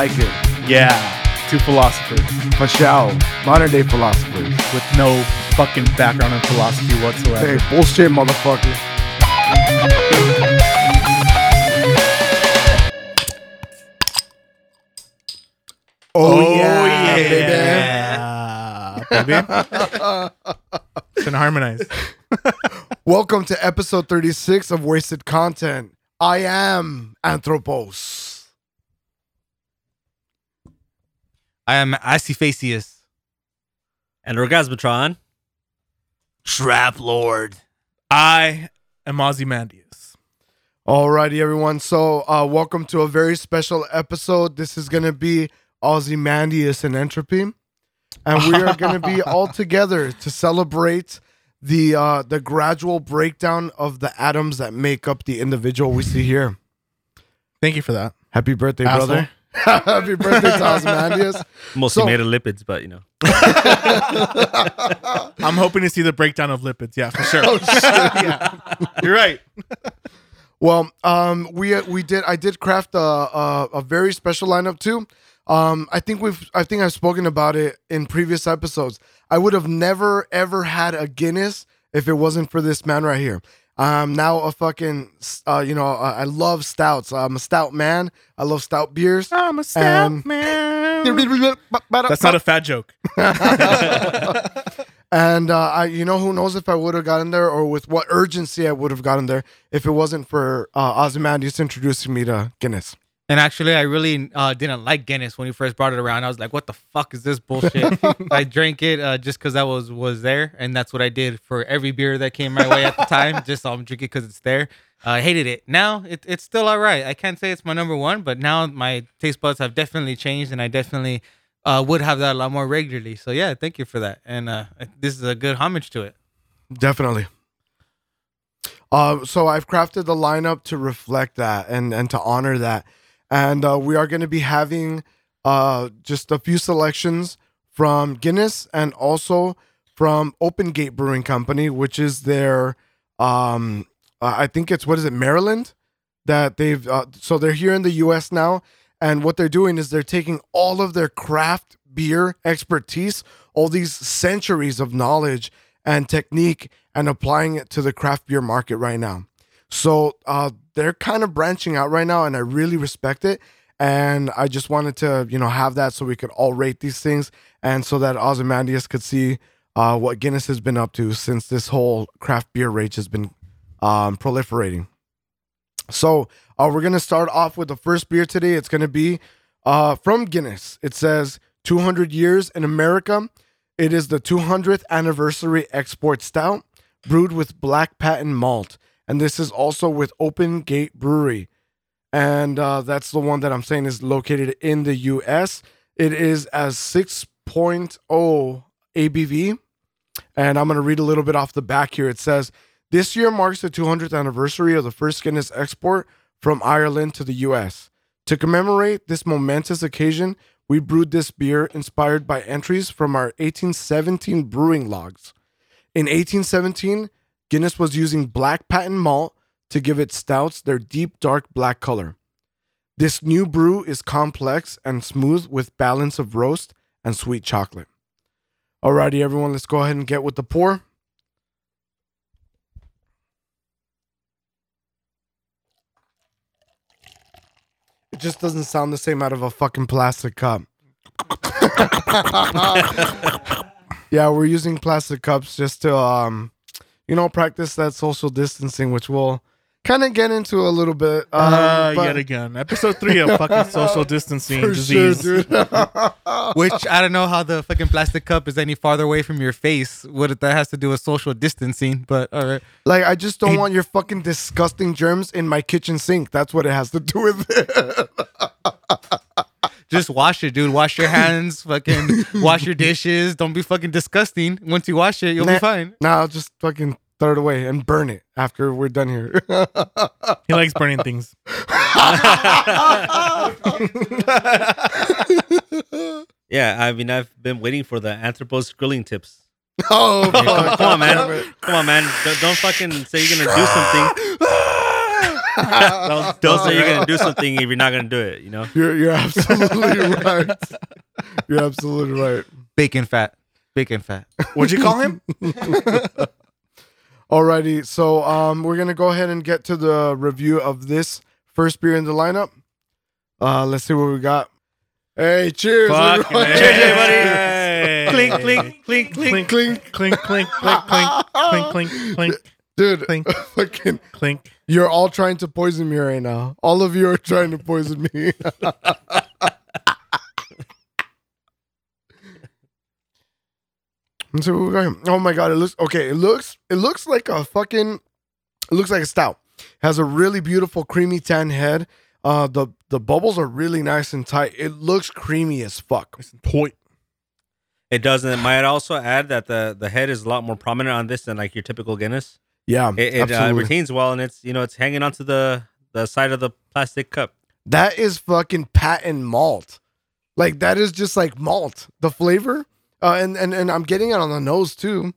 Yeah, like it. Yeah, two philosophers For sure. Modern day philosophers. with no fucking background in philosophy whatsoever. Hey, bullshit, motherfucker. Oh, oh yeah, yeah, baby. it's been harmonized. Welcome to episode 36 of Wasted Content. I am Anthropos. I am Assifacius. And Orgasmatron. Trap Lord. I am Ozymandias. Alrighty, everyone. So, uh, welcome to a very special episode. This is going to be Ozymandias and Entropy. And we are going to be all together to celebrate the uh, the gradual breakdown of the atoms that make up the individual we see here. Thank you for that. Happy birthday, Asshole. brother. Happy birthday to Ozymandias. Mostly So- made of lipids, but you know. I'm hoping to see the breakdown of lipids. Yeah, for sure. Oh, shit. yeah. You're right. Well, um, we we did. I did craft a, a a very special lineup too. Um, I think we've. I think I've spoken about it in previous episodes. I would have never ever had a Guinness if it wasn't for this man right here. I'm now a fucking. Uh, you know, I I love stouts. I'm a stout man. I love stout beers. I'm a stout Um, man. That's not a fat joke. And uh, I, you know, who knows if I would have gotten there or with what urgency I would have gotten there if it wasn't for uh, Ozymandias introducing me to Guinness. And actually, I really uh, didn't like Guinness when you first brought it around. I was like, "What the fuck is this bullshit?" I drank it uh, just because I was was there, and that's what I did for every beer that came my way at the time. Just I'm drinking because it's there. Uh, I hated it. Now it, it's still all right. I can't say it's my number one, but now my taste buds have definitely changed, and I definitely uh, would have that a lot more regularly. So yeah, thank you for that. And uh, this is a good homage to it. Definitely. Uh, so I've crafted the lineup to reflect that and and to honor that, and uh, we are going to be having uh, just a few selections from Guinness and also from Open Gate Brewing Company, which is their um, uh, I think it's what is it Maryland that they've uh, so they're here in the U.S. now, and what they're doing is they're taking all of their craft beer expertise, all these centuries of knowledge and technique and applying it to the craft beer market right now. So uh, they're kind of branching out right now, and I really respect it. And I just wanted to, you know, have that so we could all rate these things, and so that Ozymandias could see uh, what Guinness has been up to since this whole craft beer rage has been um, proliferating. So uh, we're gonna start off with the first beer today. It's gonna be uh, from Guinness. It says 200 years in America. It is the 200th anniversary export stout, brewed with black patent malt, and this is also with Open Gate Brewery, and uh, that's the one that I'm saying is located in the U.S. It is as 6.0 ABV, and I'm gonna read a little bit off the back here. It says. This year marks the 200th anniversary of the first Guinness export from Ireland to the US. To commemorate this momentous occasion, we brewed this beer inspired by entries from our 1817 brewing logs. In 1817, Guinness was using black patent malt to give its stouts their deep dark black color. This new brew is complex and smooth with balance of roast and sweet chocolate. Alrighty, everyone, let's go ahead and get with the pour. It just doesn't sound the same out of a fucking plastic cup. yeah, we're using plastic cups just to um you know practice that social distancing which we'll kind of get into a little bit. Um, Uh, yet again. Episode three of fucking social distancing for sure, disease. dude. Which I don't know how the fucking plastic cup is any farther away from your face. What that has to do with social distancing, but all right. like I just don't Hey- want your fucking disgusting germs in my kitchen sink. That's what it has to do with it. Just wash it, dude. Wash your hands. fucking wash your dishes. Don't be fucking disgusting. Once you wash it, you'll Nah. be fine. now I'll just fucking throw it away and burn it after we're done here. He likes burning things. Yeah, I mean, I've been waiting for the Anthropos grilling tips. oh, Come, come on, man. Come on, man. Don't, don't fucking say you're going to do something. Don't say you're gonna do something if you're not gonna do it. You know. You're you're absolutely right. You're absolutely right. Bacon fat. Bacon fat. What'd you call him? Alrighty, so um, we're gonna go ahead and get to the review of this first beer in the lineup. Uh, let's see what we got. Hey, cheers! Fuck, everyone. man. Cheers, everybody. Clink, clink, clink, clink. Clink, clink, clink, clink, clink, clink, clink, clink, clink, dude. Clink. Fucking, clink. you're all trying to poison me right now. All of you are trying to poison me. Let's see what we got here. Oh my god, it looks okay. It looks it looks like a fucking it looks like a stout. Has a really beautiful creamy tan head. Uh the the bubbles are really nice and tight. It looks creamy as fuck. Toy. It doesn't. Might also add that the the head is a lot more prominent on this than like your typical Guinness. Yeah, It, it uh, retains well, and it's you know it's hanging onto the the side of the plastic cup. that is fucking patent malt. Like that is just like malt. The flavor. Uh and and, and I'm getting it on the nose too.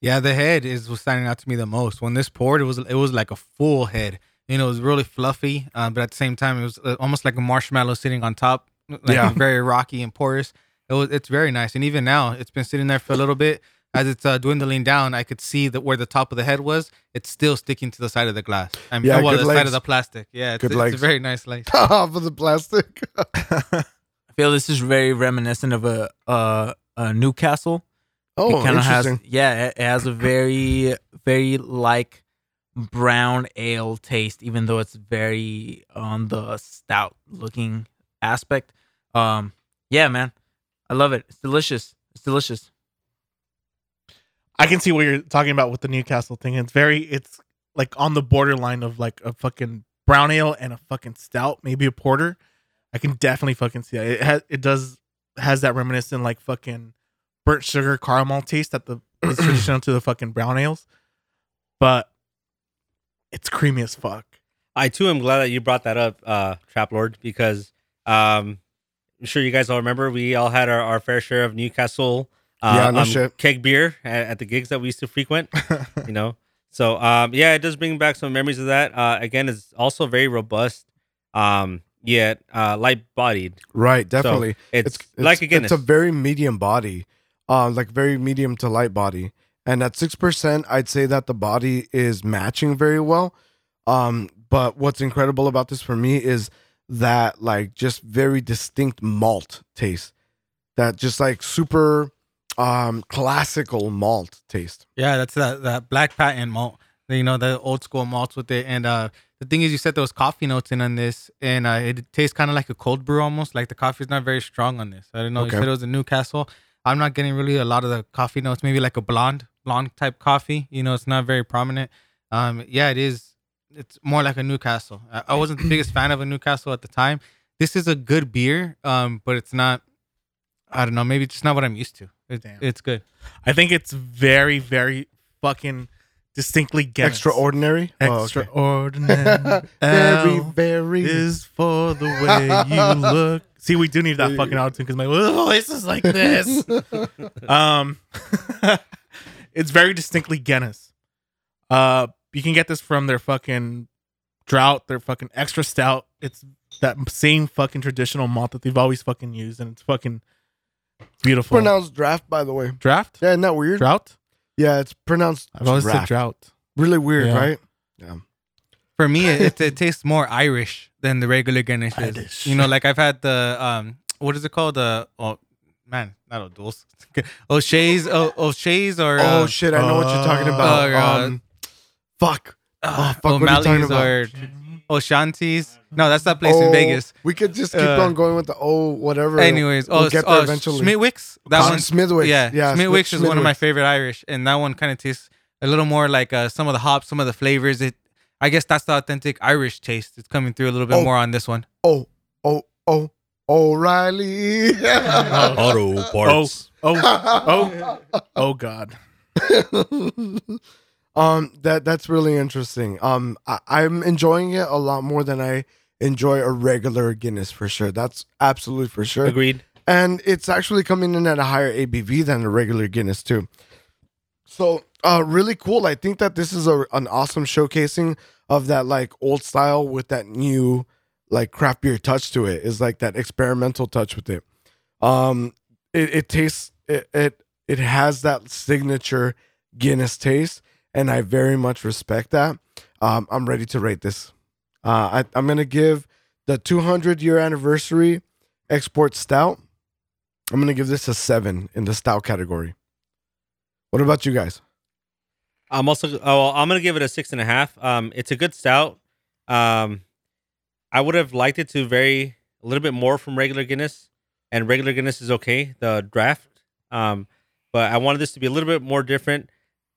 Yeah, the head is was standing out to me the most. When this poured, it was it was like a full head. You know, it was really fluffy, uh, but at the same time, it was uh, almost like a marshmallow sitting on top. Like Yeah. very rocky and porous. It was it's very nice, and even now, it's been sitting there for a little bit. As it's uh, dwindling down, I could see that where the top of the head was. It's still sticking to the side of the glass. I mean, Yeah, well, good the side of the plastic. Yeah, it's, Good it's legs. a very nice lace. Off of the plastic. I feel this is very reminiscent of a uh, a Newcastle. oh, it kind of has interesting. yeah, it, it has a very very like brown ale taste, even though it's very on the stout looking aspect. Um, yeah, man, I love it. It's delicious. It's delicious. I can see what you're talking about with the Newcastle thing. It's very, it's like on the borderline of like a fucking brown ale and a fucking stout, maybe a porter. I can definitely fucking see that. It has, it does has that reminiscent like fucking burnt sugar caramel taste that the is traditional to the fucking brown ales, but it's creamy as fuck. I too am glad that you brought that up, uh, Trap Lord, because um, I'm sure you guys all remember we all had our, our fair share of Newcastle Yeah, no um, shit. keg beer at, at the gigs that we used to frequent. you know, so um, yeah, it does bring back some memories of that. Uh, again, it's also very robust, um, yet uh, light bodied. Right, definitely. It's, like a Guinness. It's a very medium body, uh, like very medium to light body. And at six percent, I'd say that the body is matching very well. Um, but what's incredible about this for me is that like just very distinct malt taste. That just like super um classical malt taste. Yeah, that's that that black patent malt. You know, the old school malts with it. And uh the thing is you said there was coffee notes in on this and uh it tastes kind of like a cold brew almost. Like the coffee's not very strong on this. I don't know. Okay. You said it was a Newcastle. I'm not getting really a lot of the coffee notes, maybe like a blonde, blonde type coffee. You know, it's not very prominent. Um yeah, it is it's more like a Newcastle. I, I wasn't the biggest fan of a Newcastle at the time. This is a good beer, um, but it's not I don't know, maybe it's just not what I'm used to. It, Damn. it's good. I think it's very, very fucking distinctly Guinness. Extraordinary. Oh, okay. Extraordinary. very, L very is for the way you look. See, we do need that fucking auto tune because my voice is like this. um, it's very distinctly Guinness. Uh, you can get this from their fucking drought, their fucking extra stout. It's that same fucking traditional malt that they've always fucking used, and it's fucking beautiful. pronounced draft, by the way. draft, Yeah, isn't that weird? drought. Yeah, it's pronounced I've always said draft. drought. Really weird, Yeah. right? Yeah. For me, it, it, it tastes more Irish than the regular Guinness. is. Irish. You know, like I've had the um, what is it called? The oh man, not O'Doul's, O'Shea's, O- O'Shea's, or Oh uh, shit, I know what you're talking about. Oh, God. um, fuck. uh, fuck, what are you talking O'Malley's about? or O'Shanti's. No, that's that place Oh, in Vegas. We could just keep Uh, on going with the oh whatever. Anyways, we'll oh, get there oh eventually. Schmidtwick's. That one, Smithwick's. Yeah, yeah. Schmidtwick's is one of my favorite Irish, and that one kind of tastes a little more like uh, some of the hops, some of the flavors. It, I guess that's the authentic Irish taste. It's coming through a little bit Oh. more on this one. Oh, oh, oh, O'Reilly. Auto parts. Oh, Oh, oh, oh God. um, that that's really interesting. Um, I, I'm enjoying it a lot more than I enjoy a regular Guinness for sure. That's absolutely for sure. Agreed. and it's actually coming in at a higher ABV than a regular Guinness too. So, uh, really cool. I think that this is a, an awesome showcasing of that like old style with that new like craft beer touch to it. Is like that experimental touch with it. Um, it, it tastes it, it it has that signature Guinness taste, and I very much respect that. Um, I'm ready to rate this. Uh, I, I'm gonna give the 200 year anniversary export stout. I'm gonna give this a seven in the stout category. What about you guys? I'm also oh well, I'm gonna give it a six and a half. Um, it's a good stout. Um, I would have liked it to vary a little bit more from regular Guinness, and regular Guinness is okay. The draft, um, but I wanted this to be a little bit more different.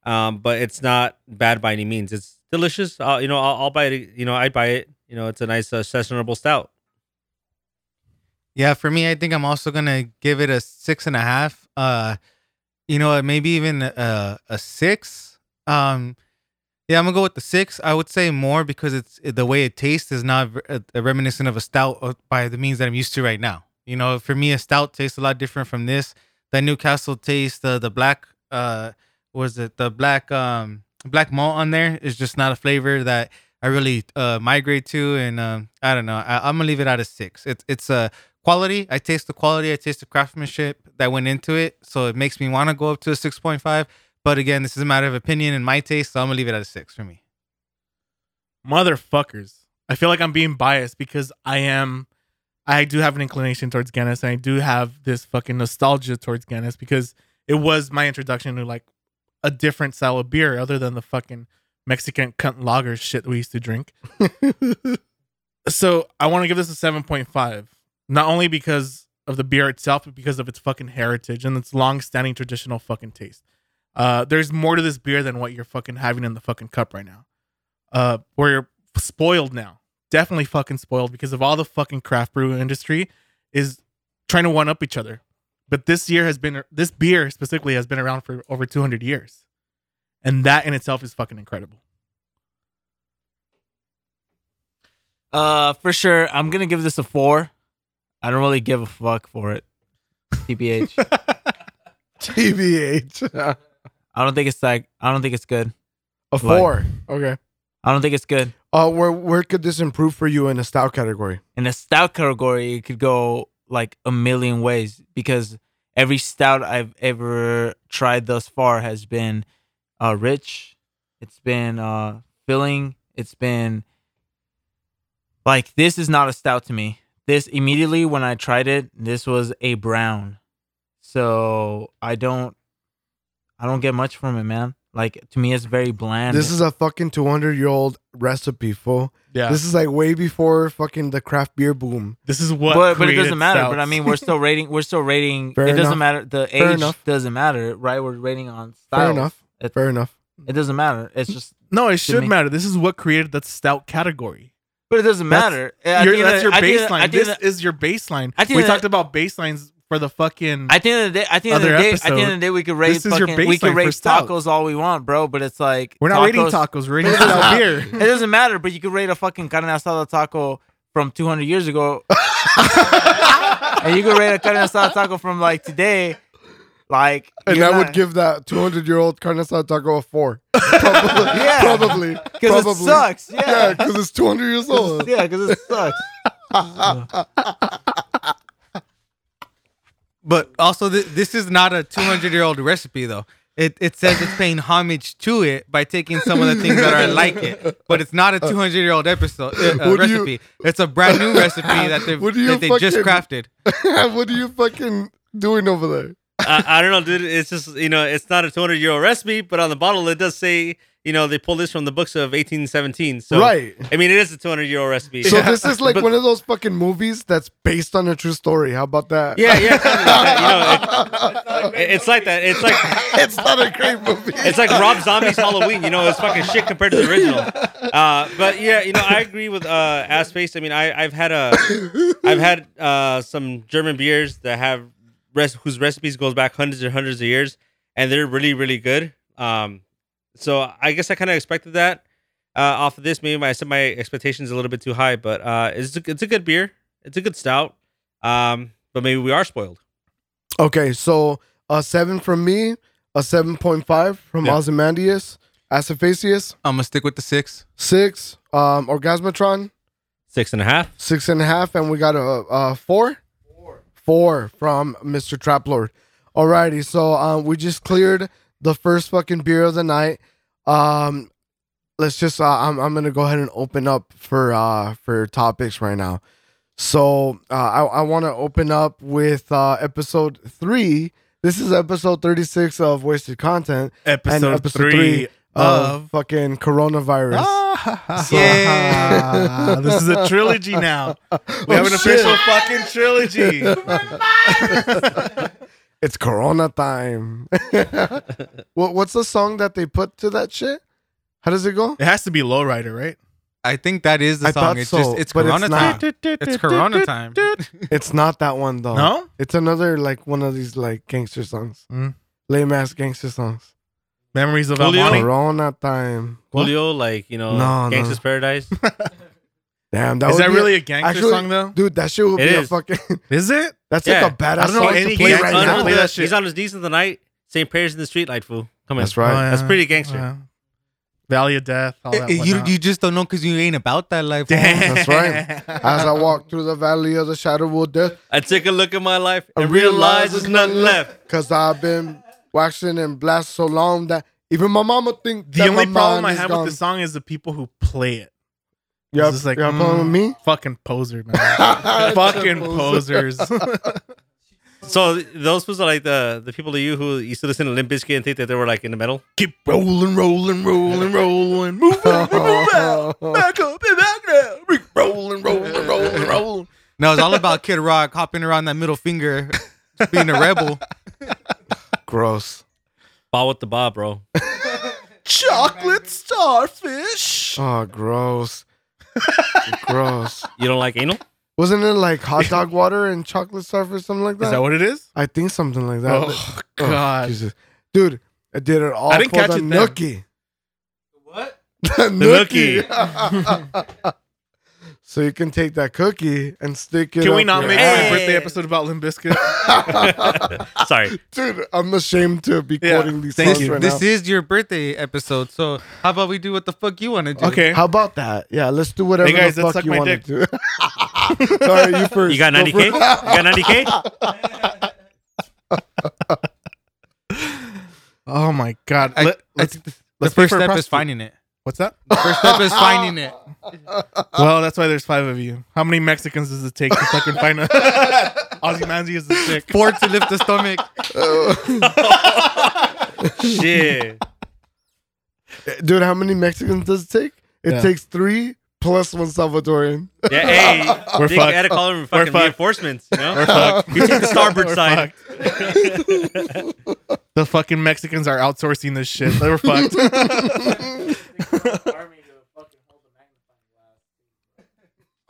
Um, but it's not bad by any means. It's delicious. I'll, you know, I'll, I'll buy it. You know, I'd buy it. You know, it's a nice uh, sessionable stout. Yeah, for me, I think I'm also gonna give it a six and a half. Uh, you know, maybe even a, a six. Um, yeah, I'm gonna go with the six. I would say more because it's the way it tastes is not a, a reminiscent of a stout uh, by the means that I'm used to right now. You know, for me, a stout tastes a lot different from this. That Newcastle taste, the the black, uh, was it the black um black malt on there is just not a flavor that I really uh migrate to, and um, I don't know. I, I'm gonna leave it at a six. It's it's a quality. I taste the quality. I taste the craftsmanship that went into it, so it makes me want to go up to a six point five. But again, this is a matter of opinion and my taste, so I'm gonna leave it at a six for me. Motherfuckers. I feel like I'm being biased because I am I do have an inclination towards Guinness and I do have this fucking nostalgia towards Guinness because it was my introduction to like a different style of beer other than the fucking Mexican cunt lager shit we used to drink. so I want to give this a 7.5. Not only because of the beer itself, but because of its fucking heritage and its long standing traditional fucking taste. Uh, there's more to this beer than what you're fucking having in the fucking cup right now. Uh, where you're spoiled now. Definitely fucking spoiled because of all the fucking craft brew industry is trying to one up each other. But this year has been this beer specifically has been around for over 200 years. And that in itself is fucking incredible. Uh, for sure, I'm gonna give this a four. I don't really give a fuck for it. TBH. TBH. I don't think it's like I don't think it's good. a four. Okay. I don't think it's good. Uh, where where could this improve for you in the stout category? In the stout category, it could go like a million ways because every stout I've ever tried thus far has been uh rich. It's been uh filling. It's been like this is not a stout to me. This immediately when I tried it, this was a brown. So I don't I don't get much from it, man. Like to me it's very bland. This is a fucking 200 year old recipe, fool. Yeah. This is like way before fucking the craft beer boom. This is what but, but it doesn't matter. But I mean, we're still rating. We're still rating. Fair it doesn't matter. The Fair age enough. doesn't matter, right? We're rating on style. Fair enough. It, Fair enough. it doesn't matter. It's just, No, it should me. matter. This is what created the stout category. but it doesn't That's- matter. At Your- the that's the- your at the end of- baseline. at This of- is your baseline. at the We end talked about baselines for the fucking. I think end of the day, at the end of Other the day, at the end episode, of the day, we could raise. this is your fucking, we could for rate stouts. tacos all we want, bro. But it's like we're not rating tacos- tacos. We're rating stout beer. It doesn't matter. But you could rate a fucking carne asada taco from 200 years ago, and you could rate a carne asada taco from like today. Like, And you're I would give that 200 year old carne asada taco a four. Probably. Yeah. Probably. because it Probably. sucks. Yeah, Yeah, because it's 200 years old. yeah, because it sucks. But also, th- this is not a 200 year old recipe, though. It, it says it's paying homage to it by taking some of the things that are like it, but it's not a 200 year old episode uh, uh, What do you- recipe. It's a brand new recipe that they've What do you that they just fucking- crafted. what are you fucking doing over there? I, I don't know, dude. It's just you know, it's not a 200 year old recipe, but on the bottle it does say you know they pulled this from the books of 1817. So right. I mean, it is a 200 year old recipe. So this is like But- one of those fucking movies that's based on a true story. How about that? yeah, yeah, kind like that, you know, it- it's like that. It's like it's not a great movie. it's like Rob Zombie's Halloween. You know, it's fucking shit compared to the original. Uh, but yeah, you know, I agree with uh, Ass Face. I mean, I I've had a I've had uh, some German beers that have res- whose recipes goes back hundreds and hundreds of years, and they're really really good. Um, so I guess I kind of expected that uh, off of this. Maybe my, I set my expectations a little bit too high, but uh, it's a, it's a good beer. It's a good stout. Um, but maybe we are spoiled. Okay, so a seven from me, a seven point five from Yeah. Ozymandias, Assifacius, I'm gonna stick with the six. six. Um, Orgasmatron Six and a half. six and a half, and we got a, a four, four from Mr. Traplord. Alrighty, so um, we just cleared the first fucking beer of the night. Um, let's just uh, I'm I'm gonna go ahead and open up for uh for topics right now. So uh, I I want to open up with uh episode three. This is episode thirty six of Wasted Content Episode, episode three, three of of. fucking coronavirus. Ah, So- yeah. this is a trilogy now. We have an Oh, shit. official fucking trilogy. It's Corona time. what, what's the song that they put to that shit? How does it go? It has to be Lowrider, right? I think that is the I song. thought It's so, just it's but it's Corona not. time. It's Corona time. It's not that one though. No? It's another like one of these like gangster songs. Mm. Lame ass gangster songs. Memories of Julio? Almani. Corona time. What? Julio, like you know, No, no. Gangsta's Paradise. Damn, that Is that really a gangster actually- song though? dude? That shit would It be a fucking. Is it? That's Yeah. like a badass song. I don't know song any to play right now. play that shit. He's on his knees in the night, saying prayers in the street light, fool. Come on. That's right. Oh, yeah. That's pretty gangster. Yeah. Valley of Death. All that Eh, you whatnot. you just don't know because you ain't about that life. Damn. That's right. As I walk through the valley of the shadow of death, I take a look at my life I and realize there's nothing left. Cause I've been waxing and blast so long that even my mama think The that only my problem mind I have gone. with the song is the people who play it. You have, It's just like, you have a problem with mm, me? Fucking poser, man. fucking posers. So those fools are like the the people to you who used to listen to Limp Bizkit and think that they were like in the metal. Keep rolling, rolling, rolling, rolling. Move out, move out. Back up and back down. Keep Rolling, rolling, rolling, rolling. No, it's all about Kid Rock hopping around that middle finger, being a rebel. Gross. Bawitdaba, bro. Chocolate starfish. Oh, gross. Gross. You don't like anal? Wasn't it like hot dog water and chocolate stuff or something like that? Is that what it is? I think something like that. Oh, Oh, God. Jesus. Dude, I did it all I didn't for catch the it then. nookie. What? The nookie. so you can take that cookie and stick it Can we up not your make ass. my birthday episode about Limp Bizkit? Sorry. Dude, I'm ashamed to be Yeah, quoting these thank songs you. right This now. is your birthday episode, so how about we do what the fuck you want to do? Okay. How about that? Yeah, let's do whatever Hey, guys, the fuck you want to do. Sorry, you first. You got 90k? You got 90k? Oh my God. I, Let, I us the, the first for a step is finding it. What's that? The first step is finding it. Well, that's why there's five of you. How many Mexicans does it take to fucking find a Ozzy Manzi is the chick? Four to lift the stomach. Shit. Dude, how many Mexicans does it take? It Yeah. takes three plus one Salvadorian. Yeah, hey, We're they fucked. had to call them fucking fucked. reinforcements. You know? We're fucked. You take the starboard We're side. fucked. the fucking Mexicans are outsourcing this shit. They were fucked.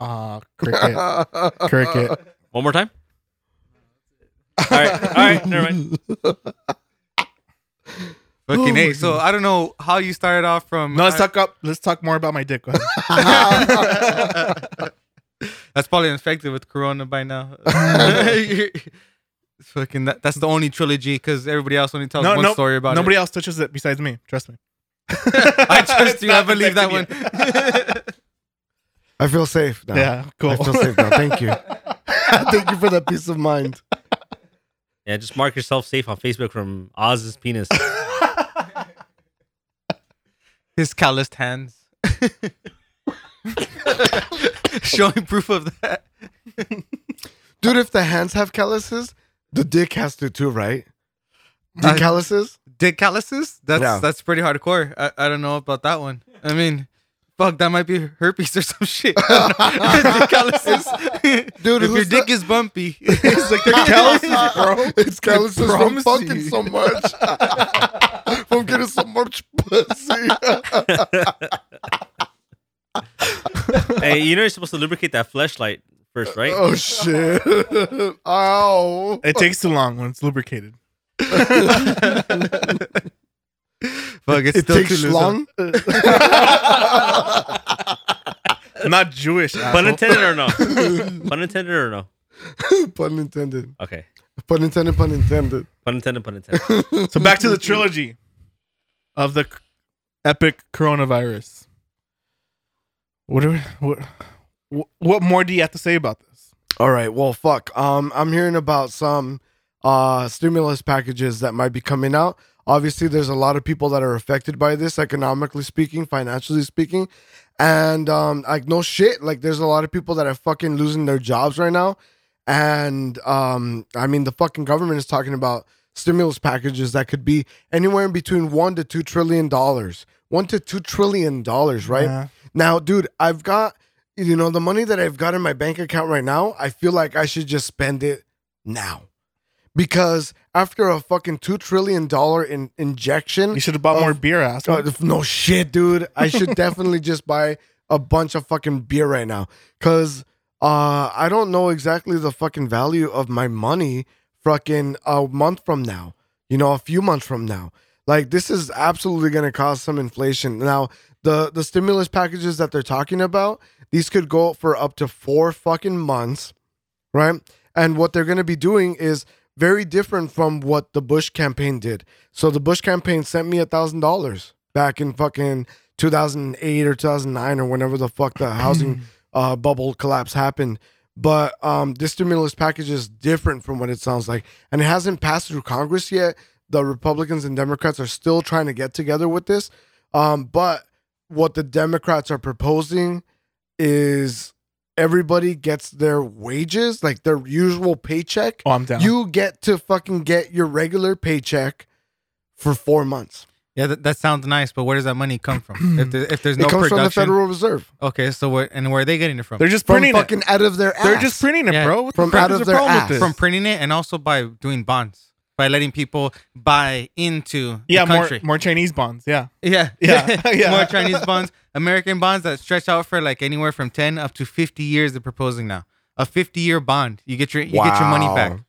Aw, ah, cricket. Cricket. One more time. All right, all right, never mind. Fucking hey. So I don't know how you started off from. No, let's I- talk up. Let's talk more about my dick. Go ahead. That's probably infected with corona by now. Fucking that, that's the only trilogy because everybody else only tells No, one no, story about it. nobody else touches it besides me. Trust me. I trust It's you. I believe that one. I feel safe now. Yeah, cool. I feel safe now. Thank you. Thank you for that peace of mind. Yeah, just mark yourself safe on Facebook from Oz's penis. His calloused hands. Showing proof of that. Dude, if the hands have calluses, the dick has to too, right? Dick I- calluses? Dick calluses? That's Yeah. that's pretty hardcore. I, I don't know about that one. I mean, fuck, that might be herpes or some shit. dick calluses. Dude, if your dick the- is bumpy, it's like they're calluses, bro. It's calluses from promise fucking so much. from getting so much pussy. hey, you know you're supposed to lubricate that fleshlight first, right? oh shit. Ow. It takes too long when it's lubricated. fuck, it's It still takes too long. Not Jewish. Pun intended or no? Pun intended or no? pun intended. Okay. Pun intended, pun intended. Pun intended, pun intended. So back to the trilogy of the epic coronavirus. What, are, what what more do you have to say about this? All right. Well, fuck. Um, I'm hearing about some uh stimulus packages that might be coming out. Obviously, there's a lot of people that are affected by this, economically speaking, financially speaking, and um, like no shit. Like, there's a lot of people that are fucking losing their jobs right now, and um, I mean, the fucking government is talking about stimulus packages that could be anywhere in between one to two trillion dollars, one to two trillion dollars, right? Yeah. Now, dude, I've got you know the money that I've got in my bank account right now. I feel like I should just spend it now because after a fucking two trillion dollar in injection, You should have bought more beer, ass. uh, no shit, dude. I should definitely just buy a bunch of fucking beer right now because uh, I don't know exactly the fucking value of my money fucking a month from now. You know, a few months from now. Like this is absolutely going to cause some inflation. Now, the the stimulus packages that they're talking about, these could go for up to four fucking months, right? And what they're going to be doing is very different from what the Bush campaign did. So the Bush campaign sent me a thousand dollars back in fucking 2008 or 2009 or whenever the fuck the housing uh, bubble collapse happened. But um, this stimulus package is different from what it sounds like, and it hasn't passed through Congress yet. The Republicans and Democrats are still trying to get together with this. Um, but what the Democrats are proposing is everybody gets their wages, like their usual paycheck. Oh, I'm down. You get to fucking get your regular paycheck for four months. Yeah, that, that sounds nice, but where does that money come from? if, there, if there's no it comes from the Federal Reserve, okay, so where and where are they getting it from? They're just from printing fucking it. out of their ass. They're just printing it, Yeah. bro. What From the fuck out is of the their problem with ass. this? from printing it and also by doing bonds, by letting people buy into yeah, the more country. more Chinese bonds. Yeah, Yeah, Yeah, yeah. more Chinese bonds, American bonds that stretch out for like anywhere from ten up to fifty years. They're proposing now a fifty-year bond. You get your you get your money back. Wow.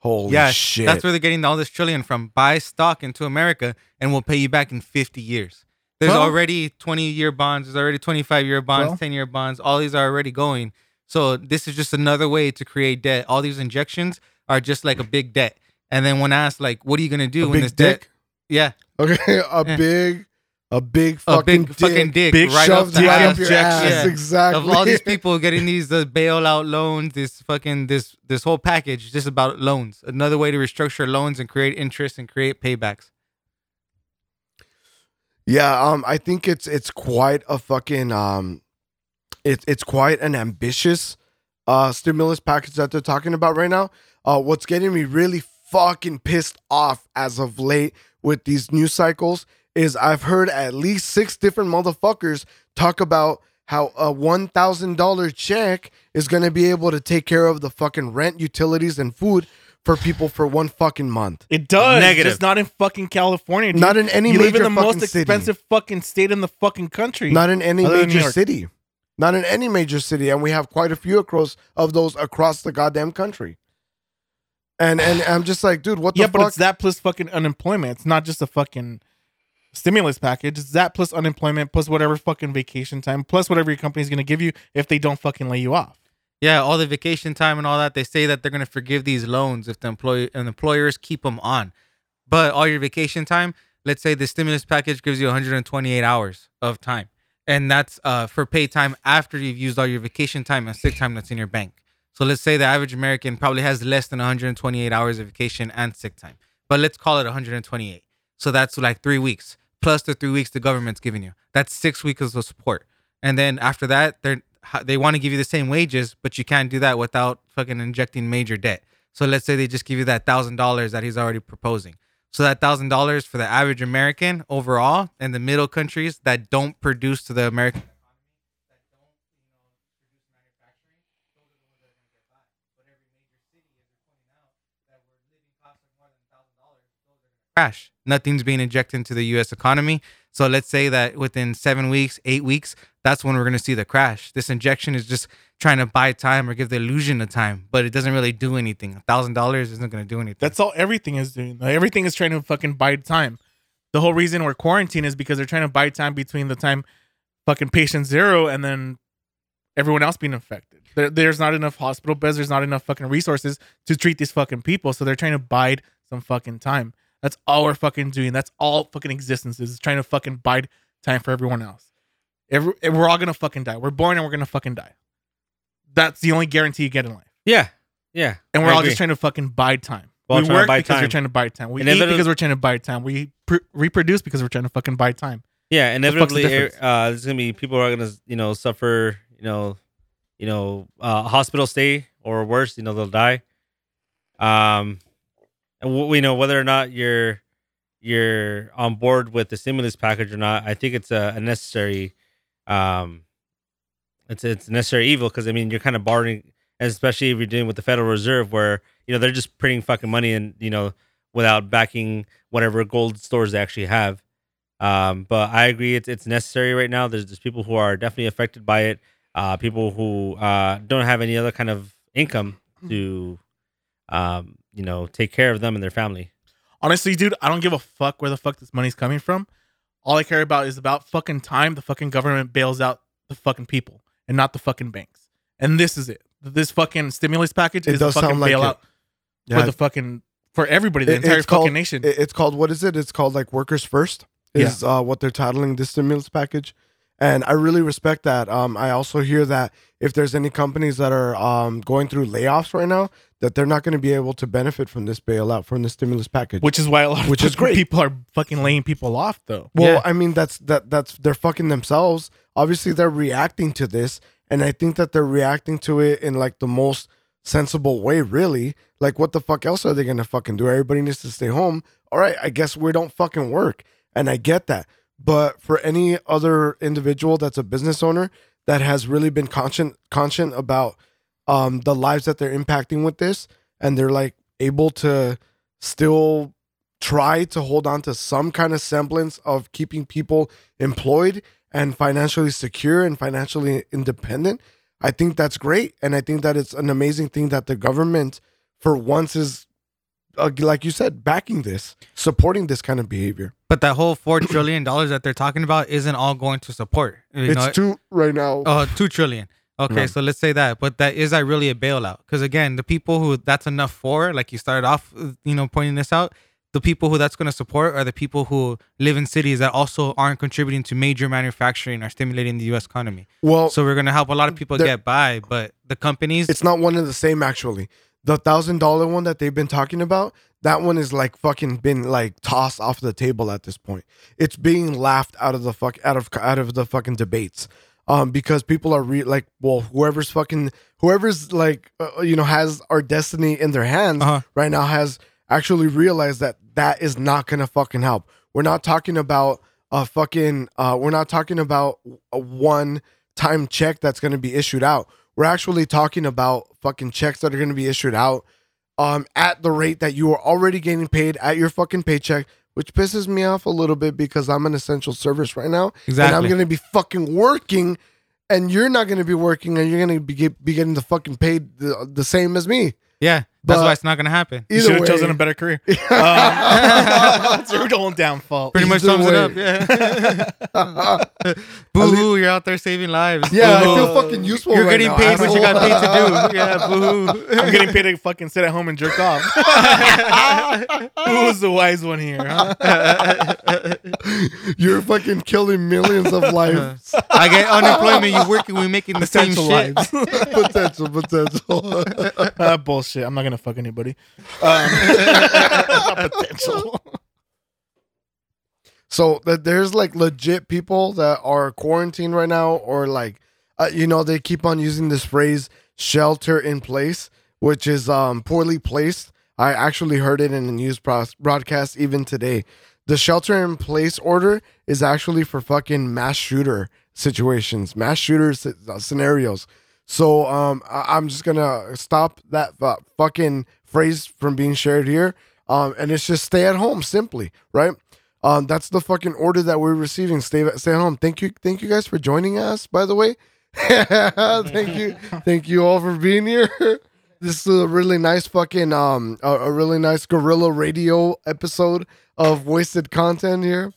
Holy Yeah, shit! that's where they're getting all this trillion from. Buy stock into America, and we'll pay you back in fifty years. There's Well- already twenty-year bonds. There's already twenty-five-year bonds, Well- ten-year bonds. All these are already going. So this is just another way to create debt. All these injections are just like a big debt. And then when asked like, what are you gonna do a when this debt? dick. Yeah, Okay, a Yeah. big, a big a fucking big fucking dick, Big right up shoved the right ass. up your ass. Yeah. Exactly. of all these people getting these uh, bailout loans, this fucking this this whole package just about loans. Another way to restructure loans and create interest and create paybacks. Yeah, um, I think it's it's quite a fucking um, it's it's quite an ambitious uh stimulus package that they're talking about right now. Uh, what's getting me really fucking pissed off as of late with these news cycles is I've heard at least six different motherfuckers talk about how a one thousand dollar check is gonna be able to take care of the fucking rent, utilities, and food for people for one fucking month. it does. Negative. Just not in fucking California. Dude. Not in any you live major in the most city. expensive fucking state in the fucking country. Not in any Other major city. Not in any major city, and we have quite a few across of those across the goddamn country. And and I'm just like, dude, what the yeah, fuck? but it's that plus fucking unemployment. It's not just a fucking stimulus package. It's that plus unemployment plus whatever fucking vacation time plus whatever your company's gonna give you if they don't fucking lay you off. Yeah, all the vacation time and all that. They say that they're gonna forgive these loans if the employee and employers keep them on. But all your vacation time, let's say the stimulus package gives you 128 hours of time, and that's uh, for paid time after you've used all your vacation time and sick time that's in your bank. So let's say the average American probably has less than 128 hours of vacation and sick time, but let's call it 128. So that's like three weeks plus the three weeks the government's giving you. That's six weeks of support. And then after that, they're they want to give you the same wages, but you can't do that without fucking injecting major debt. So let's say they just give you that thousand dollars that he's already proposing. So that thousand dollars for the average American overall and the middle countries that don't produce to the American crash. Nothing's being injected into the U.S. economy. So let's say that within seven weeks, eight weeks, that's when we're going to see the crash. This injection is just trying to buy time or give the illusion of time, but it doesn't really do anything. A thousand dollars isn't going to do anything. That's all everything is doing. Everything is trying to fucking buy time. The whole reason we're quarantined is because they're trying to buy time between the time fucking patient zero and then everyone else being infected. There, there's not enough hospital beds. There's not enough fucking resources to treat these fucking people. So they're trying to bide some fucking time. That's all we're fucking doing. That's all fucking existence is, is trying to fucking bide time for everyone else. Every, we're all gonna fucking die. We're born and we're gonna fucking die. That's the only guarantee you get in life. Yeah, yeah. And we're I all agree. just trying to fucking buy time. We work because we're trying to buy time. We and eat because we're trying to buy time. We pr- reproduce because we're trying to fucking buy time. Yeah, fuck's the inevitably, uh, there's gonna be people who are gonna, you know, suffer, you know, you know, uh, hospital stay or worse, you know, they'll die. Um, and we know whether or not you're you're on board with the stimulus package or not. I think it's a, a necessary, um, it's it's necessary evil because I mean you're kind of borrowing, especially if you're dealing with the Federal Reserve, where you know they're just printing fucking money and you know without backing whatever gold stores they actually have. Um, but I agree, it's it's necessary right now. There's, there's people who are definitely affected by it. Uh, people who uh, don't have any other kind of income to, um, you know, take care of them and their family. Honestly, dude, I don't give a fuck where the fuck this money's coming from. All I care about is about fucking time the fucking government bails out the fucking people and not the fucking banks. And this is it. This fucking stimulus package It is the does fucking like bailout Yeah, for the fucking for everybody, the It- entire fucking called- nation. it's called what is it? It's called like workers first. Is uh, what they're titling this stimulus package, and I really respect that. Um, I also hear that if there's any companies that are um, going through layoffs right now, that they're not going to be able to benefit from this bailout from the stimulus package. which is why a lot of Which is great. people are fucking laying people off though. Well, Yeah. I mean that's that that's they're fucking themselves. Obviously, they're reacting to this, and I think that they're reacting to it in like the most sensible way. Really, like what the fuck else are they gonna fucking do? Everybody needs to stay home. All right, I guess we don't fucking work, and I get that. But for any other individual that's a business owner that has really been conscient conscient about um, the lives that they're impacting with this, and they're like able to still try to hold on to some kind of semblance of keeping people employed and financially secure and financially independent. I think that's great. And I think that it's an amazing thing that the government, for once, is, uh, like you said, backing this, supporting this kind of behavior. But that whole four trillion dollars that they're talking about isn't all going to support. You it's know, two right now. Oh, two trillion. Okay, Yeah. so let's say that. But that is that really a bailout? Because again, the people who that's enough for, like you started off, uh, you know, pointing this out, the people who that's going to support are the people who live in cities that also aren't contributing to major manufacturing or stimulating the U.S. economy. well, So we're going to help a lot of people get by, but the companies, it's not one and the same actually. The thousand dollar one that they've been talking about, that one is like fucking been like tossed off the table at this point. It's being laughed out of the fuck out of out of the fucking debates. Um, because people are re- like, well, whoever's fucking whoever's like, uh, you know, has our destiny in their hands Uh-huh. right now has actually realized that that is not gonna fucking help. We're not talking about a fucking. Uh, we're not talking about a one time check that's gonna be issued out. We're actually talking about fucking checks that are gonna be issued out um at the rate that you are already getting paid at your fucking paycheck, which pisses me off a little bit because I'm an essential service right now. And I'm gonna be fucking working and you're not gonna be working and you're gonna be, get, be getting the fucking paid the, the same as me. yeah, that's why it's not going to happen. You Either should have way, chosen a better career. Um, it's your own downfall. Pretty much Either sums it up. Yeah. boo hoo, you're out there saving lives. yeah, I Boo-hoo. feel fucking useful. You're right getting now, paid what you got paid to do. Yeah, boo hoo. I'm getting paid to fucking sit at home and jerk off. Who was the wise one here? Huh? You're fucking killing millions of lives. I get unemployment. You're working? We're making the same shit. lives. potential, potential. Uh, bullshit. I'm not gonna fuck anybody. Um, potential. So that there's like legit people that are quarantined right now, or like, uh, you know, they keep on using this phrase "shelter in place," which is um poorly placed. I actually heard it in a news pros- broadcast even today. The shelter in place order is actually for fucking mass shooter situations, mass shooter sce- uh, scenarios. So um, I- I'm just gonna stop that fucking phrase from being shared here. Um, and it's just stay at home, simply, right? Um, that's the fucking order that we're receiving. Stay stay at home. Thank you, thank you guys for joining us. By the way, thank you, thank you all for being here. This is a really nice fucking um a, a really nice guerrilla radio episode of wasted content here.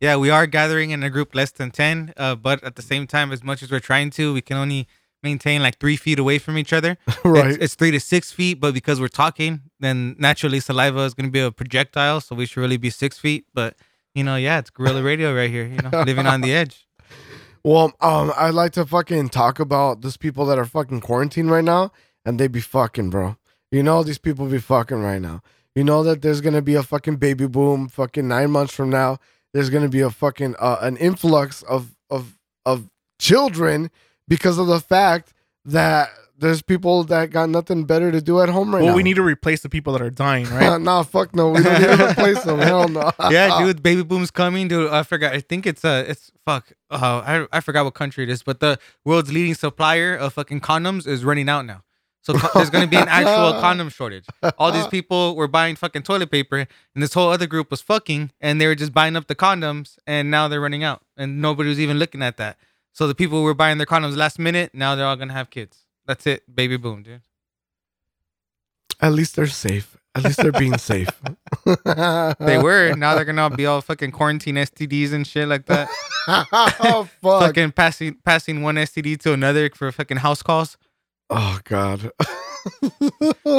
Yeah, we are gathering in a group less than ten, uh, but at the same time, as much as we're trying to, we can only maintain like three feet away from each other. Right. It's, it's three to six feet, but because we're talking, then naturally saliva is going to be a projectile, so we should really be six feet. But you know, yeah, it's guerrilla radio right here. You know, living on the edge. Well, um, I'd like to fucking talk about these people that are fucking quarantined right now, and they be fucking, bro. You know these people be fucking right now. You know that there's gonna be a fucking baby boom. Fucking nine months from now, there's gonna be a fucking uh, an influx of of of children because of the fact that there's people that got nothing better to do at home right well, now. Well, we need to replace the people that are dying, right? nah, fuck no. We don't need to replace them. Hell no. yeah, dude, baby boom's coming, dude. I forgot. I think it's uh it's fuck. Uh, I I forgot what country it is, but the world's leading supplier of fucking condoms is running out now. So there's gonna be an actual condom shortage. All these people were buying fucking toilet paper, and this whole other group was fucking, and they were just buying up the condoms, and now they're running out, and nobody was even looking at that. So the people who were buying their condoms last minute, now they're all gonna have kids. That's it, baby boom, dude. At least they're safe. At least they're being safe. They were. Now they're gonna be all fucking quarantine STDs and shit like that. oh fuck. fucking passing passing one STD to another for fucking house calls. Oh god.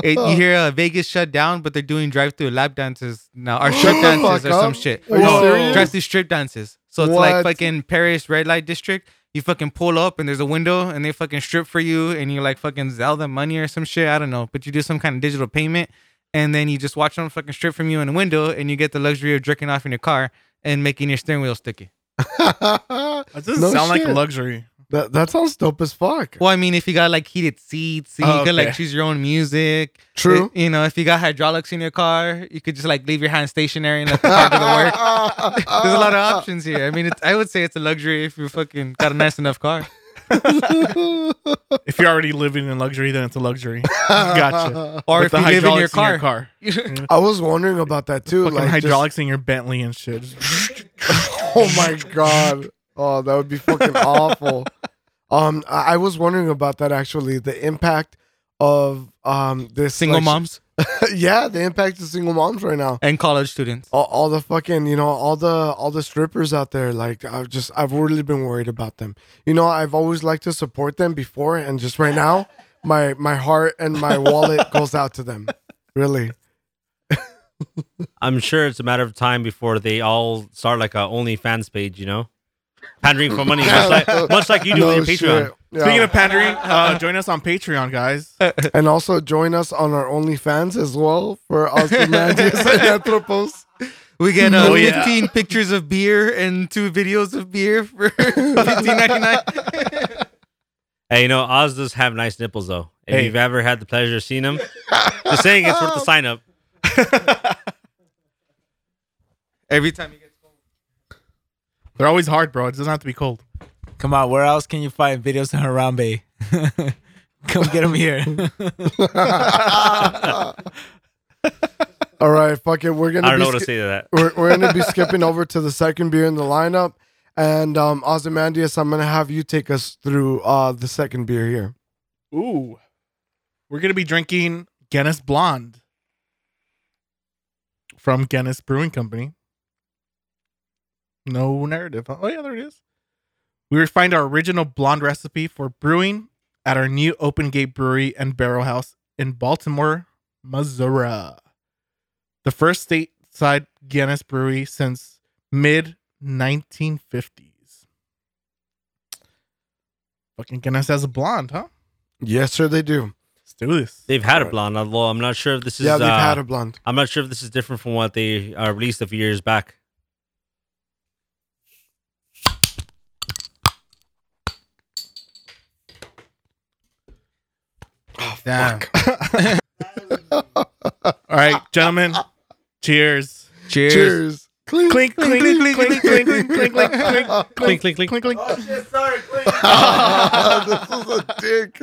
It, you hear uh, Vegas shut down, but they're doing drive-through lap dances now, or strip dances, or some shit. Are you Whoa. serious? Drive-through strip dances. So it's like fucking Paris red light district. You fucking pull up and there's a window and they fucking strip for you and you like fucking sell them money or some shit. I don't know, but you do some kind of digital payment and then you just watch them fucking strip from you in a window and you get the luxury of jerking off in your car and making your steering wheel sticky. That doesn't No sound like a luxury. That that sounds dope as fuck. Well, I mean, if you got like heated seats, you Oh, could like choose your own music. True. It- you know, if you got hydraulics in your car, you could just like leave your hand stationary and let the car do the work. There's a lot of options here. I mean, it's, I would say it's a luxury if you fucking got a nice enough car. If you're already living in luxury, then it's a luxury. Gotcha. Or With if you live in your hydraulics car. I was wondering about that too. Fucking like just- hydraulics in your Bentley and shit. oh my god. Oh, that would be fucking awful. Um, I I was wondering about that actually. The impact of um this Single like, moms yeah, the impact of single moms right now. and college students. All, all the fucking, you know, all the all the strippers out there. Like, I've just, I've really been worried about them. You know, I've always liked to support them before, and just right now, my my heart and my wallet goes out to them. Really. I'm sure it's a matter of time before they all start like a OnlyFans page, you know, pandering for money, much like much like you do No with your Patreon. shit. Yeah. Speaking of pandering, uh, join us on Patreon, guys. and also join us on our OnlyFans as well for Ozymandias and Anthropos. We get uh, Oh, yeah. 15 pictures of beer and two videos of beer for 15.99. Hey, you know, Oz does have nice nipples though. If Hey. you've ever had the pleasure of seeing them, just saying it's worth the sign up. Every time you get They're always hard, bro. It doesn't have to be cold. Come on, where else can you find videos of Harambe? Come get them here. All right, fuck it. We're gonna I don't be know what to say to that. we're, we're gonna be skipping over to the second beer in the lineup. And um Ozymandias, I'm gonna have you take us through uh the second beer here. Ooh. We're going to be drinking Guinness Blonde from Guinness Brewing Company. No narrative. Oh, yeah, there it is. We refined our original blonde recipe for brewing at our new Open Gate Brewery and Barrel House in Baltimore, Missouri. The first stateside Guinness brewery since mid 1950s. Fucking Guinness has a blonde, huh? Yes, sir, they do. Let's do this. They've had a blonde, although I'm not sure if this is. yeah, they've uh, had a blonde. I'm not sure if this is different from what they uh, released a few years back. Damn. All right, gentlemen. Cheers. Cheers. Cheers. Clink. Clink, clink, clink, clink, clink, clink, clink, clink, clink, Clink, clink, clink. clink, clink. this is a dick.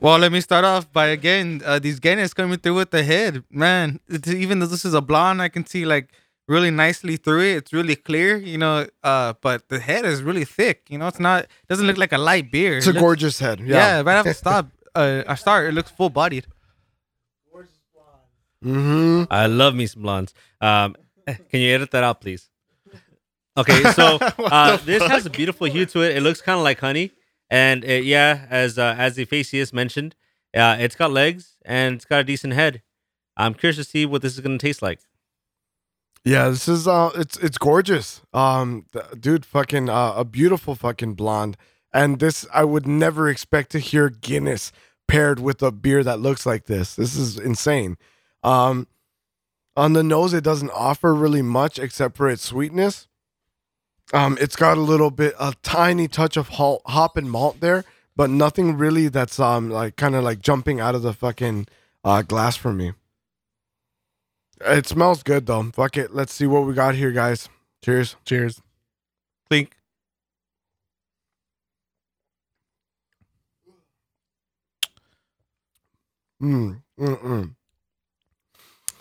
Well, let me start off by again uh, these Guinness coming through with the head, man. It's, even though this is a blonde, I can see like really nicely through it. It's really clear, you know. Uh, but the head is really thick. You know, it's not doesn't look like a light beer. It's a It looks- gorgeous head. Yeah, Yeah. right off the stop, uh, I start. It looks full bodied. Mm-hmm. I love me some blondes. Um, can you edit that out, please? Okay, so uh, this has a beautiful hue to it. It looks kind of like honey, and it, yeah, as uh, as the faciest mentioned, uh, it's got legs and it's got a decent head. I'm curious to see what this is going to taste like. Yeah, this is uh it's it's gorgeous. Um dude fucking uh, a beautiful fucking blonde. And this I would never expect to hear Guinness paired with a beer that looks like this. This is insane. Um on the nose it doesn't offer really much except for its sweetness. Um it's got a little bit a tiny touch of hop, hop and malt there, but nothing really that's um like kind of like jumping out of the fucking uh glass for me. It smells good though. Fuck it. Let's see what we got here, guys. Cheers. Cheers. Clink. Mm, mm-mm.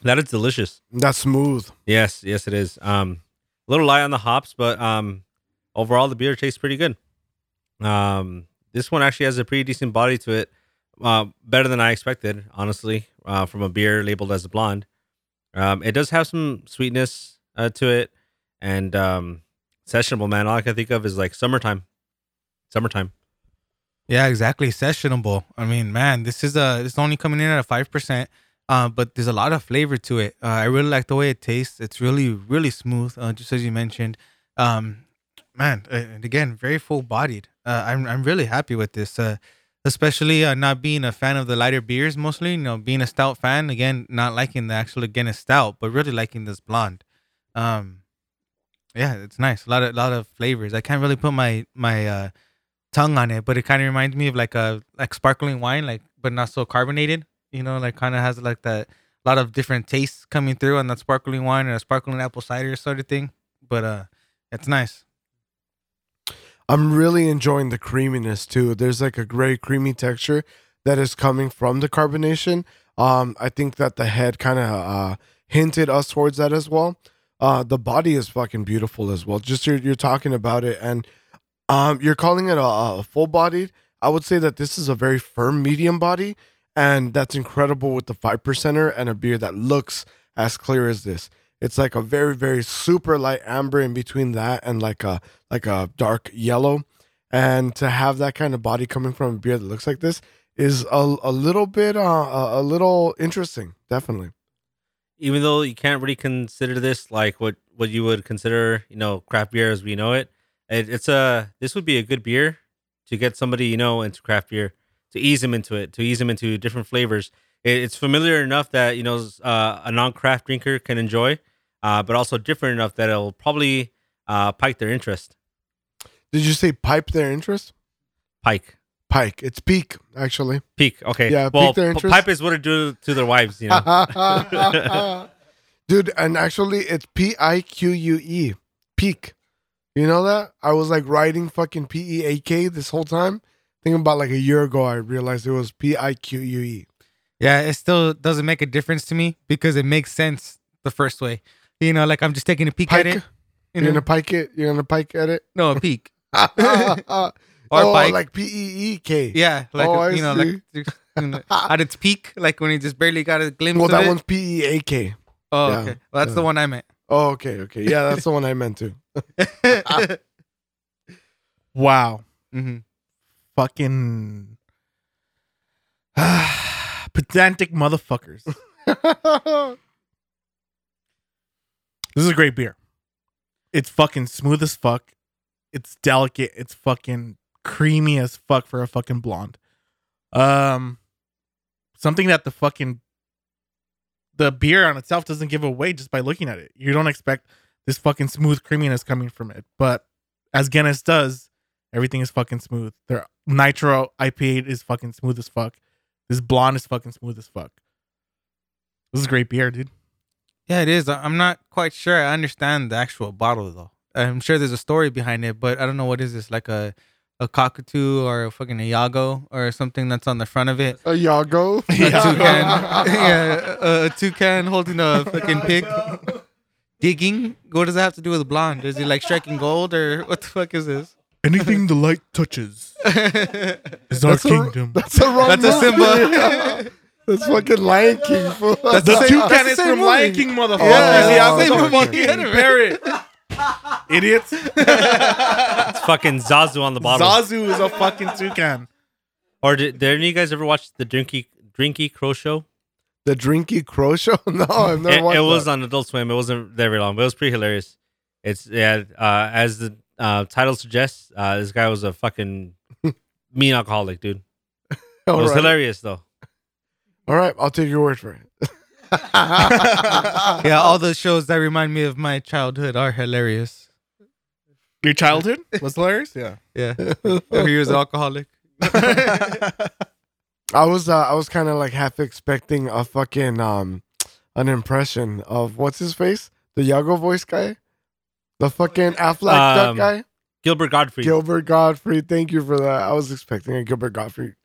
That is delicious. That's smooth. Yes, yes, it is. Um, a little light on the hops, but um, overall the beer tastes pretty good. Um, this one actually has a pretty decent body to it. Uh, better than I expected, honestly, uh, from a beer labeled as a blonde. Um, it does have some sweetness uh, to it, and um, sessionable. Man, all I can think of is like summertime. Summertime. Yeah, exactly. Sessionable. I mean, man, this is a it's only coming in at a five percent. Uh, but there's a lot of flavor to it. Uh, I really like the way it tastes. It's really, really smooth. Uh, just as you mentioned. Um, man, uh, and again, very full bodied. Uh, I'm I'm really happy with this. Especially uh, not being a fan of the lighter beers, mostly. You know, being a stout fan. Again, not liking the actual Guinness stout, but really liking this blonde. Um, yeah, it's nice. A lot of lot of flavors. I can't really put my my uh tongue on it, but it kind of reminds me of like a like sparkling wine, like but not so carbonated. You know, like kind of has like that a lot of different tastes coming through on that sparkling wine or a sparkling apple cider sort of thing. But uh, it's nice. I'm really enjoying the creaminess too. There's like a very creamy texture that is coming from the carbonation. Um, I think that the head kind of uh, hinted us towards that as well. Uh, the body is fucking beautiful as well. Just you're, you're talking about it, and um, you're calling it a, a full bodied. I would say that this is a very firm medium body, and that's incredible with the five percenter and a beer that looks as clear as this. It's like a very very super light amber in between that and like a like a dark yellow, and to have that kind of body coming from a beer that looks like this is a, a little bit uh, a, little interesting, definitely. Even though you can't really consider this like what what you would consider, you know, craft beer as we know it. it it's a this would be a good beer to get somebody you know into craft beer to ease them into it, to ease them into different flavors. It, it's familiar enough that you know uh, a non-craft drinker can enjoy, uh, but also different enough that it'll probably uh, pike their interest. Did you say pipe their interest? Pike, Pike. It's peak actually. peak. Okay, Yeah, Well, pique their p- interest. pipe is what it do to their wives. You know. Dude, and actually it's P I Q U E. Peak. You know that? I was like writing fucking P E A K this whole time. Thinking about like a year ago, I realized it was P I Q U E. Yeah, it still doesn't make a difference to me because it makes sense the first way. You know, like I'm just taking a peek Pike. at it. You You're know? gonna pike it? You're gonna pike at it? no, a peek. oh, pike. like P E E K. Yeah, like Oh, I you know, see. like you know, at its peak, like when you just barely got a glimpse of it. Well, of that it. one's P E A K. oh, yeah, okay. Well, that's the one I meant. Oh, okay, okay. Yeah, that's the one I meant to. Wow. Mm-hmm. Fucking pedantic motherfuckers. This is a great beer. It's fucking smooth as fuck. It's delicate. It's fucking creamy as fuck for a fucking blonde. Um, something that the fucking the beer on itself doesn't give away just by looking at it. You don't expect this fucking smooth creaminess coming from it, but as Guinness does, everything is fucking smooth. Their nitro IPA is fucking smooth as fuck. This blonde is fucking smooth as fuck. This is great beer, dude. Yeah, it is. I- I'm not quite sure. I understand the actual bottle though. I'm sure there's a story behind it, but I don't know what is this like a a cockatoo or a fucking Iago or something that's on the front of it. A Yago. A toucan, yeah, a, a toucan holding a fucking pig. Digging. What does that have to do with blonde? Is he like striking gold or what the fuck is this? Anything the light touches is our That's a- kingdom. That's a wrong That's a movie. symbol. That's fucking Lion King. fool. That's the the same- toucan that's the is from movie. Lion King, motherfuckers. Yeah, he yeah, has same a fucking parrot. Idiots. It's fucking Zazu on the bottle. Zazu is a fucking toucan. Or did, did any of you guys ever watch the Drinky Drinky Crow show? The Drinky Crow Show? No, I've never It, watched it It was on Adult Swim. It wasn't there very long, but it was pretty hilarious. It's yeah, uh, as the uh, title suggests, uh, this guy was a fucking mean alcoholic, dude. It was right. hilarious though. All right, I'll take your word for it. Yeah, all the shows that remind me of my childhood are hilarious. Your childhood was hilarious. Yeah. Yeah, he was an alcoholic. I was uh, I was kind of like half expecting a fucking um an impression of what's his face, the Yago voice guy, the fucking Aflac duck Um, guy, Gilbert Gottfried. Gilbert Gottfried. Thank you for that. I was expecting a Gilbert Gottfried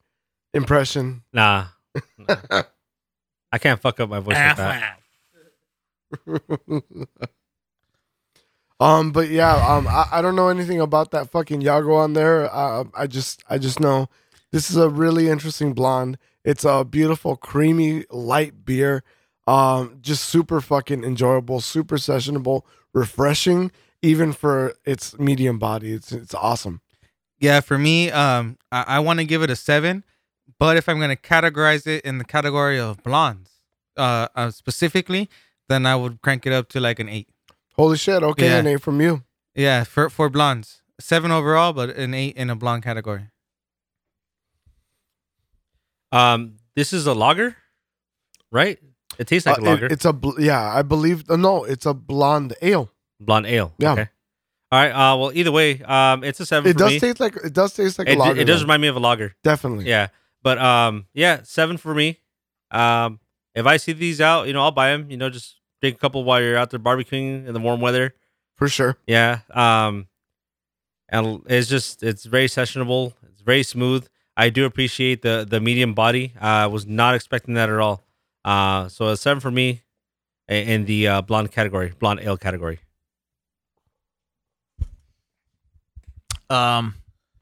impression. nah, Nah. I can't fuck up my voice like that. um, but yeah, um, I, I don't know anything about that fucking Yago on there. Uh, I just I just know this is a really interesting blonde. It's a beautiful, creamy, light beer. Um, just super fucking enjoyable, super sessionable, refreshing, even for its medium body. It's it's awesome. Yeah, for me, um, I, I want to give it a seven, but if I'm gonna categorize it in the category of blondes, uh, uh, specifically, then I would crank it up to like an eight. Holy shit! Okay, Yeah. an eight from you. Yeah, for for blondes, seven overall, but an eight in a blonde category. Um, this is a lager, right? It tastes like Uh, a it- lager, it's a bl- yeah, I believe. Uh, no, it's a blonde ale. blonde ale. Yeah. Okay. All right. Uh, well, either way, um, it's a seven It for does me. taste like it does taste like it, a lager. it does though. remind me of a lager. definitely. Yeah, but um, yeah, seven for me. Um, if I see these out, you know, I'll buy them. You know, just drink a couple while you're out there barbecuing in the warm weather. for sure. Yeah. Um, and it's just it's very sessionable. It's very smooth. I do appreciate the the medium body. I was not expecting that at all. Uh, so a seven for me in the uh, blonde category, blonde ale category. Um,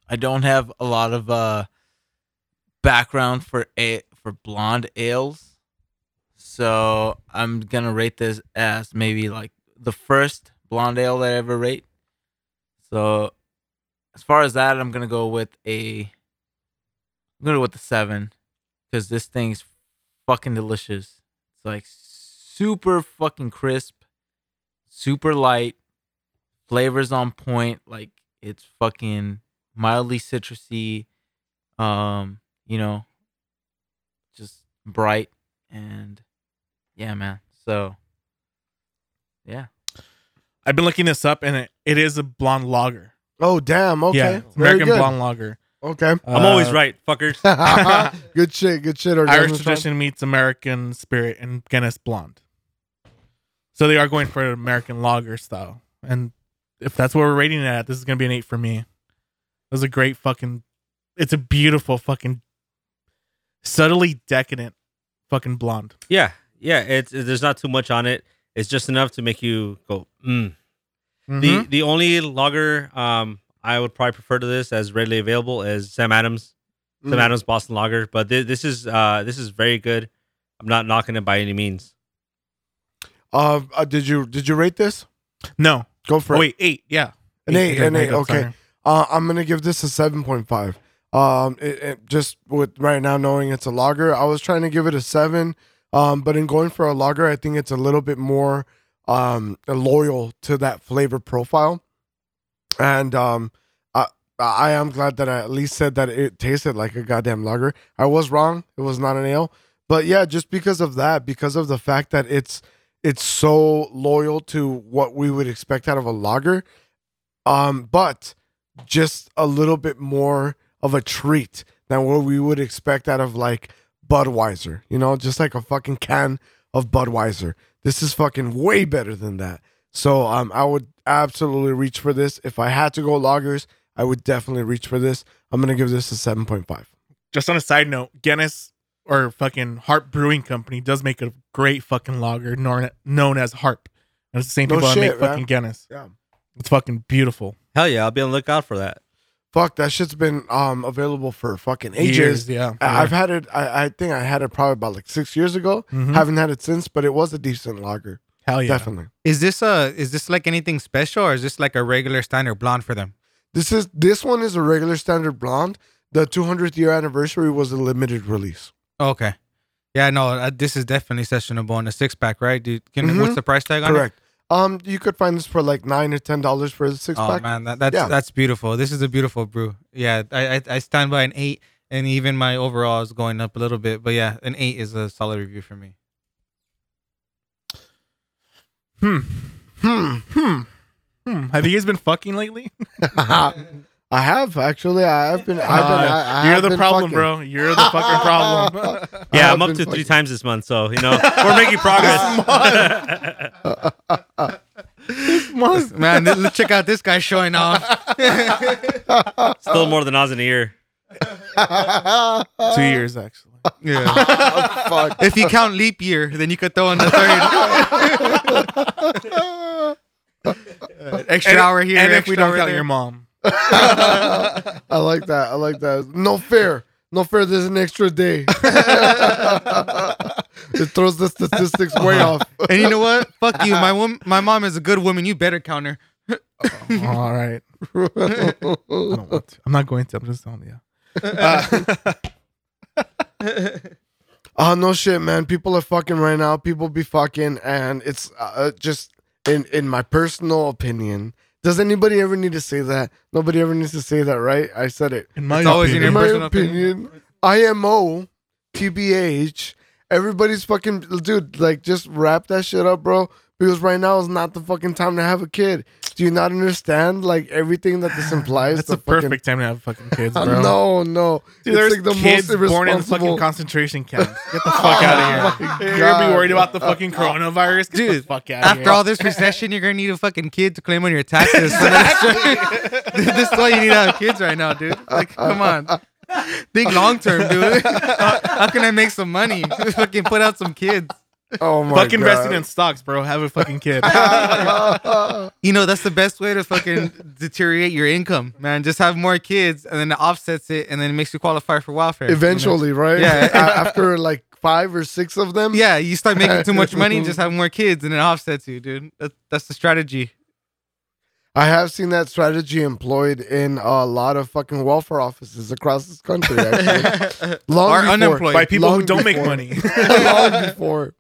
I don't have a lot of uh background for a for blonde ales, so I'm gonna rate this as maybe like the first blonde ale that I ever rate. So, as far as that, I'm gonna go with a. I'm gonna go with the seven, because this thing's fucking delicious. It's like super fucking crisp, super light, flavors on point. Like it's fucking mildly citrusy, um, you know, just bright and yeah, man. So yeah. I've been looking this up, and it, it is a blonde lager. Oh damn. Okay. Yeah, American good. blonde lager. Okay. I'm always Uh, right, fuckers. good shit. Good shit. Irish Orgasm Sean. tradition meets American spirit and Guinness blonde. So they are going for an American lager style. And if that's what we're rating it at, this is gonna be an eight for me. It was a great fucking it's a beautiful fucking subtly decadent fucking blonde. yeah, yeah. It's there's not too much on it. It's just enough to make you go. Mm. The Mhm. the only lager um I would probably prefer to this as readily available is Sam Adams. Sam Mm. Adams Boston Lager, but thi- this is uh this is very good. I'm not knocking it by any means. Uh, uh, did you did you rate this? no. Go for Oh, it. wait, eight, yeah. An eight, an eight, I'm okay. Uh, I'm gonna give this a seven point five. Um, it, it- just with right now knowing it's a lager, I was trying to give it a seven. Um, but in going for a lager, I think it's a little bit more um loyal to that flavor profile. And um, I I am glad that I at least said that it tasted like a goddamn lager. I was wrong; it was not an ale. But yeah, just because of that, because of the fact that it's it's so loyal to what we would expect out of a lager, um, but just a little bit more of a treat than what we would expect out of like Budweiser, you know, just like a fucking can of Budweiser. This is fucking way better than that. So um, I would absolutely reach for this. If I had to go loggers, I would definitely reach for this. I'm gonna give this a seven point five. Just on a side note, Guinness or fucking Harp Brewing Company does make a great fucking lager known, known as Harp. And it's the same No people that shit, make fucking man. Guinness. Yeah. It's fucking beautiful. Hell yeah, I'll be on the lookout for that. Fuck, that shit's been um available for fucking ages. Years, yeah. I- I've had it. I, I think I had it probably about like six years ago. Mhm. Haven't had it since, but it was a decent lager. Hell yeah. Definitely. Is this a is this like anything special or is this like a regular standard blonde for them? This is this one is a regular standard blonde. The 200th year anniversary was a limited release. Okay. Yeah, no, uh, this is definitely sessionable on a six pack, right, dude? Can, Mhm. What's the price tag on it? Correct. Um, you could find this for like nine or ten dollars for the six pack. Oh man, that, that's Yeah. that's beautiful. This is a beautiful brew. Yeah, I, I I stand by an eight, and even my overall is going up a little bit. But yeah, an eight is a solid review for me. Hmm. Hmm. Hmm. Hmm. Have you guys been fucking lately? I have actually. I have been. I've been. Uh, I, I you're have the been problem, fucking. bro. You're the fucking problem. I Yeah, I'm up been to three times this month, so you know we're making progress. Man, th- let's check out this guy showing off. Still more than Oz in a year. Two years actually. Yeah. Oh, fuck. if you count leap year, then you could throw in the third. extra And- hour here, and if we don't hour count there. your mom. I like that. I like that. No fair. No fair. There's an extra day. it throws the statistics way off. And you know what? Fuck you. My wom- my mom is a good woman. You better count her. All right. I don't want to. I'm not going to. I'm just telling you. Uh, Oh no shit, man. People are fucking right now. People be fucking, and it's uh, just in in my personal opinion. Does anybody ever need to say that? Nobody ever needs to say that, right? I said it. in my It's always in In your my personal opinion, IMO, TBH, everybody's fucking dude. Like, just wrap that shit up, bro. Because right now is not the fucking time to have a kid. Do you not understand like everything that this implies? That's The a perfect time to have fucking kids, Fucking, bro. no, no. Dude, it's there's like the kids most born in fucking concentration camps. Get the fuck out of oh my here. You're gonna be worried about the uh, fucking coronavirus? Get the Dude, fuck out of After here. all this recession, you're gonna need a fucking kid to claim on your taxes. this is why you need to have kids right now, dude. Like, come on. Think long term, dude. How, how can I make some money? fucking put out some kids. Oh my fucking investing God. in stocks, bro. Have a fucking kid. You know, that's the best way to fucking deteriorate your income, man. Just have more kids and then it offsets it and then it makes you qualify for welfare. you know? Eventually, right? Yeah. After like five or six of them. Yeah, you start making too much money, just have more kids and it offsets you, dude. That, that's the strategy. I have seen that strategy employed in a lot of fucking welfare offices across this country. Actually. Long Or before- unemployed. By people who don't make money. long before,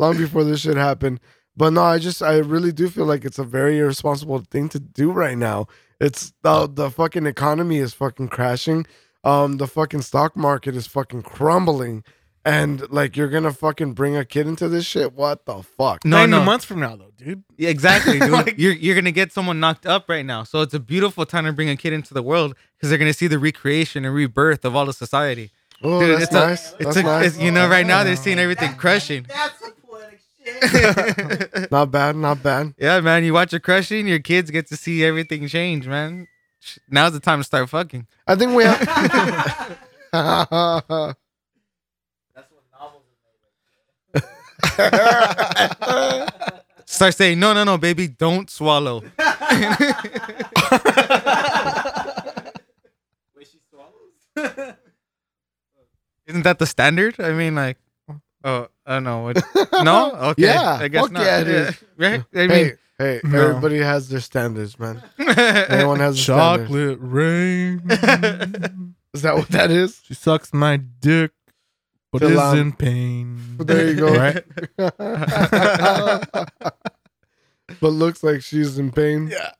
long before this shit happened. But no, I just, I really do feel like it's a very irresponsible thing to do right now. It's the the fucking economy is fucking crashing. Um, the fucking stock market is fucking crumbling, and like you're gonna fucking bring a kid into this shit. What the fuck? No, Nine no. months from now, though, dude. Yeah, exactly, dude. Like- you're you're gonna get someone knocked up right now, so it's a beautiful time to bring a kid into the world because they're gonna see the recreation and rebirth of all of society. Oh, Dude, that's it's a- nice. It's that's a, nice. it's, you know, right now they're seeing everything crushing. That's some poetic shit. not bad, not bad. Yeah, man. You watch it crushing, your kids get to see everything change, man. Now's the time to start fucking. I think we have. That's what novels Start saying, no, no, no, baby, don't swallow. Wait, she swallows? Isn't that the standard? I mean, like, oh, I don't know. What, no? Okay. Yeah, I guess fuck not. yeah, it is. Right? I hey, mean, hey, No. everybody has their standards, man. Everyone has a standard. Chocolate rain. Is that what that is? she sucks my dick, but Till is I'm- in pain. There you go. Right? but looks like she's in pain. Yeah.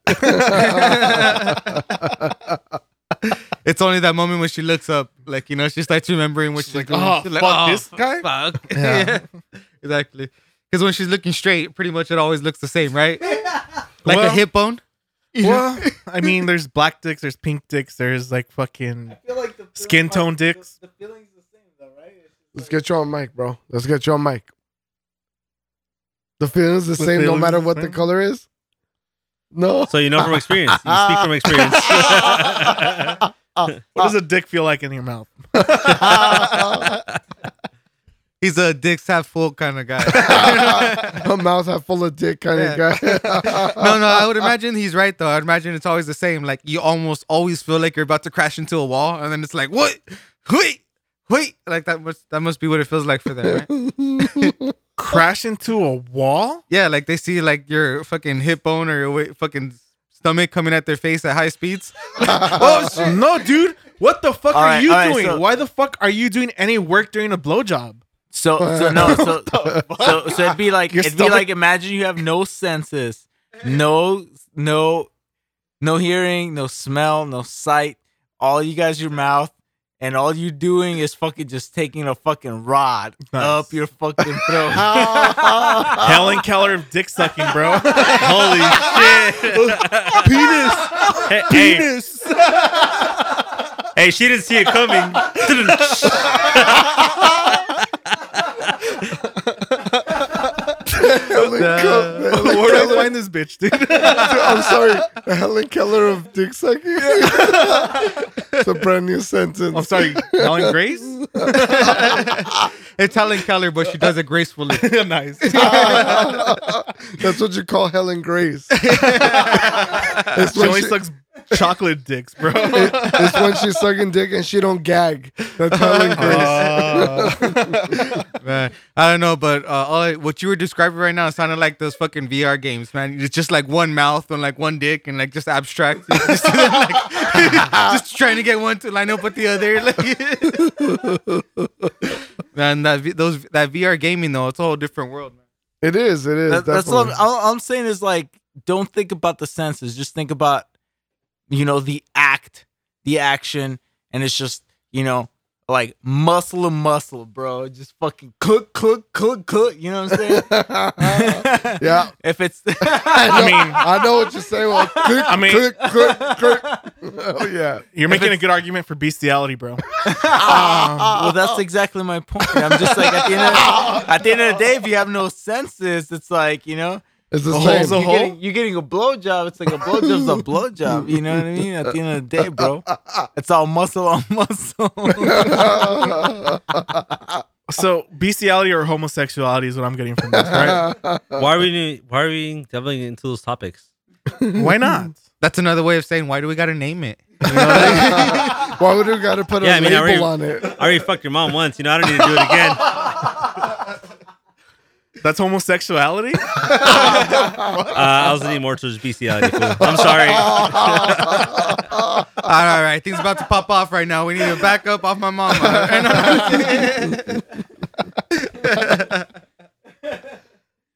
It's only that moment when she looks up, like, you know, she starts remembering what She's she's, like, doing. "Oh, She's fuck oh, this guy?" Fuck. Yeah. Yeah. exactly. Because when she's looking straight, pretty much it always looks the same, right? Like a hip bone. Well, I mean, there's black dicks, there's pink dicks, there's like fucking. I feel like the Skin tone the- dicks. The, feeling's the same though, right? It's just Let's get you on mic, bro. Let's get you on mic. The feeling's the The same no matter the what the color is? No. So you know from experience. You speak from experience. Uh, what does uh. a dick feel like in your mouth? He's a dicks half full kind of guy. a mouth half full of dick kind Yeah. of guy. no, no, I would imagine he's right though. I'd imagine it's always the same. Like you almost always feel like you're about to crash into a wall, and then it's like, what? Wait, wait. Like that must that must be what it feels like for them, right? Crash into a wall? Yeah, like they see like your fucking hip bone or your wa- fucking stomach coming at their face at high speeds. Oh shit. no, dude. What the fuck All are right, you all right, doing? so- Why the fuck are you doing any work during a blowjob? So so no so so so it'd be like Your it'd be stomach- like imagine you have no senses, no no no hearing, no smell, no sight. All you guys your mouth, and all you're doing is fucking just taking a fucking rod Nice. up your fucking throat. Helen Keller dick sucking, bro. Holy shit! Penis. hey, hey, Penis. hey, she didn't see it coming. Where do I find this bitch, dude? I'm sorry, Helen Keller of dick sucking. it's a brand new sentence. I'm sorry, Helen Grace. It's Helen Keller, but she does it gracefully. nice. That's what you call Helen Grace. it's, She only she, sucks chocolate dicks, bro. it's when she's sucking dick and she don't gag. That's Helen Grace. Uh, Man, I don't know, but uh, all I, what you were describing right now sounded like those fucking VR games, man. It's just like one mouth and like one dick and like just abstract. Just, like, just trying to get one to line up with the other. Like, man, that those that VR gaming though, it's a whole different world, man. It is. It is. That- that's what I'm, all I'm saying is like, don't think about the senses. Just think about, you know, the act, the action, and it's just, you know, like muscle and muscle, bro. Just fucking cook, cook, cook, cook. You know what I'm saying? Yeah. If it's, I, mean- mean, I know what you're saying. Well, click, I mean- click, click, click. Oh yeah. you're making a good argument for bestiality, bro. Um, well, that's exactly my point. I'm just like at the end of, at the end of the day, if you have no senses, it's like you know, It's the A same. hole's a you're hole? getting, you're getting a blowjob. It's like a blowjob's a blowjob. You know what I mean? At the end of the day, bro, it's all muscle on muscle. So bestiality or homosexuality is what I'm getting from this, right? why are we? Why are we delving into those topics? Why not? That's another way of saying why do we gotta name it? Why would we got to put Yeah, a I mean, label already- on it? I already fucked your mom once. You know, I don't need to do it again. That's homosexuality? Uh, I was leaning more towards bestiality. Fool. I'm sorry. all right, all right, things about to pop off right now. We need to back up off my mama.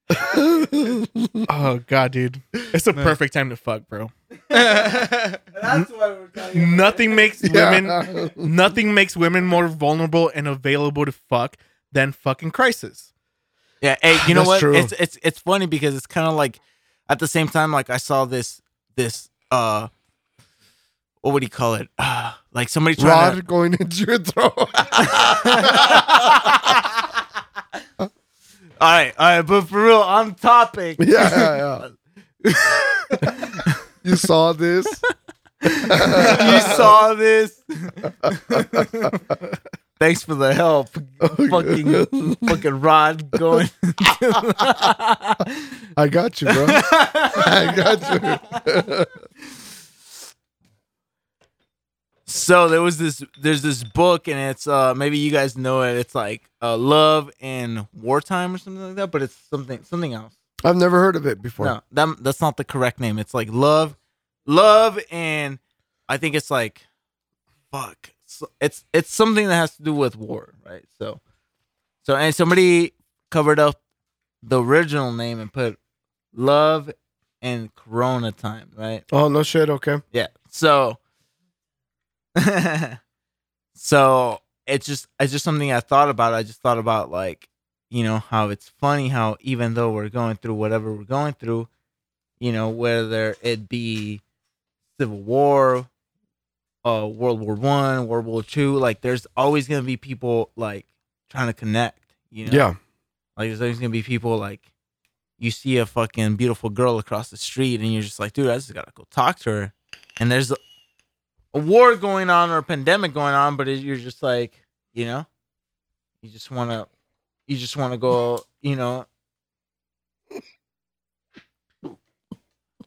Oh god, dude. It's a perfect time to fuck, bro. That's why we're talking. Nothing makes women Yeah. nothing makes women more vulnerable and available to fuck than fucking crisis. Yeah, hey, you know what? true. It's it's it's funny because it's kind of like at the same time, like I saw this this uh, what would you call it? Uh, like somebody trying to going into your throat. All right, all right, but for real, on topic. yeah, yeah, yeah. you saw this? you saw this. Thanks for the help. fucking fucking rod going. I got you, bro. I got you. so there was this there's this book and it's uh maybe you guys know it. It's like uh love in wartime or something like that, but it's something something else. I've never heard of it before. No, that that's not the correct name. It's like love, love, and I think it's like, fuck. It's it's something that has to do with war, right? So, so and somebody covered up the original name and put love and Corona time, right? Oh no shit. Okay. Yeah. So, so it's just it's just something I thought about. I just thought about like you know how it's funny how even though we're going through whatever we're going through, you know whether it be civil war, uh, World War One, World War Two, like there's always gonna be people like trying to connect. You know, Yeah. like there's always gonna be people like you see a fucking beautiful girl across the street and you're just like, dude, I just gotta go talk to her. And there's a, a war going on or a pandemic going on, but it, you're just like, you know, you just wanna, you just wanna go, you know,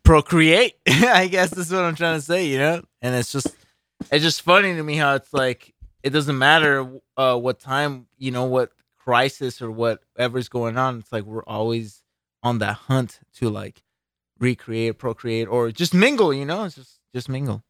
procreate. I guess that's what I'm trying to say, you know. And it's just, it's just funny to me how it's like it doesn't matter uh, what time, you know, what crisis or whatever's going on. It's like we're always on that hunt to like recreate, procreate, or just mingle. You know, it's just just mingle.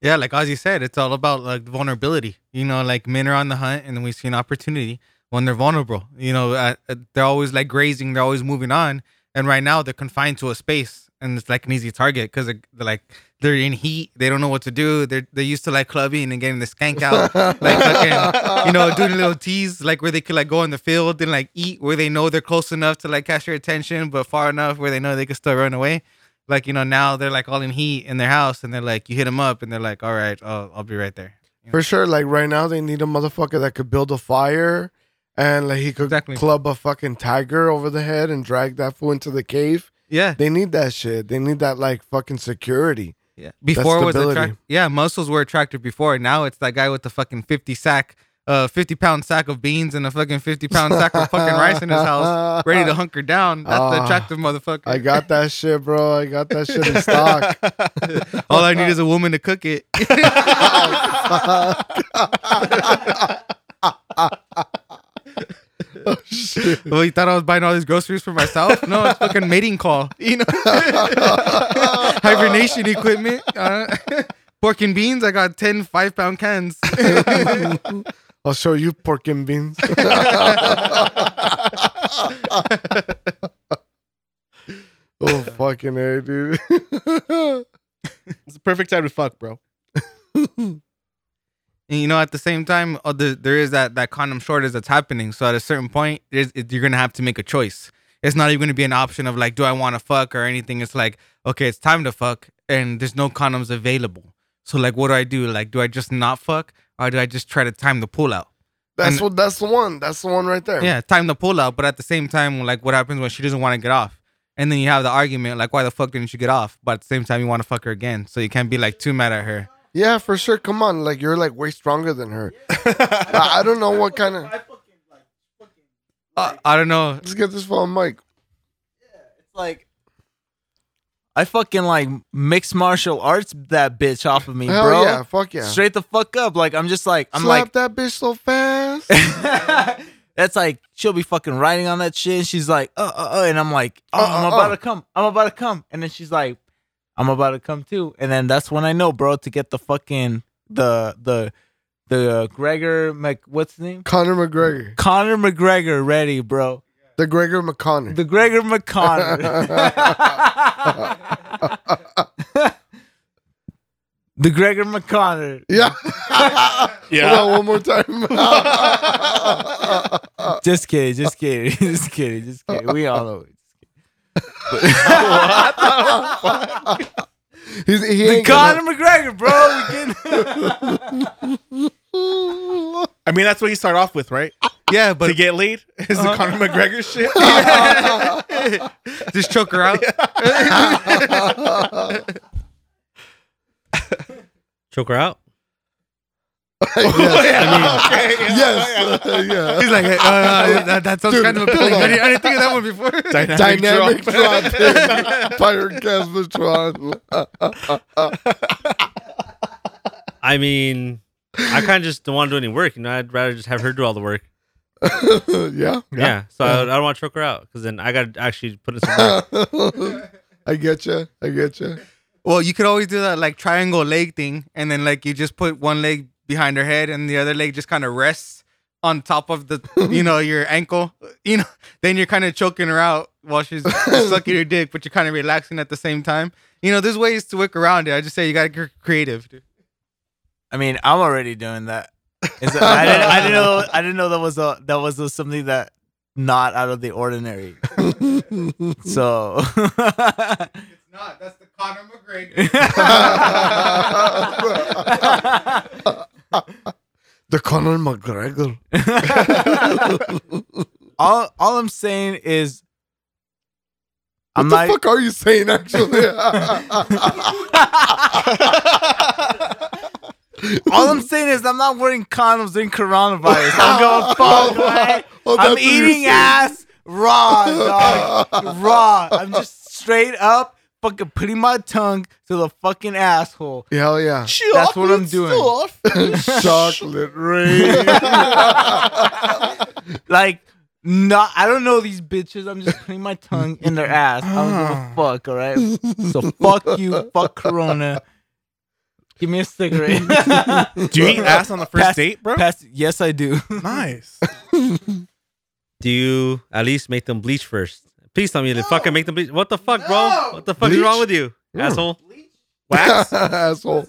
Yeah, like Ozzy said, it's all about like vulnerability. You know, like men are on the hunt, and then we see an opportunity. when they're vulnerable. You know, they're always like grazing, they're always moving on, and right now they're confined to a space, and it's like an easy target because like they're in heat, they don't know what to do. They're they're used to like clubbing and getting the skank out, like fucking, you know, doing little tease, like where they could like go in the field and like eat where they know they're close enough to like catch your attention, but far enough where they know they can still run away. Like you know, now they're like all in heat in their house, and they're like, you hit them up, and they're like, all right, I'll, I'll be right there. For sure, like right now, they need a motherfucker that could build a fire and like he could Exactly. club a fucking tiger over the head and drag that fool into the cave. Yeah, They need that shit. They need that like fucking security. Yeah. Before it was stability. attract- yeah, muscles were attractive before. Now it's that guy with the fucking fifty sack, uh, fifty pound sack of beans and a fucking fifty pound sack of fucking rice in his house, ready to hunker down. That's the Ah, attractive motherfucker. I got that shit, bro. I got that shit in stock. All I need is a woman to cook it. oh shit. well, you thought I was buying all these groceries for myself? No, it's fucking mating call. You know, hibernation equipment. Uh, pork and beans. I got 10 five pound cans. I'll show you pork and beans. oh fucking a, dude. It's the perfect time to fuck, bro. And you know, at the same time, uh, the, there is that that condom shortage that's happening. So at a certain point, it, you're gonna have to make a choice. It's not even gonna be an option of like, do I want to fuck or anything. It's like, okay, it's time to fuck, and there's no condoms available. So like, what do I do? Like, do I just not fuck, or do I just try to time the pull out? That's And- what. That's the one. That's the one right there. Yeah, time the pull out. But at the same time, like, what happens when she doesn't want to get off? And then you have the argument, like, why the fuck didn't you get off? But at the same time, you want to fuck her again. So you can't be like too mad at her. Yeah, for sure. Come on, like you're like way stronger than her. I, I don't know what kind of. I fucking like uh, I don't know. Let's get this phone mic. Yeah. It's like I fucking like mixed martial arts that bitch off of me, Hell bro. yeah, fuck yeah. Straight the fuck up. Like I'm just like I'm Slap that bitch so fast. that's like she'll be fucking writing on that shit. And she's like, uh, uh, uh, and I'm like, oh, Uh, I'm uh, about uh. to come. I'm about to come. And then she's like, I'm about to come too. And then that's when I know, bro, to get the fucking the the the uh, Gregor Mc what's his name? Conor McGregor, Conor McGregor ready, bro. the Gregor McConnor. The Gregor McConnor. the Gregor McConnor. yeah. Yeah. Hold on, one more time. Just kidding, just kidding, just kidding, just kidding. We all know it. He's, he The ain't Conor gonna- McGregor, bro. We can... I mean, that's what you start off with, right? Yeah, but to get laid is the uh-huh. Conor McGregor shit. just choke her out. Choke her out. Yes. okay. yes. yeah. He's like, uh, uh, that, that sounds Dude, kind of appealing. I didn't, I didn't think of that one before. Dynamic, Dynamic drop. drop. Pirate I mean, I kind of just don't want to do any work. You know, I'd rather just have her do all the work. yeah. Yeah. So I, I don't want to choke her out because then I got to actually put in some work. I get you. I get you. Well, you could always do that like triangle leg thing, and then like you just put one leg behind her head, and the other leg just kind of rests on top of the, you know, your ankle. You know, then you're kind of choking her out while she's sucking your dick, but you're kind of relaxing at the same time. You know, there's ways to work around it. I just say you gotta get creative. Dude. I mean, I'm already doing that. Is it- I, didn't, I didn't know. I didn't know that was a that was a, something that not out of the ordinary. So It's not. That's the Conor McGregor. The Conor McGregor. all all I'm saying is, What I'm the not. fuck are you saying, actually? All I'm saying is I'm not wearing condoms in coronavirus. I'm going fuck. right? Oh, I'm eating ass raw, dog. raw. I'm just straight up fucking putting my tongue to the fucking asshole. Hell yeah. That's what I'm doing. Chocolate rain. Like, no, I don't know these bitches. I'm just putting my tongue in their ass. I don't give a ah. fuck, all right? So fuck you, fuck Corona. Give me a cigarette. Do you eat ass on the first Pass- date, bro? Pass, yes, I do. nice. do you at least make them bleach first? Please tell me to fucking make them bleach. What the fuck, bro? What the fuck is Bleach? wrong with you, asshole? Wax? Asshole.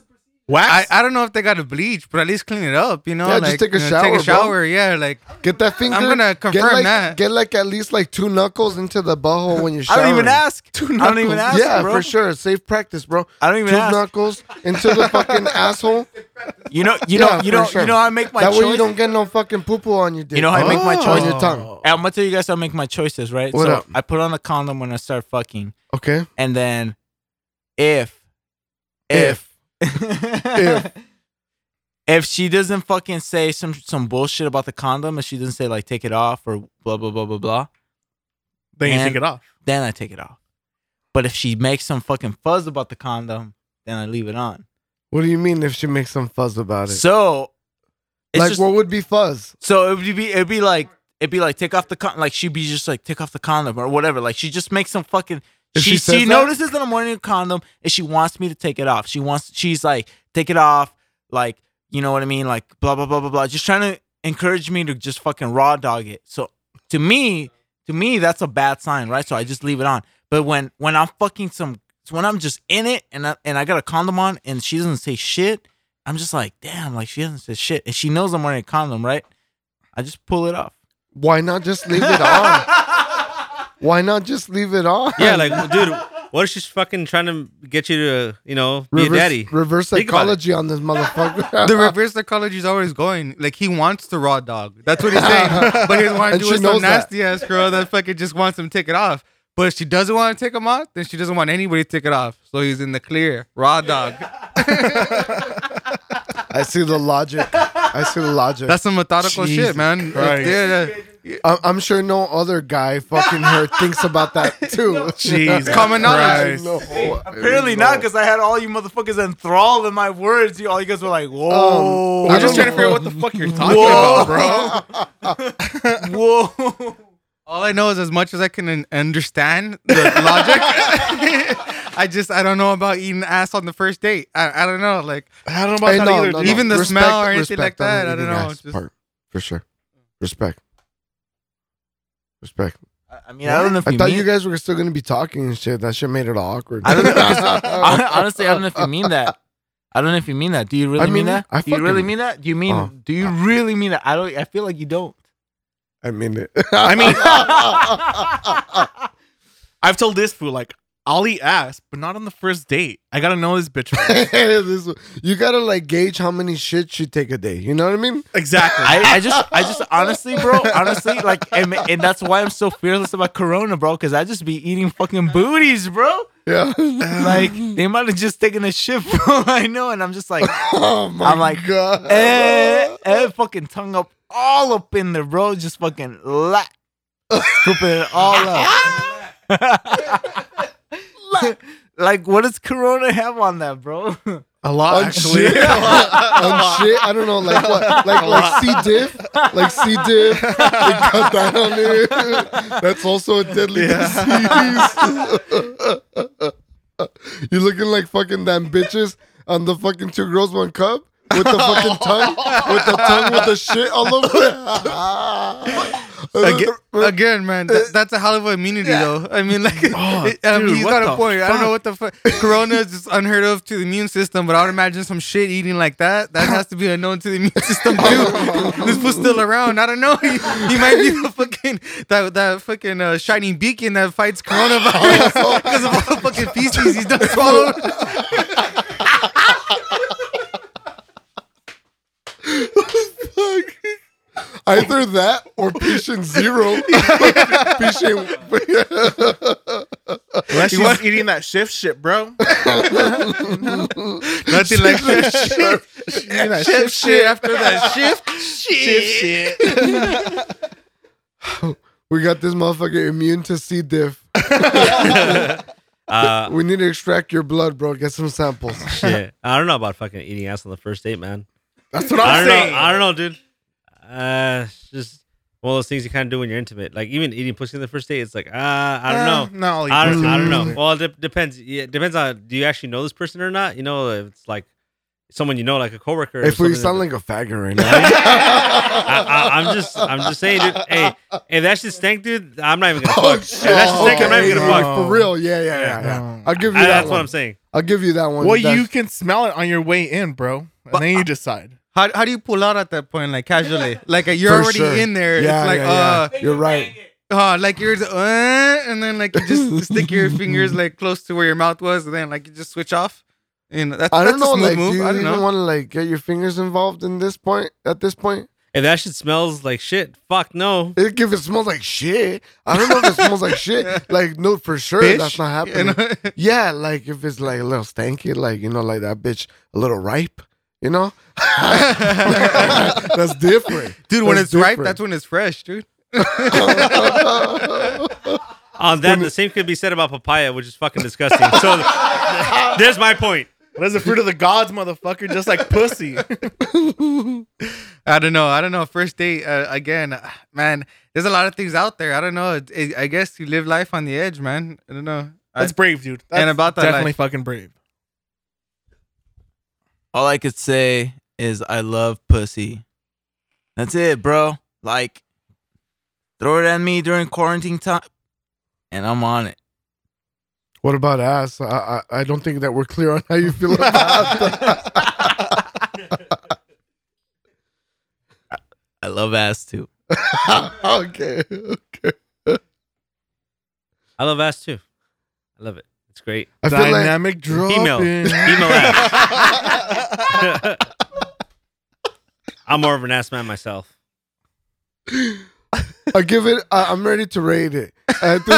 I, Wax? I don't know if they got to bleach, but at least clean it up. You know, Yeah, like just take a you know, shower, Take a shower. Yeah, like Get that finger. I'm gonna get confirm like, that. Get like at least like two knuckles into the butthole when you're I don't even ask. Two I knuckles. don't even ask, Yeah, bro. for sure. Safe practice, bro. I don't even Two ask. knuckles into the fucking asshole. You know, you Yeah, know, you know, sure. you know. I make my choices. that choice. way you don't get no fucking poo poo on your dick. You know how I make my oh. On choice? your tongue. I'm gonna tell you guys how I make my choices, right? What so up? I put on a condom when I start fucking, Okay. and then if if if if she doesn't fucking say some some bullshit about the condom, and she doesn't say like take it off or blah blah blah blah blah, then you take it off. then I take it off. But if she makes some fucking fuzz about the condom, then I leave it on. What do you mean if she makes some fuzz about it? So like just- what would be fuzz? So it would be it'd be like it'd be like take off the con like she'd be just like take off the condom or whatever. Like she just makes some fucking If she she she, that? notices that I'm wearing a condom and she wants me to take it off. She wants she's like take it off like you know what I mean like blah blah blah blah blah. Just trying to encourage me to just fucking raw dog it. So to me to me that's a bad sign, right? So I just leave it on. But when when I'm fucking some when I'm just in it and I, and I got a condom on and she doesn't say shit, I'm just like damn like she doesn't say shit and she knows I'm wearing a condom, right? I just pull it off. Why not just leave it on? Why not just leave it on? Yeah, like, dude, what if she's fucking trying to get you to, you know, be reverse, a daddy? reverse Think psychology on this motherfucker. the reverse psychology is always going. Like he wants the raw dog. That's what he's saying. but he doesn't want to And do she it some that. nasty ass girl that fucking just wants him to take it off. But if she doesn't want to take him off, then she doesn't want anybody to take it off. So he's in the clear, raw dog. I see the logic. I see the logic. That's some methodical Jesus shit, man. Christ. Yeah, yeah. I- I'm sure no other guy fucking her thinks about that too. Jesus Common knowledge. No. Apparently not, because I had all you motherfuckers enthralled in my words. You all you guys were like, whoa, Um, I'm just I trying to figure out what the fuck you're talking Whoa. about, bro. whoa. All I know is as much as I can understand the logic. I just I don't know about eating ass on the first date. I, I don't know. Like I don't know about Hey, that no, either. no, no. Even the Respect- smell or anything like respect on the that, I don't know, ass just- part, for sure. Respect. Respect. I mean, I don't know if I thought mean. you guys were still gonna be talking and shit. That shit made it all awkward. I don't know. honestly, I don't know if you mean that. I don't know if you mean that. Do you really I mean, mean that? I Do you really mean that? Do you mean? Oh. do you ah. really mean that? I don't. I feel like you don't. I mean it. I mean, I've told this fool like I'll eat ass, but not on the first date. I gotta know this bitch. first. This- you gotta like gauge how many shits you take a day. You know what I mean? exactly. I, I just, I just, honestly, bro, honestly, like, and, and that's why I'm so fearless about Corona, bro, because I just be eating fucking booties, bro. Yeah. Like, they might have just taken a shit, bro. I know, and I'm just like, oh my I'm like, god. eh, eh, fucking tongue up, all up in there, bro. Just fucking la, scooping it all up. like, what does Corona have on that, bro? a lot On actually. shit, on shit, I don't know, like what, like like C diff, like C diff. They cut that on it. That's also a deadly disease. You're looking like fucking damn bitches on the fucking two girls one cup with the fucking tongue, with the tongue with the shit all over it. Again, again, man, that, that's a hell of an immunity, though. I mean, like, Oh, it- I mean, dude, he's got a point. I don't know what the fuck. Corona is just unheard of to the immune system, but I would imagine some shit eating like that. That has to be unknown to the immune system too. this was still around. I don't know. He, he might be the fucking that that fucking uh, shining beacon that fights coronavirus because of all the fucking feces he's done swallowed. Either that or patient zero. patient. Unless she's eating that shift shit, bro. Nothing like shift shit. Eating that Shift shit after that shift. shift shit. we got this motherfucker immune to C diff. Uh, We need to extract your blood, bro. Get some samples. shit. I don't know about fucking eating ass on the first date, man. That's what I I'm don't saying. know. I don't know, dude. Uh, it's just one of those things you kind of do when you're intimate. Like even eating pussy on the first date, it's like, uh, I don't know. No, I'll I don't. I don't know. Well, it de- depends. Yeah, it depends on do you actually know this person or not. You know, if it's like someone you know, like a coworker. If we sound like a faggot right now. I, I, I'm just, I'm just saying, dude. Hey, if that shit stank, dude, I'm not even gonna fuck. If that shit stank, I'm not even gonna okay, fuck. For real, yeah, yeah, yeah. yeah. No. I'll give you I- that that's one. what I'm saying. I'll give you that one. Well, That's- you can smell it on your way in, bro, and then you decide. How, how do you pull out at that point, like casually? Like uh, you're For already sure. in there. Yeah, it's like, yeah, yeah. You're right. uh, uh, like you're, the, uh, and then like you just stick your fingers like close to where your mouth was, and then like you just switch off. And that's, I don't that's know. a smooth Like, move. do you I don't even want to like get your fingers involved in this point? At this point, If that shit smells like shit, fuck no. if if it smells like shit, I don't know if it smells like shit. Like, no, for sure, Fish, that's not you happening. know? Yeah, like if it's like a little stanky, like you know, like that bitch a little ripe, you know. that's different, Dude, when That's it's ripe, that's when it's fresh, dude. On that, the same could be said about papaya, which is fucking disgusting. So there's my point. That's the fruit of the gods, motherfucker. Just like pussy. I don't know. I don't know. First date uh, again, uh, man. There's a lot of things out there. I don't know. It, it- I guess you live life on the edge, man. I don't know. I- That's brave, dude. That's And about that definitely life. fucking brave. All I could say is I love pussy. That's it, bro. Like, throw it at me during quarantine time, and I'm on it. What about ass? I, I I don't think that we're clear on how you feel about that. I love ass too. okay, okay. I love ass too. I love it. It's great. I feel like Dynamic dropping. Female. Female ass. I'm more of an ass man myself. I give it. I, I'm ready to rate it. I think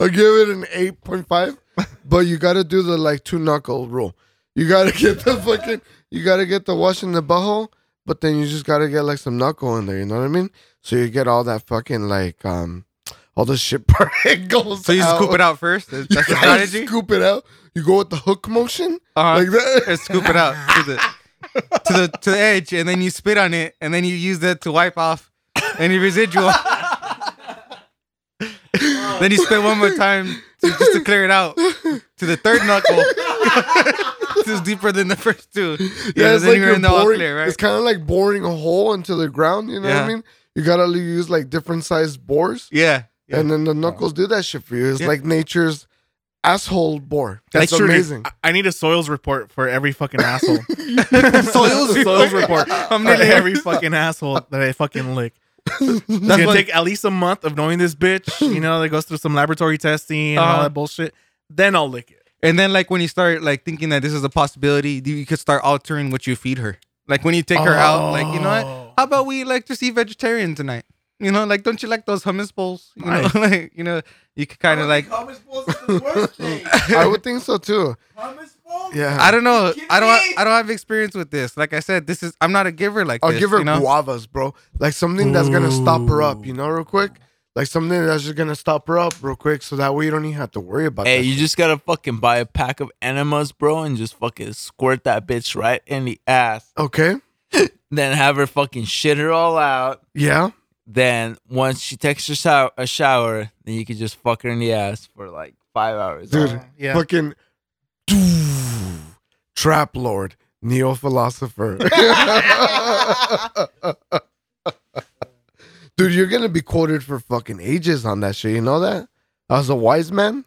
I'll give it an eight point five. But you got to do the like two knuckle rule. You got to get the fucking. You got to get the wash in the butthole, but then you just got to get like some knuckle in there. You know what I mean? So you get all that fucking like um, all the shit part goes. so you out. scoop it out first. That's You the strategy. Scoop it out. You go with the hook motion Uh-huh. like that. and scoop it out to the to the to the edge, and then you spit on it, and then you use that to wipe off any residual. then you spit one more time to, just to clear it out to the third knuckle. this is deeper than the first two. Yeah, it's like you're you're in the boring. clear, right? It's kind of like boring a hole into the ground. You know what I mean? You gotta use like different sized bores, yeah. Yeah. and then the knuckles do that shit for you. It's Yeah. like nature's asshole bore. That's true, dude. amazing. I- I need a soils report for every fucking asshole. Soils soils report I'm for nearly every fucking asshole that I fucking lick. It's That's gonna what- take at least a month of knowing this bitch. You know, that goes through some laboratory testing and all Uh-huh. that bullshit. Then I'll lick it. And then like when you start like thinking that this is a possibility, you you could start altering what you feed her. Like when you take her out, like you know what? Oh. How about we like just eat vegetarian tonight? You know, like don't you like those hummus bowls? You Nice. know, like you know, you could kind of like hummus bowls the worst thing. I would think so too. Hummus bowls? Yeah. I don't know. I don't I don't have experience with this. Like I said, this is I'm not a giver like I'll this. give her you know? guavas, bro. Like something that's gonna stop her up. You know, real quick. Like something that's just gonna stop her up real quick, so that way you don't even have to worry about. Hey, you shit. just gotta fucking buy a pack of enemas, bro, and just fucking squirt that bitch right in the ass. okay. Then have her fucking shit her all out. Yeah. Then once she takes a shower, a shower, then you can just fuck her in the ass for like five hours. Dude, Yeah. fucking Traplord, neo philosopher. Dude, you're gonna be quoted for fucking ages on that shit. You know that? I was a wise man.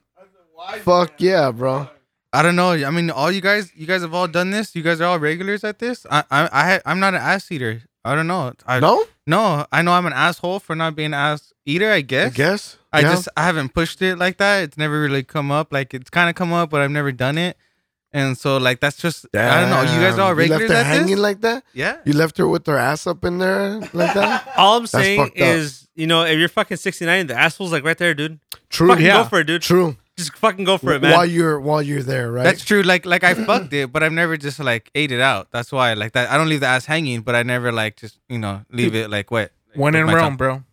Fuck yeah, bro. I don't know. I mean, all you guys, you guys have all done this. You guys are all regulars at this. I, I, I I'm not an ass eater. I don't know. I, No, no, I know I'm an asshole for not being an ass eater. I guess. I guess. guess. I Yeah. just I haven't pushed it like that. It's never really come up. Like it's kind of come up, but I've never done it. And so like that's just I don't know. You guys are all regulars You left her at hanging this? like that. yeah. You left her with her ass up in there like that. All I'm saying fucked up. is, you know, if you're fucking 69, the asshole's like right there, dude. True. Fucking yeah. go for it, dude. True. Just fucking go for it, man. While you're while you're there, right? That's true. Like like I fucked it, but I've never just like ate it out. That's why like that. I don't leave the ass hanging, but I never like just you know leave it like wet. when in Rome, tongue. bro.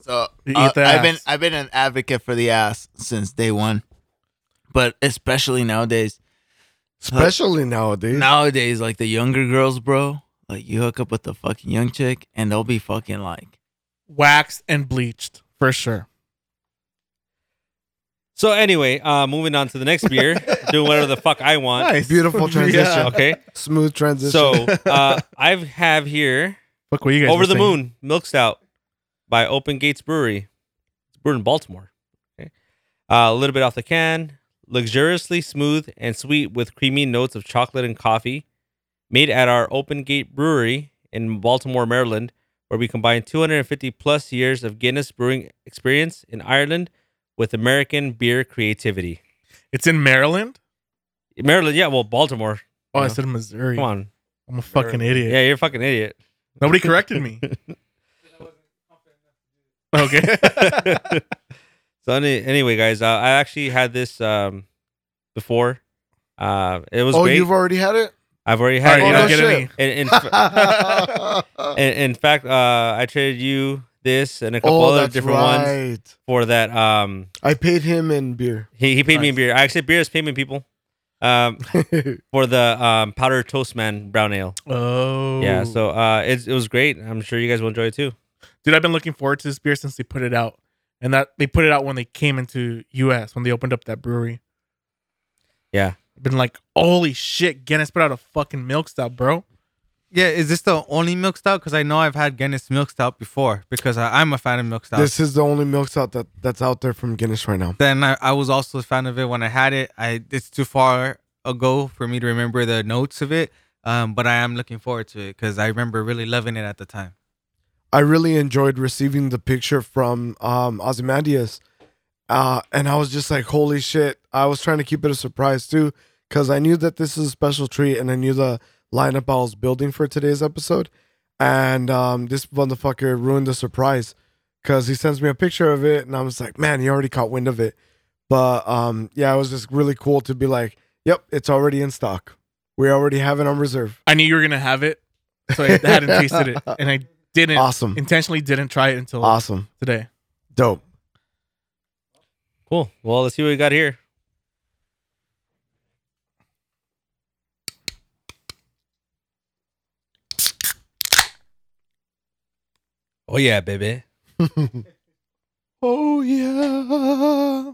So uh, I've been. I've been an advocate for the ass since day one, but especially nowadays. Especially nowadays. Nowadays, like the younger girls, bro, like you hook up with the fucking young chick, and they'll be fucking like, Waxed and bleached for sure. So anyway, uh, moving on to the next beer, doing whatever the fuck I want. Nice. Beautiful transition. Yeah. Okay, Smooth transition. so uh, I have here Fuck what you guys Over the saying. Moon Milk Stout by Open Gates Brewery. It's brewed in Baltimore. Okay, uh, a little bit off the can, luxuriously smooth and sweet with creamy notes of chocolate and coffee. Made at our Open Gate Brewery in Baltimore, Maryland, where we combine 250 plus years of Guinness brewing experience in Ireland with American beer creativity. It's in Maryland. Maryland, yeah, well, Baltimore. Oh, I Yeah. said Missouri. Come on, I'm a fucking idiot. yeah, you're a fucking idiot. Nobody corrected me. okay. so any, anyway, guys, uh, I actually had this um, before. Uh, it was oh, great. you've already had it? I've already had right, you don't it. get shit. any. In, in, in, in fact, uh, I traded you this and a couple oh, other different ones for that. Um, I paid him in beer. he he paid me in beer. I actually beer is payment people. Um, for the um powder toast man brown ale. Oh. Yeah, so uh, it it was great. I'm sure you guys will enjoy it too. dude, I've been looking forward to this beer since they put it out, and that they put it out when they came into U.S. when they opened up that brewery. Yeah. I've been like, holy shit, Guinness put out a fucking milk stout, bro. Yeah, is this the only milk stout? Because I know I've had Guinness milk stout before because I, I'm a fan of milk stout. this is the only milk stout that, that's out there from Guinness right now. then I, I was also a fan of it when I had it. I it's too far ago for me to remember the notes of it. Um, but I am looking forward to it because I remember really loving it at the time. I really enjoyed receiving the picture from um, Ozymandias. Uh, and I was just like, holy shit. I was trying to keep it a surprise too, because I knew that this is a special treat and I knew the lineup I was building for today's episode. And um, this motherfucker ruined the surprise because he sends me a picture of it and I was like, man, he already caught wind of it. But um, yeah, it was just really cool to be like, yep, it's already in stock. We already have it on reserve. I knew you were gonna have it, so I hadn't tasted it, and I didn't Awesome. intentionally didn't try it until Awesome. today. Dope. Cool. Well, let's see what we got here. Oh yeah, baby. Oh yeah.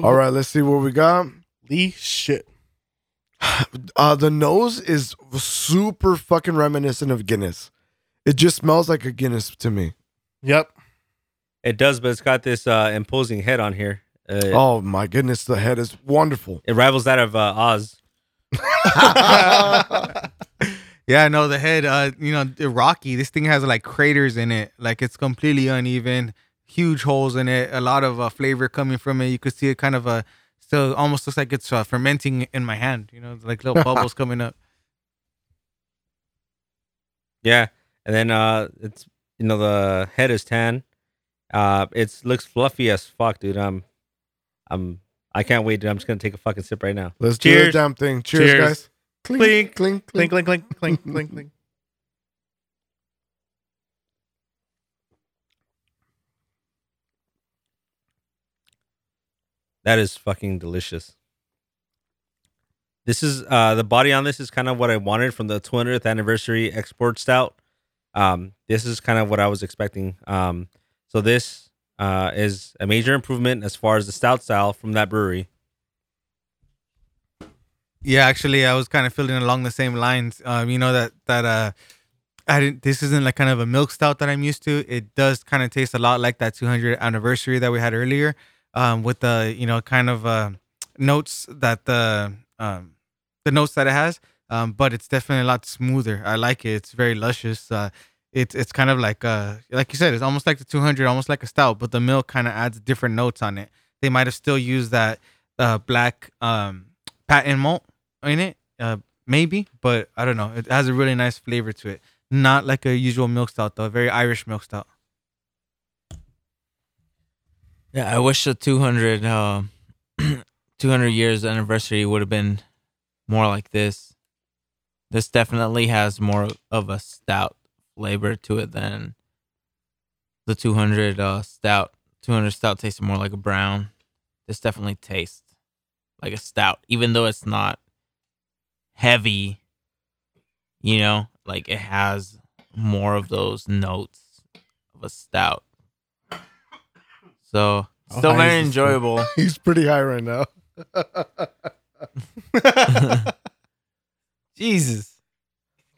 All right, let's see what we got. Lee shit. Uh the nose is super fucking reminiscent of Guinness. It just smells like a Guinness to me. Yep. It does, but it's got this uh, imposing head on here. Uh, Oh my goodness, the head is wonderful. It rivals that of uh, Oz. Yeah, I know the head. Uh, you know, rocky. This thing has like craters in it. Like it's completely uneven. Huge holes in it. A lot of uh, flavor coming from it. You could see it kind of uh, still almost looks like it's uh, fermenting in my hand. You know, like little bubbles coming up. Yeah, and then uh, it's you know the head is tan. Uh, it looks fluffy as fuck, dude. I'm, I'm, I can't wait, dude. I'm just gonna take a fucking sip right now. Let's do the Cheers. damn thing. Cheers, Cheers. guys. Clink, clink, Clink, clink. clink, clink, clink, clink, clink. That is fucking delicious. This is uh the body on this is kind of what I wanted from the 200th anniversary export stout. Um, this is kind of what I was expecting. Um, so this uh is a major improvement as far as the stout style from that brewery. Yeah, actually, I was kind of feeling along the same lines. Um, you know that that uh, I didn't. This isn't like kind of a milk stout that I'm used to. It does kind of taste a lot like that 200 anniversary that we had earlier, um, with the you know kind of uh, notes that the um, the notes that it has. Um, but it's definitely a lot smoother. I like it. It's very luscious. Uh, it's it's kind of like uh like you said, it's almost like the 200, almost like a stout, but the milk kind of adds different notes on it. They might have still used that uh black um patent malt in it, uh, maybe, but I don't know. It has a really nice flavor to it. Not like a usual milk stout though, very Irish milk stout. Yeah, I wish the 200, uh, 200 years anniversary would have been more like this. This definitely has more of a stout flavor to it than the 200 uh, stout. 200 stout tastes more like a brown. This definitely tastes like a stout, even though it's not heavy. You know, like it has more of those notes of a stout. So oh, still high very is this one? enjoyable. He's pretty high right now. Jesus.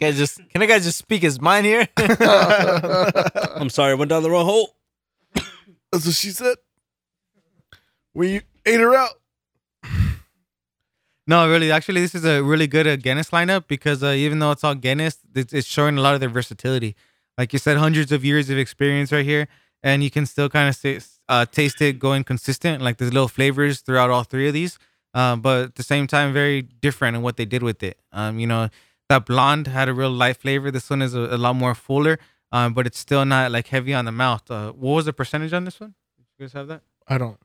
Guys, just can I guys just speak his mind here? I'm sorry, I went down the wrong hole. That's what she said. We ate her out. No, really. Actually, this is a really good uh, Guinness lineup because uh, even though it's all Guinness, it's, it's showing a lot of their versatility. Like you said, hundreds of years of experience right here, and you can still kind of say, uh, taste it going consistent. Like there's little flavors throughout all three of these, uh, but at the same time, very different in what they did with it. Um, you know, that blonde had a real light flavor. This one is a, a lot more fuller, um, but it's still not like heavy on the mouth. Uh, what was the percentage on this one? Did you guys have that? I don't.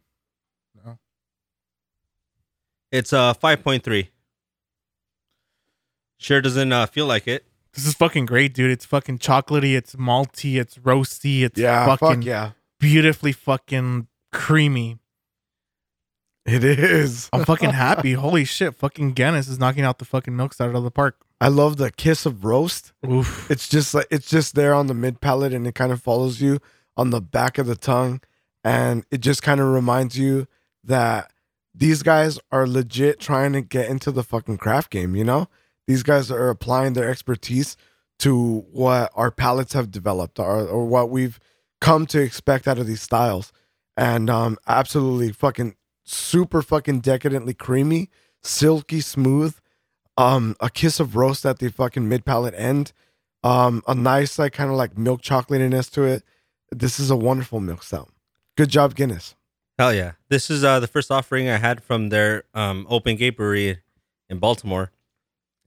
It's uh 5.3. Sure doesn't uh, feel like it. This is fucking great, dude. It's fucking chocolatey. It's malty. It's roasty. It's Yeah, fucking fuck yeah. beautifully fucking creamy. It is. I'm fucking happy. Holy shit. Fucking Guinness is knocking out the fucking milks out of the park. I love the kiss of roast. Oof. It's just like it's just there on the mid palate and it kind of follows you on the back of the tongue. And it just kind of reminds you that these guys are legit trying to get into the fucking craft game, you know? These guys are applying their expertise to what our palates have developed or, or what we've come to expect out of these styles. And um absolutely fucking super fucking decadently creamy, silky smooth, um, a kiss of roast at the fucking mid palate end, um, a nice like kind of like milk chocolatiness to it. This is a wonderful milk stout. Good job, Guinness. Hell yeah. This is uh, the first offering I had from their um, open gate brewery in Baltimore.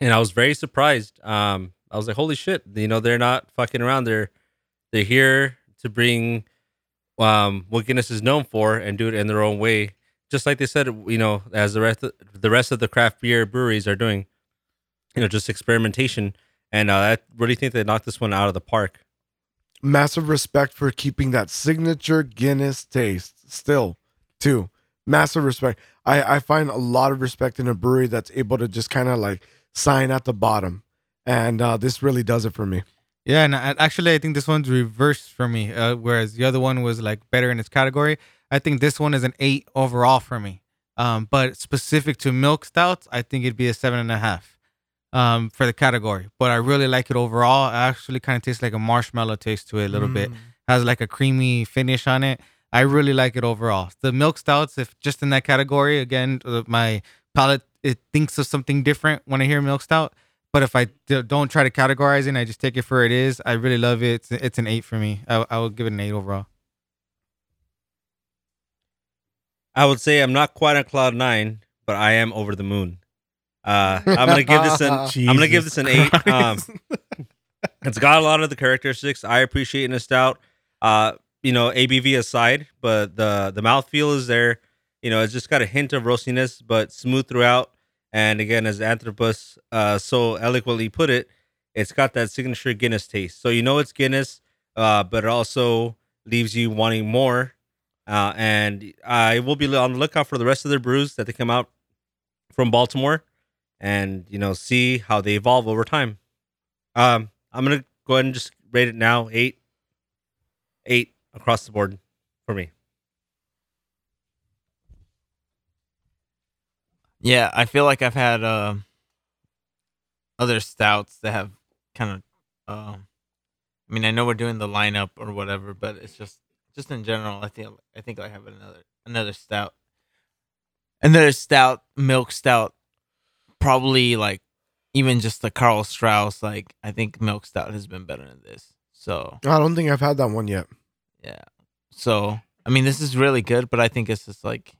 And I was very surprised. Um, I was like, holy shit, you know, they're not fucking around. They're they're here to bring um, what Guinness is known for and do it in their own way. Just like they said, you know, as the rest of, the rest of the craft beer breweries are doing, you know, just experimentation. And uh, I really think they knocked this one out of the park. Massive respect for keeping that signature Guinness taste still, too. Massive respect. I, I find a lot of respect in a brewery that's able to just kind of like sign at the bottom. And uh, this really does it for me. Yeah, and actually, I think this one's reversed for me. Uh, whereas the other one was like better in its category. I think this one is an eight overall for me. Um, but specific to milk stouts, I think it'd be a seven and a half um, for the category. But I really like it overall. It actually kind of tastes like a marshmallow taste to it a little bit. Mm. Has like a creamy finish on it. I really like it overall. The milk stouts, if just in that category, again, uh, my palate it thinks of something different when I hear milk stout. But if I d- don't try to categorize it, and I just take it for it is. I really love it. It's, it's an eight for me. I, I would give it an eight overall. I would say I'm not quite on cloud nine, but I am over the moon. Uh, I'm gonna give this an I'm gonna give this an eight. Um, it's got a lot of the characteristics I appreciate in a stout. Uh, you know, ABV aside, but the the mouthfeel is there. You know, it's just got a hint of roastiness, but smooth throughout. And again, as Anthropus uh, so eloquently put it, it's got that signature Guinness taste. So you know it's Guinness, uh, but it also leaves you wanting more. Uh, and I will be on the lookout for the rest of their brews that they come out from Baltimore, and you know see how they evolve over time. Um, I'm gonna go ahead and just rate it now eight, eight across the board for me. Yeah, I feel like I've had uh, other stouts that have kind of. Uh, I mean, I know we're doing the lineup or whatever, but it's just just in general. I think I think I have another another stout, another stout milk stout, probably like even just the Karl Strauss. Like I think milk stout has been better than this. So I don't think I've had that one yet. yeah, so I mean, this is really good, but I think it's just like.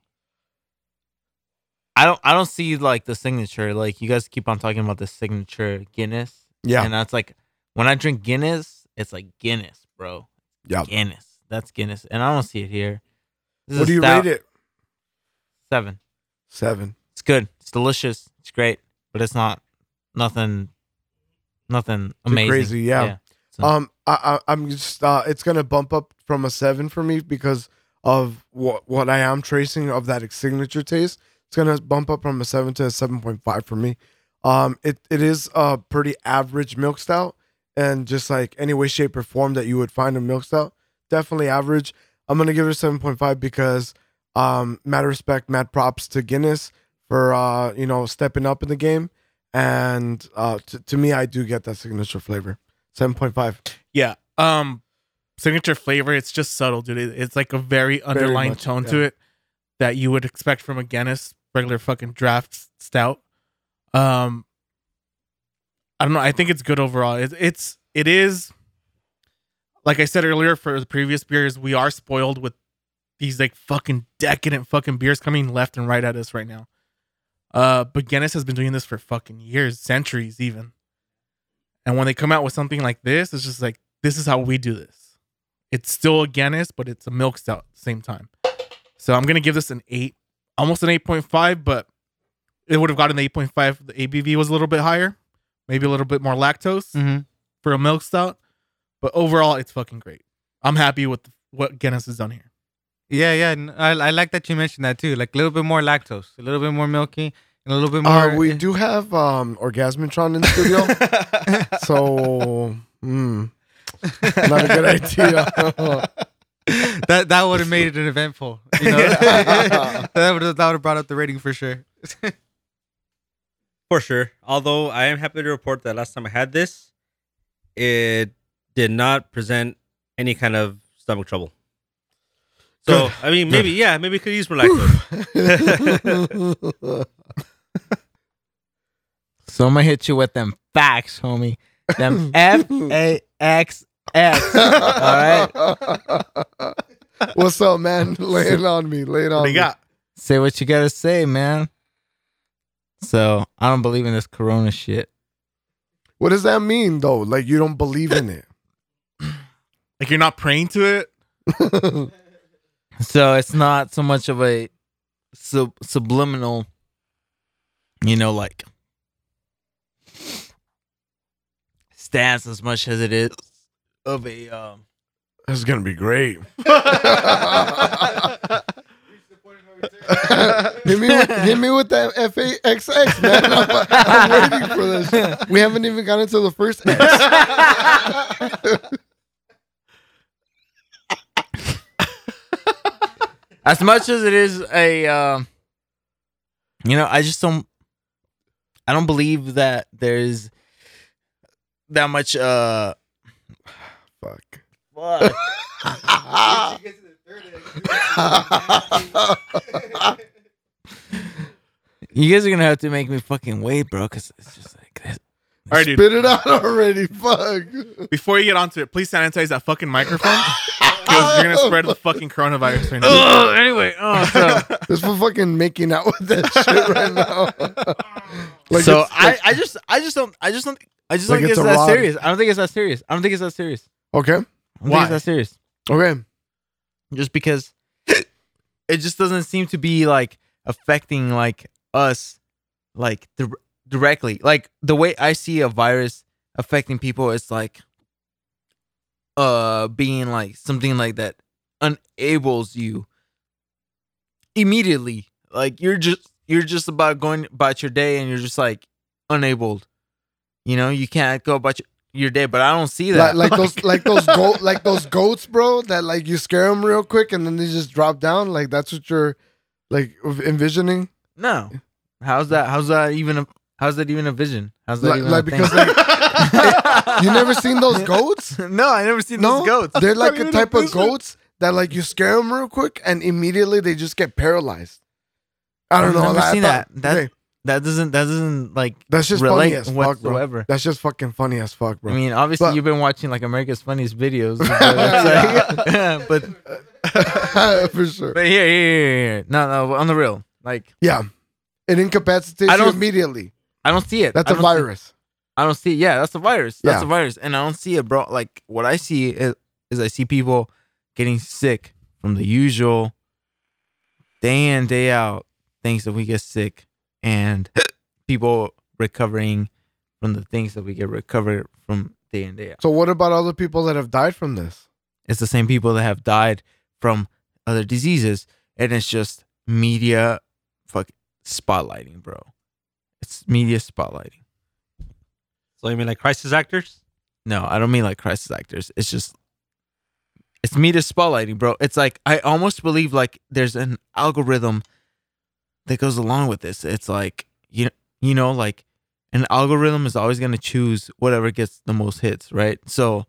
I don't I don't see like the signature. Like you guys keep on talking about the signature Guinness. Yeah. And that's like when I drink Guinness, it's like Guinness, bro. Yeah. Guinness. That's Guinness. And I don't see it here. This is What do you stout. rate it? Seven. Seven. It's good. It's delicious. It's great. But it's not nothing nothing amazing. crazy, yeah. So- Um, I, I I'm just uh, it's gonna bump up from a seven for me because of what what I am tracing of that signature taste. It's gonna bump up from a seven to a seven point five for me. Um, it it is a pretty average milk stout, and just like any way, shape, or form that you would find a milk stout, definitely average. I'm gonna give it a seven point five because um, matter of respect, mad props to Guinness for uh, you know stepping up in the game, and uh, to, to me, I do get that signature flavor. Seven point five. Yeah. Um, signature flavor. It's just subtle, dude. It's like a very underlying much, tone yeah. to it that you would expect from a Guinness regular fucking draft stout. Um, I don't know. I think it's good overall. It, it's it is like I said earlier for the previous beers. We are spoiled with these like fucking decadent fucking beers coming left and right at us right now. Uh, but Guinness has been doing this for fucking years, centuries even. And when they come out with something like this, it's just like this is how we do this. It's still a Guinness, but it's a milk stout at the same time. So I'm gonna give this an eight, almost an eight point five, but it would have gotten an eight point five. The ABV was a little bit higher, maybe a little bit more lactose Mm-hmm. for a milk stout. But overall, it's fucking great. I'm happy with what Guinness has done here. Yeah, yeah. I, I like that you mentioned that too. Like a little bit more lactose, a little bit more milky, and a little bit more. Uh, we do have um, Orgasmatron in the studio, so hmm, not a good idea. that that would have made it an eventful. You know, that would have that would have brought up the rating for sure. For sure. Although I am happy to report that last time I had this, it did not present any kind of stomach trouble. So I mean, maybe yeah, maybe it could use more lactose. So I'm gonna hit you with them facts, homie. Them F A X X. All right. What's up, man? Lay it on me. Lay it on What do you me. got? Say what you gotta say, man. So I don't believe in this Corona shit. What does that mean, though? Like you don't believe in it? Like you're not praying to it. So it's not so much of a sub- subliminal, you know, like stance as much as it is of a um This is gonna be great. hit me, with, hit me with that F A X X, man. I'm, I'm waiting for this. We haven't even gotten to the first X. as much as it is a um you know i just don't i don't believe that there's that much uh Fuck. fuck. you guys are gonna have to make me fucking wait bro because it's just like this All right, dude. Spit it out already. Fuck. Before you get onto it, please sanitize that fucking microphone because you're gonna spread the fucking coronavirus right now. oh anyway oh so This for fucking making out with that shit right now. like so it's- I, I just I just don't I just don't I just Like don't think it's it's a that rod. serious. I don't think it's that serious. I don't think it's that serious. okay. I don't think Why? it's that serious. Okay. Just because it just doesn't seem to be like affecting like us like dir- directly. Like the way I see a virus affecting people it's like uh being like something like that enables you immediately. Like you're just you're just about going about your day and you're just like unabled. You know, you can't go about your, your day, but I don't see Like, that. like those, like those goat, like those goats, bro. That like you scare them real quick and then they just drop down. Like that's what you're like envisioning. No. How's that? How's that even? A, how's that even a vision? How's that Like, even like because like you never seen those goats? no, I never seen No, those goats. they're like a type of goats that like you scare them real quick and immediately they just get paralyzed. I don't I've know. never I seen thought- that. That- okay, That doesn't. That doesn't like that's just funny as fuck, bro. That's just fucking funny as fuck, bro. I mean, obviously, But- you've been watching like America's Funniest Videos, but, like- but For sure. but here, here, here, here. No, no, on the real, like Yeah. It incapacitates you immediately. I don't see it. That's a virus. I don't see. Yeah, that's a virus. That's Yeah. a virus, and I don't see it, bro. Like what I see is, is I see people getting sick from the usual day in day out things that we get sick, and people recovering from the things that we get recovered from day in day out. So what about other people that have died from this? It's the same people that have died from other diseases, and it's just media, fuck spotlighting, bro. It's media spotlighting. So you mean like crisis actors? No, I don't mean like crisis actors. It's just it's me. media spotlighting, bro. It's like I almost believe like there's an algorithm that goes along with this. It's like you you know like an algorithm is always going to choose whatever gets the most hits, right? So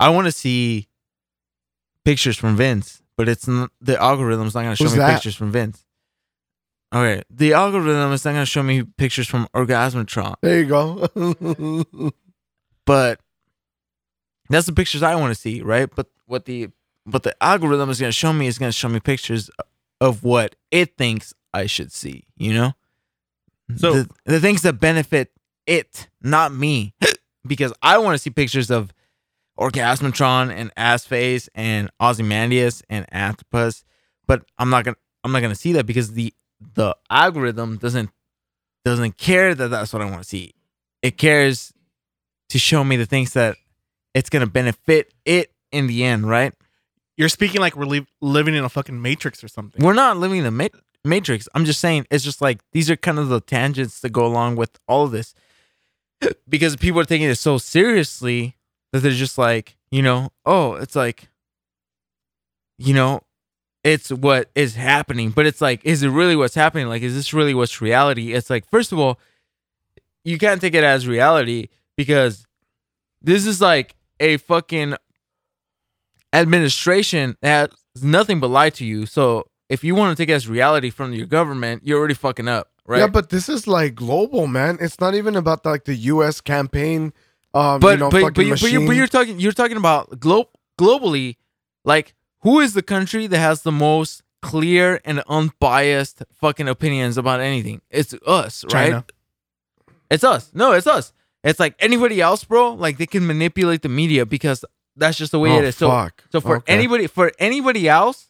I want to see pictures from Vince, but it's not, the algorithm's not going to show Who's me that? pictures from Vince. Okay, the algorithm is not going to show me pictures from Orgasmatron, There you go. but that's the pictures I want to see, right? But what the but the algorithm is going to show me is going to show me pictures of what it thinks I should see, you know? So- the, the things that benefit it, not me. because I want to see pictures of Orgasmatron and Ass Face and Ozymandias and Anthropus, but I'm not gonna I'm not gonna see that because the the algorithm doesn't doesn't care that that's what I want to see. It cares to show me the things that it's gonna benefit it in the end, right? You're speaking like we're li- living in a fucking matrix or something. We're not living in the ma- matrix. I'm just saying it's just like these are kind of the tangents that go along with all of this because people are taking it so seriously that they're just like, you know, oh, it's like, you know, it's what is happening, but it's like, is it really what's happening? Like, is this really what's reality? It's like, first of all, you can't take it as reality because this is like a fucking administration that has nothing but lie to you. So if you want to take it as reality from your government, you're already fucking up, right? Yeah, but this is like global, man. It's not even about like the U.S. campaign. Um, but you know, but, fucking but, you, but, you, but you're talking you're talking about glo- globally like who is the country that has the most clear and unbiased fucking opinions about anything it's us right China. it's us no it's us it's like anybody else bro like they can manipulate the media because that's just the way oh, it is so fuck. so for Okay. anybody for anybody else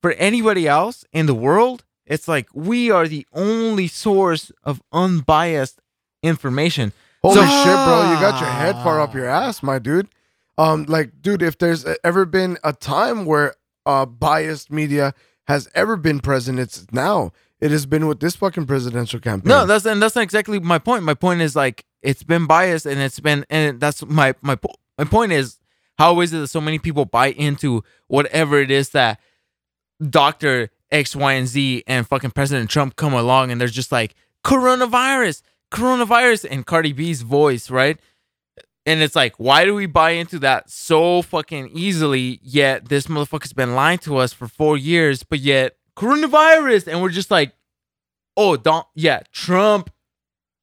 for anybody else in the world it's like we are the only source of unbiased information Holy So- shit, bro! You got your head far up ah. your ass, my dude. Um, like, dude, if there's ever been a time where uh biased media has ever been present, it's now. It has been with this fucking presidential campaign. No, that's and that's not exactly my point. My point is like it's been biased and it's been and that's my my my point is how is it that so many people buy into whatever it is that Doctor X, Y, and Z and fucking President Trump come along and they're just like coronavirus, coronavirus, and Cardi B's voice, right? And it's like, why do we buy into that so fucking easily? Yet this motherfucker's been lying to us for four years, but yet coronavirus, and we're just like, oh, don't, yeah, Trump,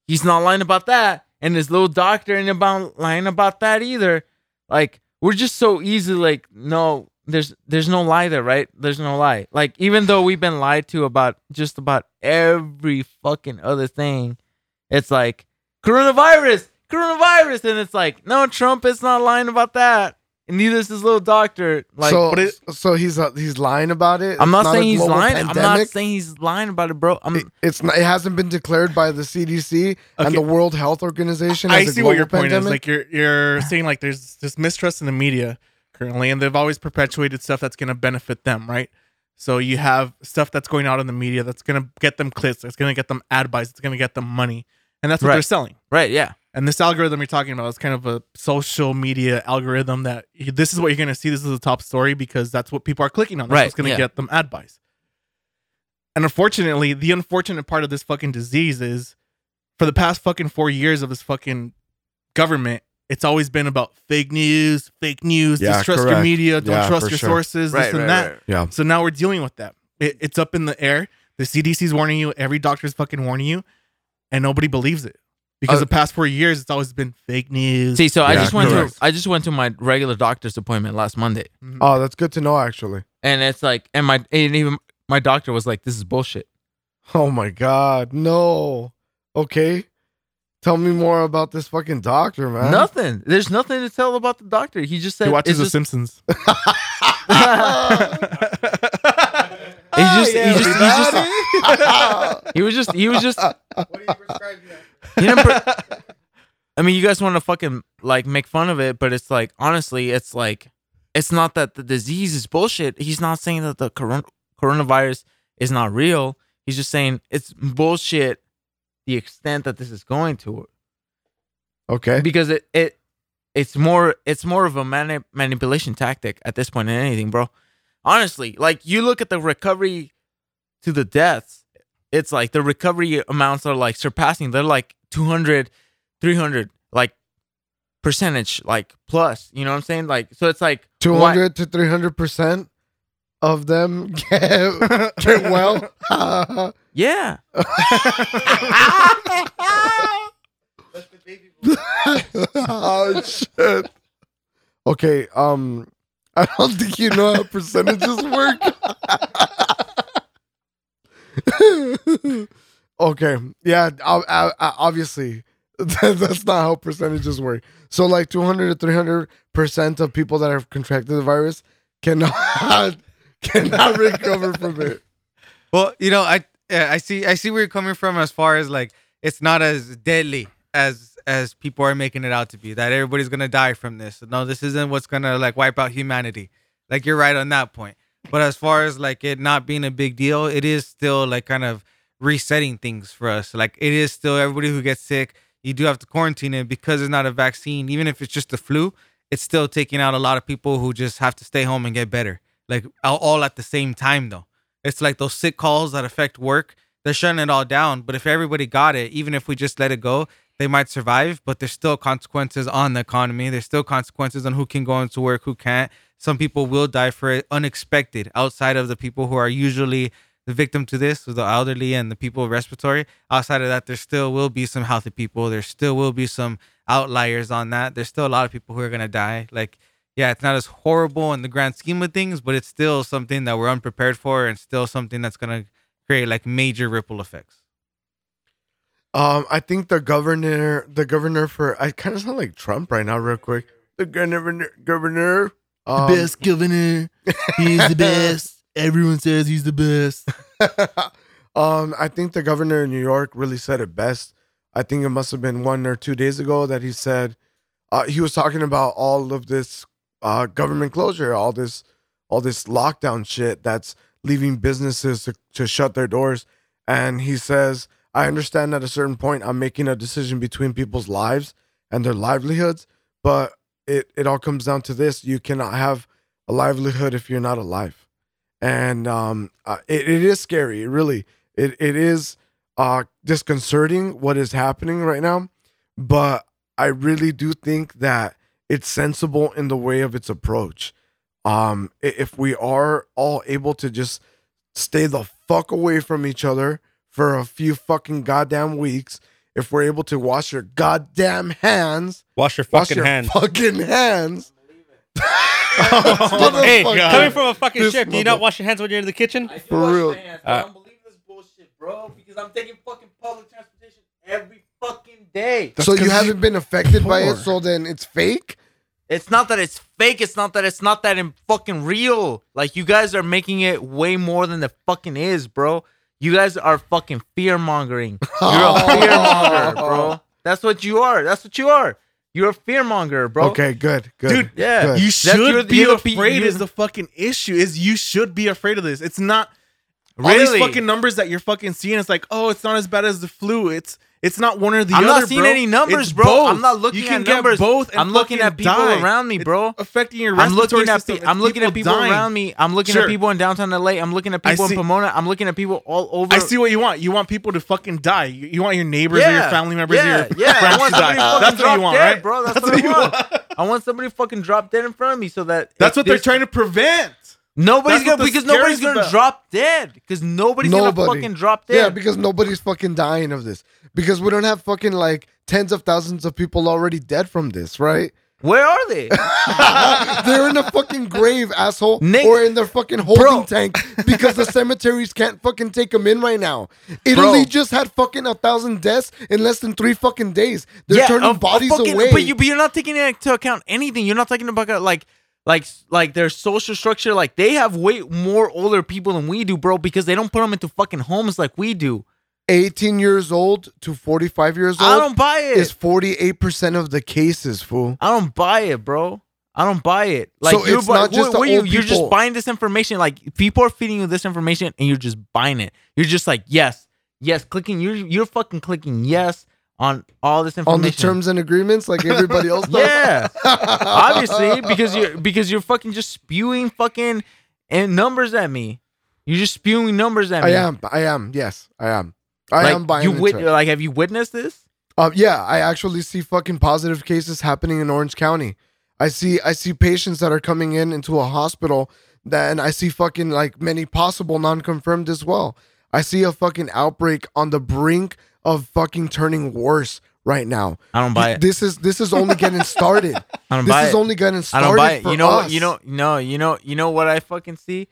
he's not lying about that, and his little doctor ain't about lying about that either. Like, we're just so easy, like, no, there's there's no lie there, right? There's no lie. Like, even though we've been lied to about just about every fucking other thing, it's like coronavirus, coronavirus, and it's like, no, Trump is not lying about that, and neither is his little doctor. Like, so, but it- so he's uh, he's lying about it. I'm It's not saying he's global lying. I'm not saying he's lying about it, bro. I'm It- it's not, it hasn't been declared by the CDC and the World Health Organization. I as a see what your global point is. Like you're you're saying like there's this mistrust in the media currently, and they've always perpetuated stuff that's going to benefit them, right? So you have stuff that's going out in the media that's going to get them clicks, that's going to get them ad buys, it's going to get them money, and that's what Right. they're selling. right. Yeah. And this algorithm you're talking about is kind of a social media algorithm that this is what you're going to see. This is the top story because that's what people are clicking on. That's Right, what's going to yeah. get them ad buys. And unfortunately, the unfortunate part of this fucking disease is for the past fucking four years of this fucking government, it's always been about fake news, fake news, Yeah, distrust your correct. media, don't Yeah, trust your sure. sources, this and that. yeah. So now we're dealing with that. It, it's up in the air. The CDC's warning you. Every doctor's fucking warning you, and nobody believes it because Uh, the past four years it's always been fake news. See, so I Yeah, just went correct. to I just went to my regular doctor's appointment last Monday, Mhm. Oh, that's good to know, actually. and it's like, and my and even my doctor was like, "This is bullshit." Oh my god, no. Okay, tell me more about this fucking doctor, man. Nothing. There's nothing to tell about the doctor. He just said he watches The just- Simpsons. He just, yeah, he just, he just, he was just, he was just. He didn't pre- I mean, you guys want to fucking like make fun of it, but it's like honestly, it's like it's not that the disease is bullshit. He's not saying that the coron- coronavirus is not real. He's just saying it's bullshit. The extent that this is going to, okay. because it it it's more it's more of a mani- manipulation tactic at this point than anything, bro. Honestly, like you look at the recovery to the deaths, it's like the recovery amounts are like surpassing. They're like 200, 300, like percentage, like plus. You know what I'm saying? Like so, it's like Two why- hundred to three hundred percent of them get get well. Yeah. oh shit. Okay, um I don't think you know how percentages work. okay, yeah, I, I, I- obviously that's not how percentages work. So like 200 to 300 percent of people that have contracted the virus cannot cannot recover from it. Well, you know, I I see I see where you're coming from as far as like it's not as deadly as as people are making it out to be. That everybody's gonna die from this. No, this isn't what's gonna like wipe out humanity. Like you're right on that point. But as far as like it not being a big deal, it is still like kind of resetting things for us. Like it is still everybody who gets sick, you do have to quarantine it because it's not a vaccine. Even if it's just the flu, it's still taking out a lot of people who just have to stay home and get better. Like all- at the same time though. It's like those sick calls that affect work. They're shutting it all down. But if everybody got it, even if we just let it go, they might survive. But there's still consequences on the economy. There's still consequences on who can go into work, who can't. Some people will die for it unexpected outside of the people who are usually the victim to this, the elderly and the people respiratory. Outside of that, there still will be some healthy people. There still will be some outliers on that. There's still a lot of people who are gonna die. Like yeah, it's not as horrible in the grand scheme of things, but it's still something that we're unprepared for and still something that's gonna create like major ripple effects. Um, I think the governor, the governor for, I kind of sound like Trump right now, real quick. The governor, governor, um, governor. He's the best. Everyone says he's the best. um, I think the governor in New York really said it best. I think it must have been one or two days ago that he said uh, he was talking about all of this uh, government closure, all this, all this lockdown shit that's leaving businesses to, to shut their doors, and he says, "I understand at a certain point I'm making a decision between people's lives and their livelihoods, but it it all comes down to this: you cannot have a livelihood if you're not alive." and um, uh, it, it is scary. Really, it it is uh, disconcerting what is happening right now. But I really do think that it's sensible in the way of its approach. Um, if we are all able to just stay the fuck away from each other for a few fucking goddamn weeks, if we're able to wash your goddamn hands, Wash your wash fucking your hands. fucking hands. hey, Motherfucker. coming from a fucking This chef, do you not wash your hands when you're in the kitchen? I For wash real. my hands, Uh, I don't believe this bullshit, bro. Because I'm taking fucking public transportation every fucking day. so you haven't been affected by it, so then it's fake. It's not that it's fake. It's not that it's not that in fucking real. Like you guys are making it way more than it fucking is, bro. You guys are fucking fear mongering. You're a fear monger, bro. That's what you are. That's what you are. You're a fear monger, bro. Okay, good, good. Dude, Yeah. Good. You That's should your- be you're afraid you're- is the fucking issue. Is you should be afraid of this. It's not all these Really? fucking numbers that you're fucking seeing. It's like, oh, it's not as bad as the flu. It's it's not one or the other. I'm not seeing bro. any numbers, It's bro. both. I'm not looking you can at get numbers. both. I'm looking at people die. around me, It's bro. affecting your I'm respiratory looking at system. pe- I'm looking at people dying. around me. I'm looking Sure. at people in downtown LA. I'm looking at people in Pomona. I'm looking at people all over. I see what you want. You want people to fucking die. You, you want your neighbors or your family members yeah, or your yeah. Friends to die. That's what you want, dead, right? bro. That's what I want. I want somebody fucking drop dead in front of me so that That's what they're trying to prevent. Nobody's That's gonna because nobody's gonna about. drop dead because nobody's Nobody. gonna fucking drop dead. Yeah, because nobody's fucking dying of this. Because we don't have fucking like tens of thousands of people already dead from this, right? Where are they? They're in a fucking grave, asshole, Nick- or in their fucking holding Bro. tank because the cemeteries can't fucking take them in right now. Italy Bro. just had fucking a thousand deaths in less than three fucking days. They're turning of- of bodies fucking- away. But you, but you're not taking into account anything. You're not talking about like, like, like their social structure. Like they have way more older people than we do, bro, because they don't put them into fucking homes like we do. 18 years old to 45 years old? I don't buy it. is 48% of the cases, fool. I don't buy it, bro. I don't buy it. Like So you're it's not just what- what you, old you're just buying this information. Like people are feeding you this information, and you're just buying it. You're just like, yes, yes, clicking. You're you're fucking clicking yes on all this information on the terms and agreements like everybody else does. Yeah, obviously, because you're because you're fucking just spewing fucking and numbers at me. You're just spewing numbers at I me. I am. I am. Yes, I am. I like, am buying you wit- it. like have you witnessed this? Uh, yeah, I actually see fucking positive cases happening in Orange County. I see I see patients that are coming in into a hospital that and I see fucking like many possible non-confirmed as well. I see a fucking outbreak on the brink of fucking turning worse right now. I don't buy it. This is this is only getting started. I don't this buy it. This is only getting I started. don't buy it. You know, us. you know, no, you know, you know what I fucking see?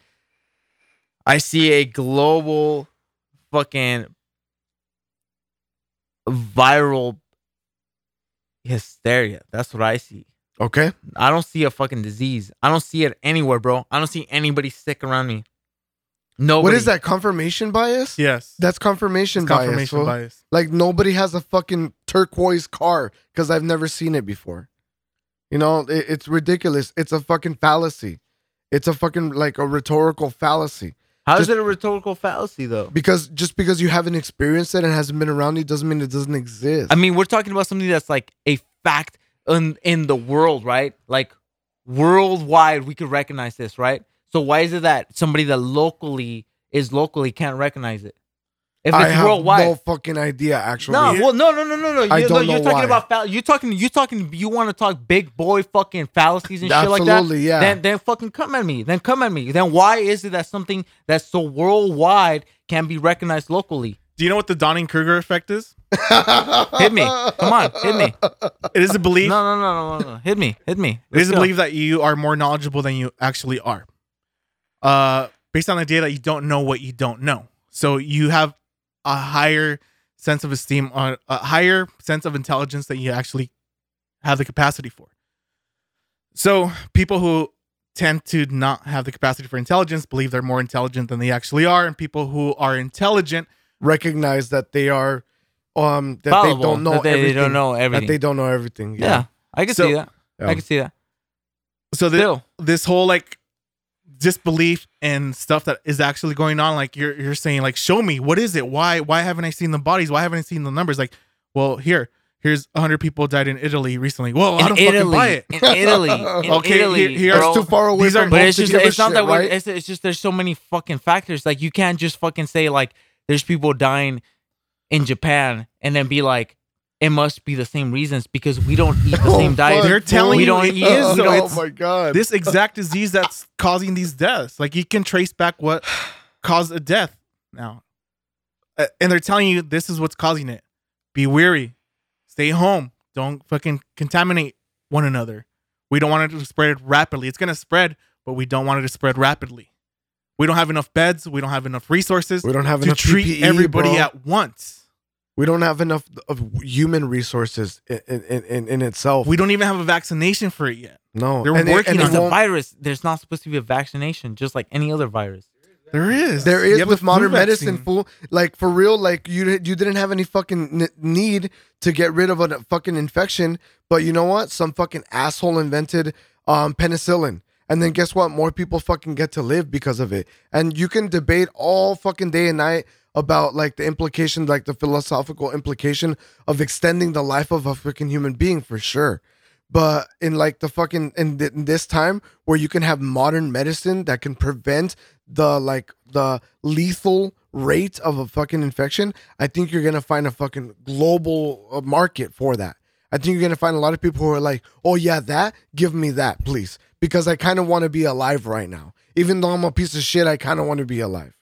I see a global fucking viral hysteria. That's what I see. Okay. I don't see a fucking disease. I don't see it anywhere, bro. I don't see anybody sick around me. Nobody. What is that confirmation bias? Yes. That's confirmation, It's bias. confirmation bias. Like nobody has a fucking turquoise car because I've never seen it before. You know, it, it's ridiculous. It's a fucking fallacy. It's a fucking like a rhetorical fallacy. How is just- it a rhetorical fallacy though? Because just because you haven't experienced it and hasn't been around you doesn't mean it doesn't exist. I mean, we're talking about something that's like a fact in in the world, right? Like worldwide, we could recognize this, right? So why is it that somebody that locally is locally can't recognize it? If I it's have worldwide, no fucking idea. Actually, no, well, no, no, no, no, no. I don't you're know talking why. about fall- you're talking, you're talking. You want to talk big boy fucking fallacies and shit like that? Absolutely, yeah. Then, then fucking come at me. Then come at me. Then why is it that something that's so worldwide can be recognized locally? Do you know what the Dunning Kruger effect is? Hit me. Come on, hit me. It is a belief. No, no, no, no, no, no. Hit me. Hit me. It is Let's a go. belief that you are more knowledgeable than you actually are. Uh, based on the idea that you don't know what you don't know. So you have a higher sense of esteem on a higher sense of intelligence that you actually have the capacity for. So people who tend to not have the capacity for intelligence believe they're more intelligent than they actually are, and people who are intelligent recognize that they are um that Fallible, they don't know that they, everything. don't know everything. That they don't know everything. yeah. Yeah. I can So- see that. Yeah. I can see that. so Still, this whole like disbelief and stuff that is actually going on. Like you're you're saying like show me what is it? Why why haven't i seen the bodies? Why haven't i seen the numbers? Like well here here's 100 people died in italy recently. Well i in don't Italy, fucking buy it? in Italy, in Okay, Italy, here- here- too far away These are- from But it's just it's not shit, that right? It's, it's just there's so many fucking factors. Like you can't just fucking say like there's people dying in Japan and then be like it must be the same reasons because we don't eat the Oh, same diet. fuck, They're telling we you don't it eat. is, we so oh it's- my god. this exact disease that's causing these deaths. Like you can trace back what caused a death now. Uh, and they're telling you this is what's causing it. Be weary. Stay home. Don't fucking contaminate one another. We don't want it to spread rapidly. It's going to spread but we don't want it to spread rapidly. We don't have enough beds. We don't have enough resources we don't have to enough treat PPE, everybody bro. at once We don't have enough of human resources in in, in, in itself. we don't even have a vaccination for it yet no, they're and it- working and on it It's a virus. There's not supposed to be a vaccination, just like any other virus. there is There You is have with modern medicine, vaccine. fool. Like for real, like you you didn't have any fucking n- need to get rid of a fucking infection, but you know what? Some fucking asshole invented um penicillin, and then guess what? More people fucking get to live because of it. And you can debate all fucking day and night about like the implication, like the philosophical implication of extending the life of a freaking human being for sure. But in like the fucking in, th- in this time where you can have modern medicine that can prevent the like the lethal rate of a fucking infection, I think you're gonna find a fucking global uh, market for that. I think you're gonna find a lot of people who are like, "Oh yeah, that give me that, please," because I kind of want to be alive right now. Even though I'm a piece of shit, I kind of want to be alive.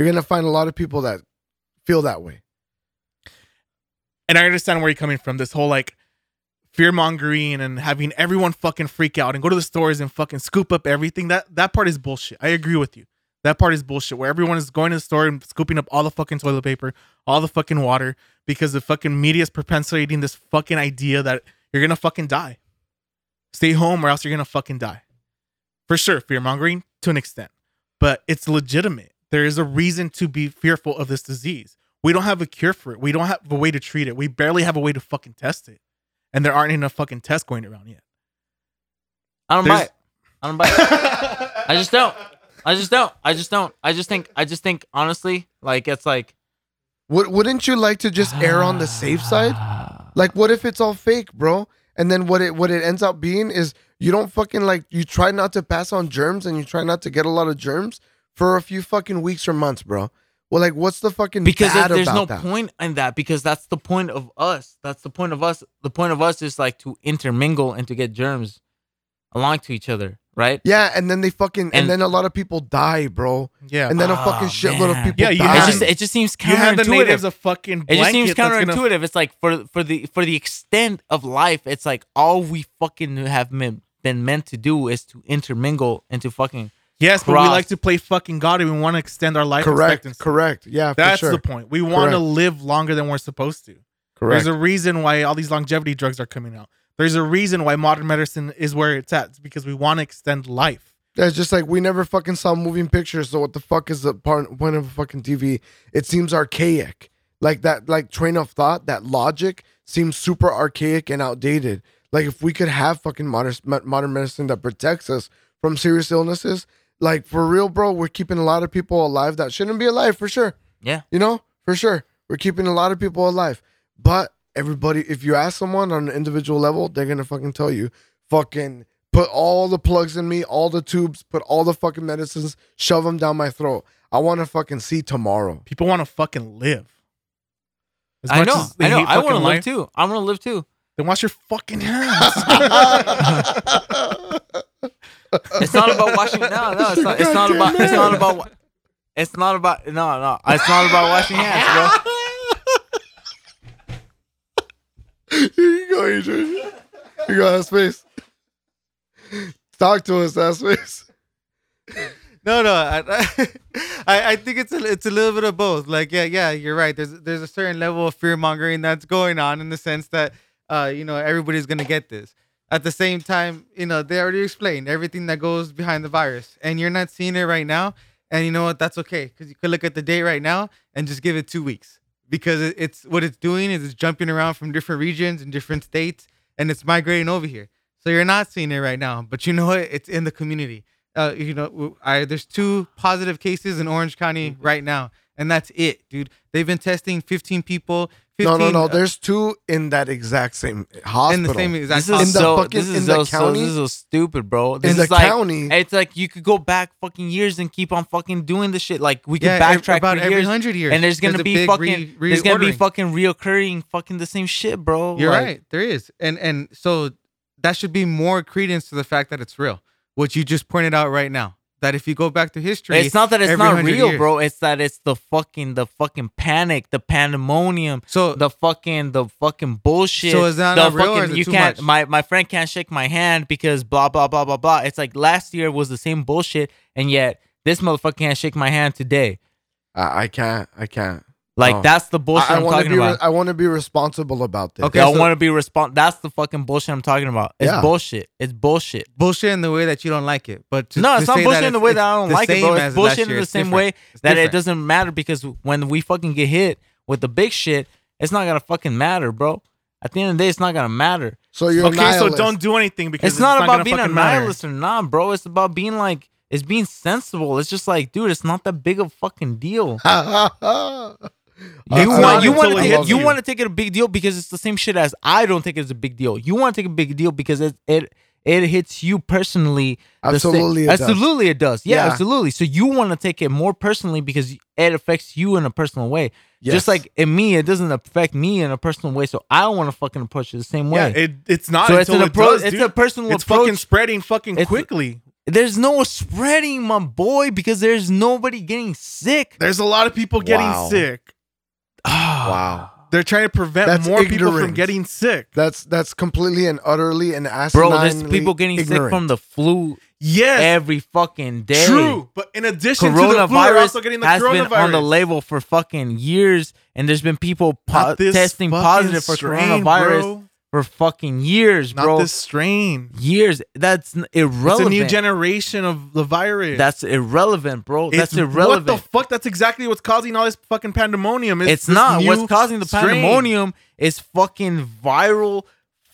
You're gonna find a lot of people that feel that way. and I understand where you're coming from. This whole like fear mongering and having everyone fucking freak out and go to the stores and fucking scoop up everything. That that part is bullshit. I agree with you. That part is bullshit. Where everyone is going to the store and scooping up all the fucking toilet paper, all the fucking water, because the fucking media is perpetuating this fucking idea that you're gonna fucking die. Stay home or else you're gonna fucking die. For sure, fear mongering to an extent, but it's legitimate. There is a reason to be fearful of this disease. We don't have a cure for it. We don't have a way to treat it. We barely have a way to fucking test it. And there aren't enough fucking tests going around yet. I don't buy it. I don't buy it. I just don't. I just don't. I just don't. I just think. I just think honestly, like it's like Would, wouldn't you like to just err on the safe side? Like, what if it's all fake, bro? And then what it what it ends up being is you don't fucking like you try not to pass on germs and you try not to get a lot of germs for a few fucking weeks or months, bro. Well, like, what's the fucking because bad there's no that? point in that because that's the point of us that's the point of us the point of us is like to intermingle and to get germs along to each other right Yeah, and then they fucking and, And- then a lot of people die, bro. Yeah. And then a Oh, fucking ah, shitload of people Yeah, you die. it just it just seems you have the natives counterintuitive of fucking it just seems blanket that's gonna- counterintuitive it's like for for the for the extent of life it's like all we fucking have been, been meant to do is to intermingle and to fucking Yes, but we like to play fucking God and we want to extend our life correct, expectancy. correct. Yeah, for That's sure. the point. We want to live longer than we're supposed to. correct. There's a reason why all these longevity drugs are coming out. There's a reason why modern medicine is where it's at. It's because we want to extend life. It's just like we never fucking saw moving pictures. So what the fuck is the part, point of a fucking TV? It seems archaic. Like that, like train of thought, that logic seems super archaic and outdated. Like if we could have fucking modern modern medicine that protects us from serious illnesses, like for real, bro, we're keeping a lot of people alive that shouldn't be alive for sure. yeah You know, for sure, we're keeping a lot of people alive. But everybody, if you ask someone on an individual level, they're gonna fucking tell you, fucking put all the plugs in me, all the tubes, put all the fucking medicines, shove them down my throat. I want to fucking see tomorrow. People want to fucking live. As i much know as they i know hate i want to live too i want to live too Then wash your fucking hands. It's not about washing. No, no, it's not. It's not about. It's not about. It's not about. No, no. It's not about washing hands, bro. Here you go, Adrian. Here you go, ass face. Talk to us, ass face. No, no, I, I, I think it's a, it's a little bit of both. Like, yeah, yeah, you're right. There's, there's a certain level of fear mongering that's going on in the sense that, uh, you know, everybody's gonna get this. At the same time, you know, they already explained everything that goes behind the virus, and you're not seeing it right now. And you know what? That's okay because you could look at the date right now and just give it two weeks because it's what it's doing is it's jumping around from different regions and different states, and it's migrating over here. So you're not seeing it right now, but you know what? It's in the community uh, you know, I there's two positive cases in Orange County Mm-hmm. right now, and that's it, dude. They've been testing 15 people. 15, No, no, no. uh, There's two in that exact same hospital. in the same exact. This is In the so. fucking- this is in the so, so. This is so stupid, bro. This in the like. county. It's like you could go back fucking years and keep on fucking doing the shit. Like we could yeah, ev- backtrack about for every years, hundred years, and there's gonna a be fucking. re- there's gonna be fucking reoccurring fucking the same shit, bro. You're Like, right. There is, and and so that should be more credence to the fact that it's real. What you just pointed out right now, that if you go back to history, It's not that it's not real, years- bro. It's that it's the fucking the fucking panic, the pandemonium, So the fucking the fucking bullshit. So is that the not real or is it you too can't much? my my friend can't shake my hand because blah blah blah blah blah. It's like last year was the same bullshit, and yet this motherfucker can't shake my hand today. I, I can't. I can't. Like No. that's the bullshit I, I, I am want to talking be. Re- about. I want to be responsible about this. Okay, I want to be respond. That's the fucking bullshit I'm talking about. It's Yeah. bullshit. It's bullshit. bullshit in the way that you don't like it, but to, no, to it's not say bullshit in the way that I don't like it, bro. same It's bullshit year, in the it's same different. way It's that it doesn't matter because when we fucking get hit with the big shit, it's not gonna fucking matter, bro. At the end of the day, it's not gonna matter. So you're okay, so don't do anything because It's, not, about being a fucking matter. nihilist or not, bro. It's about being like it's being sensible. It's just like, dude, it's not that big of a fucking deal. I- uh, You I want you want to take love it, you want to take it a big deal because it's the same shit as I don't think it's a big deal. You want to take a big deal because it it it hits you personally. the same- Absolutely, it does. absolutely, it does. Yeah, Yeah. absolutely. So you want to take it more personally because it affects you in a personal way. Yes. Just like in me, it doesn't affect me in a personal way. So I don't want to fucking approach it the same way. Yeah, way. it, it's not so it's an it approach. does, it's dude. a personal It's approach. fucking spreading fucking It's- quickly. there's no spreading, my boy, because there's nobody getting sick. There's a lot of people getting Wow. sick. Ah, wow. They're trying to prevent That's more people from getting sick. That's that's completely and utterly and asinine. Bro, there's people getting sick from the flu Yes, every fucking day. true. But in addition to the flu, they're also getting the has coronavirus. been on the label for fucking years, and there's been people po- Not this testing fucking positive for strain, coronavirus bro. For fucking years, Not bro. this strain. years. That's n- It's a new generation of the virus. That's irrelevant, bro. That's It's- irrelevant. What the fuck? That's exactly what's causing all this fucking pandemonium. It's, it's this not. new What's causing the strain. pandemonium is fucking viral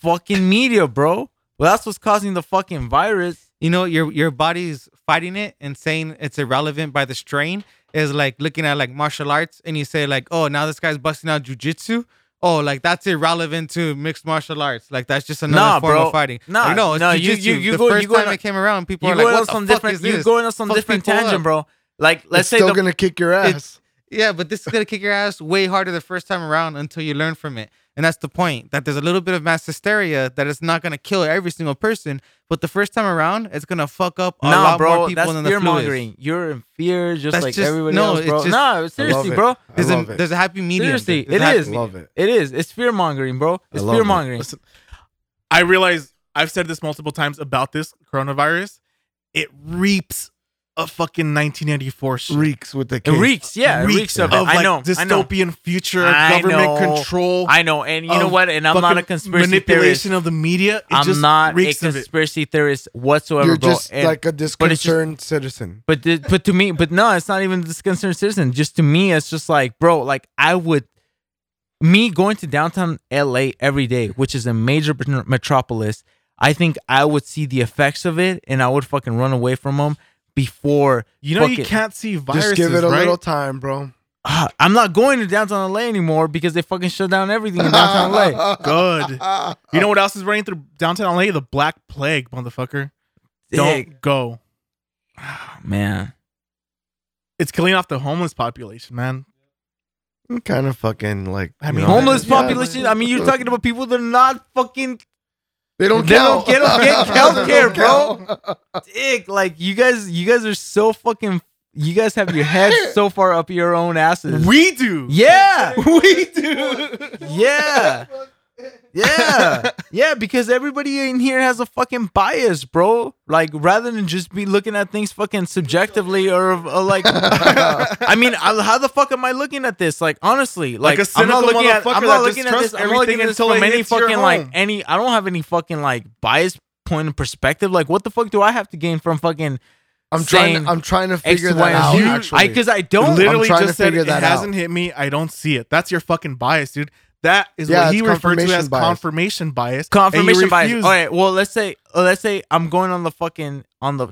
fucking media, bro. Well, that's what's causing the fucking virus. you know your your body's fighting it and saying it's irrelevant by the strain is like looking at like martial arts and you say like oh now this guy's busting out jujitsu oh, like that's irrelevant to mixed martial arts. Like that's just another Nah, form bro. of fighting. Nah, like, no, it's no, you- you- you, the go, first you go time on, it came around, people are like, going on what the some fuck different. is You this? going on some Fucks different tangent, up. bro. Like let's it's say still the gonna kick your ass. Yeah, but this is gonna kick your ass way harder the first time around until you learn from it. And that's the point. That there's a little bit of mass hysteria that it's not gonna kill every single person, but the first time around, it's gonna fuck up a nah, lot bro, more people that's than the fear flu is. mongering. You're in fear, just That's like just- everybody no, else, it's bro. just- no, seriously, it. bro. I There's love a it. there's a happy medium. Seriously, There's it a happy is. I medium. love it. It is. It's fear mongering, bro. It's fear mongering. Listen, I realize I've said this multiple times about this coronavirus. It reaps a fucking 1984 shit. Reeks with the It reeks, yeah, it reeks of it. of I like know, I know, dystopian future, I government know. control, I know. And you know what? And I'm not a fucking conspiracy theorist. manipulation of the media. It I'm just not a reeks of conspiracy theorist whatsoever, You're bro. just And- like a but just- disconcerted citizen. But th- but to me, but no, it's not even this concerned citizen. Just to me, it's just like, bro, like I would, me going to downtown LA every day, which is a major metropolis. I think I would see the effects of it, and I would fucking run away from them before. You know, you can't see viruses, Just give it a right? little time, bro. Ah, I'm not going to downtown LA anymore because they fucking shut down everything in downtown LA. Good. You know what else is running through downtown LA? The Black Plague, motherfucker. Don't Dick. go. man. It's killing off the homeless population, man. I'm kind of fucking like I mean, know, Homeless yeah, population. I mean, you're talking about people that are not fucking They don't They don't count. get- get healthcare, They don't bro. dick. Like you guys, you guys are so fucking. You guys have your heads so far up your own asses. We do. yeah, We do. yeah, yeah, yeah. Because everybody in here has a fucking bias, bro. Like rather than just be looking at things fucking subjectively or, or like, I mean, I- how the fuck am I looking at this? Like honestly, like, Like a I'm not cynical looking at. I'm motherfucker not that looking at this. I'm not looking everything at this until from it any hits your fucking like any. I don't have any fucking like bias point of perspective. Like, what the fuck do I have to gain from fucking? I'm trying. saying I'm trying to figure Y, that out. Z. actually, because I don't. Literally trying to just said figure it that hasn't out. hit me. I don't see it. That's your fucking bias, dude. That is Yeah, what he it's referred to as bias. confirmation bias. confirmation bias. All right. Well, let's say uh, let's say I'm going on the fucking on the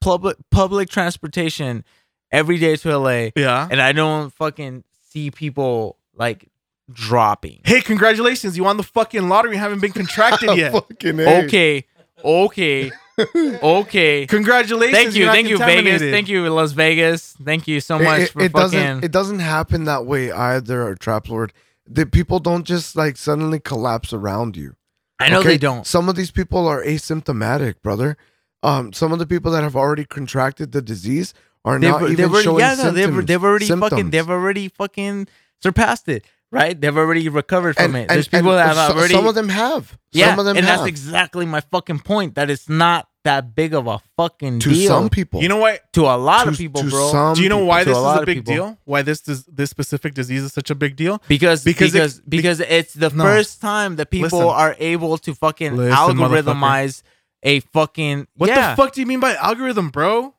public public transportation every day to LA, Yeah. and I don't fucking see people like dropping. Hey, congratulations! You won the fucking lottery. and haven't been contracted yet. Fucking Okay. Okay. Okay. Congratulations! Thank you, you're thank you, Vegas. Thank you, Las Vegas. Thank you so It- much it, for it fucking. doesn't. It doesn't happen that way either, Trap Lord. The people don't just like suddenly collapse around you. I know okay? they don't. Some of these people are asymptomatic, brother. Um, some of the people that have already contracted the disease are They've, not even they've already, showing yeah, no, symptoms. they've, they've already fucking, they've already fucking surpassed it, right? They've already recovered from And- it. and- There's people that have so- already. Some of them have. yeah, some of them and have. that's exactly my fucking point. That it's not that big of a fucking deal. to deal some people. You know what? to a lot to, of people, to bro. Some Do you know why To this a is lot a big people. deal? Why this this, this specific disease is such a big deal? because Because because it- because, it's the No. first time that people Listen. are able to fucking Listen, algorithmize a fucking What yeah. the fuck do you mean by algorithm, bro?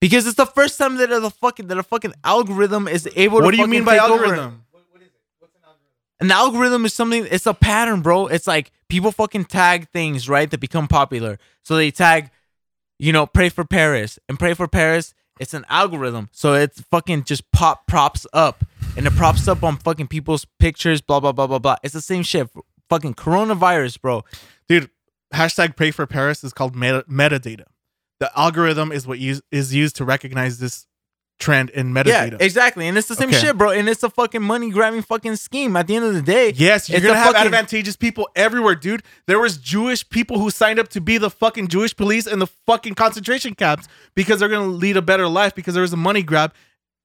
Because it's the first time that a fucking that a fucking algorithm is able. To What do you mean by algorithm? over. An algorithm is something. It's a pattern, bro. It's like people fucking tag things, right? That become popular. So they tag, you know, pray for Paris and pray for Paris. It's an algorithm, so it's fucking just pop props up, and it props up on fucking people's pictures. Blah blah blah blah blah. It's the same shit. Fucking coronavirus, bro. Dude, hashtag pray for Paris is called meta- metadata. The algorithm is what use, is used to recognize this trend in metadata. Yeah, exactly. And it's the same Okay. shit, bro. And it's a fucking money grabbing fucking scheme. At the end of the day, Yes, you're gonna have fucking- advantageous people everywhere, dude. There was Jewish people who signed up to be the fucking Jewish police in the fucking concentration camps because they're gonna lead a better life because there was a money grab,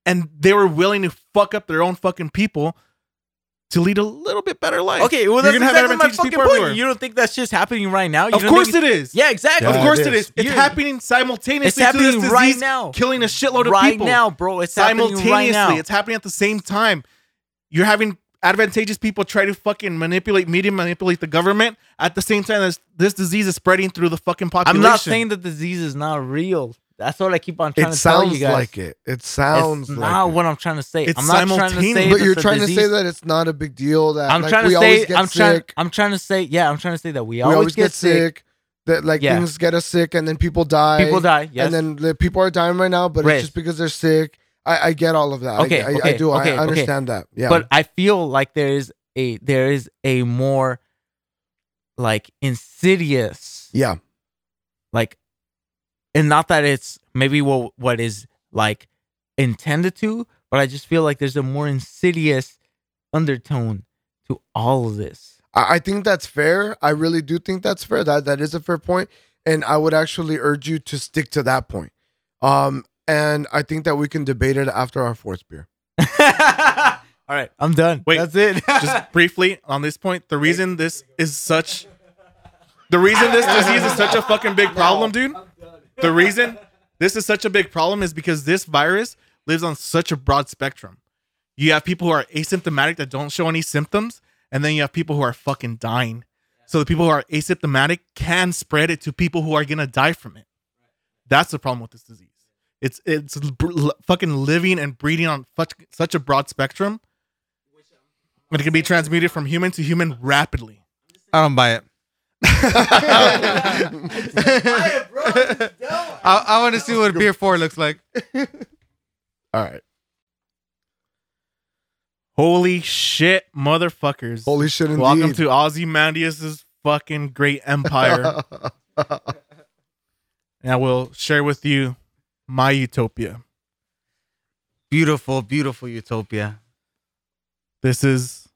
and they were willing to fuck up their own fucking people to lead a little bit better life. Okay, well You're that's gonna have exactly my fucking point. everywhere. You don't think that's just happening right now? You Of course it is. Yeah, exactly. Of course it it is. is. It's You- happening simultaneously. It's to this happening right disease, now. killing a shitload of right people right now, bro. It's happening simultaneously. right now. It's happening at the same time. You're having advantageous people try to fucking manipulate media, manipulate the government at the same time as this disease is spreading through the fucking population. I'm not saying that the disease is not real. That's what I keep on trying It to tell you sounds guys. like it. It sounds it's like not it. what I'm trying to say. It's I'm not trying to say. But you're trying to say that it's not a big deal. That I'm like, trying we to always say. get I'm trying. I'm trying to say. Yeah, I'm trying to say that we we always, always get sick. That like Yeah. things get us sick, and then people die. People die. Yes. and then the people are dying right now, but Right. it's just because they're sick. I, I get all of that. I- Okay, I, I, okay, do. okay, I, I okay. understand that. Yeah, But I feel like there is a there is a more like insidious Yeah. like and not that it's maybe what what is like intended to but i just feel like there's a more insidious undertone to all of this I, I think that's fair. I really do think that's fair. That that is a fair point, and I would actually urge you to stick to that point. Um, and I think that we can debate it after our fourth beer. all right i'm done Wait, that's it Just briefly on this point, the reason this is such, the reason this disease is such a fucking big problem, dude. The reason this is such a big problem is because this virus lives on such a broad spectrum. You have people who are asymptomatic that don't show any symptoms, and then you have people who are fucking dying. So the people who are asymptomatic can spread it to people who are gonna die from it. That's the problem with this disease. It's it's br- fucking living and breeding on such such a broad spectrum. And it can be transmitted from human to human rapidly. I don't buy it. I, I want to see what beer four looks like. All right. Holy shit, motherfuckers. Holy shit! Indeed. Welcome to Ozymandias's fucking great empire. and I will share with you my utopia. Beautiful, beautiful utopia. This is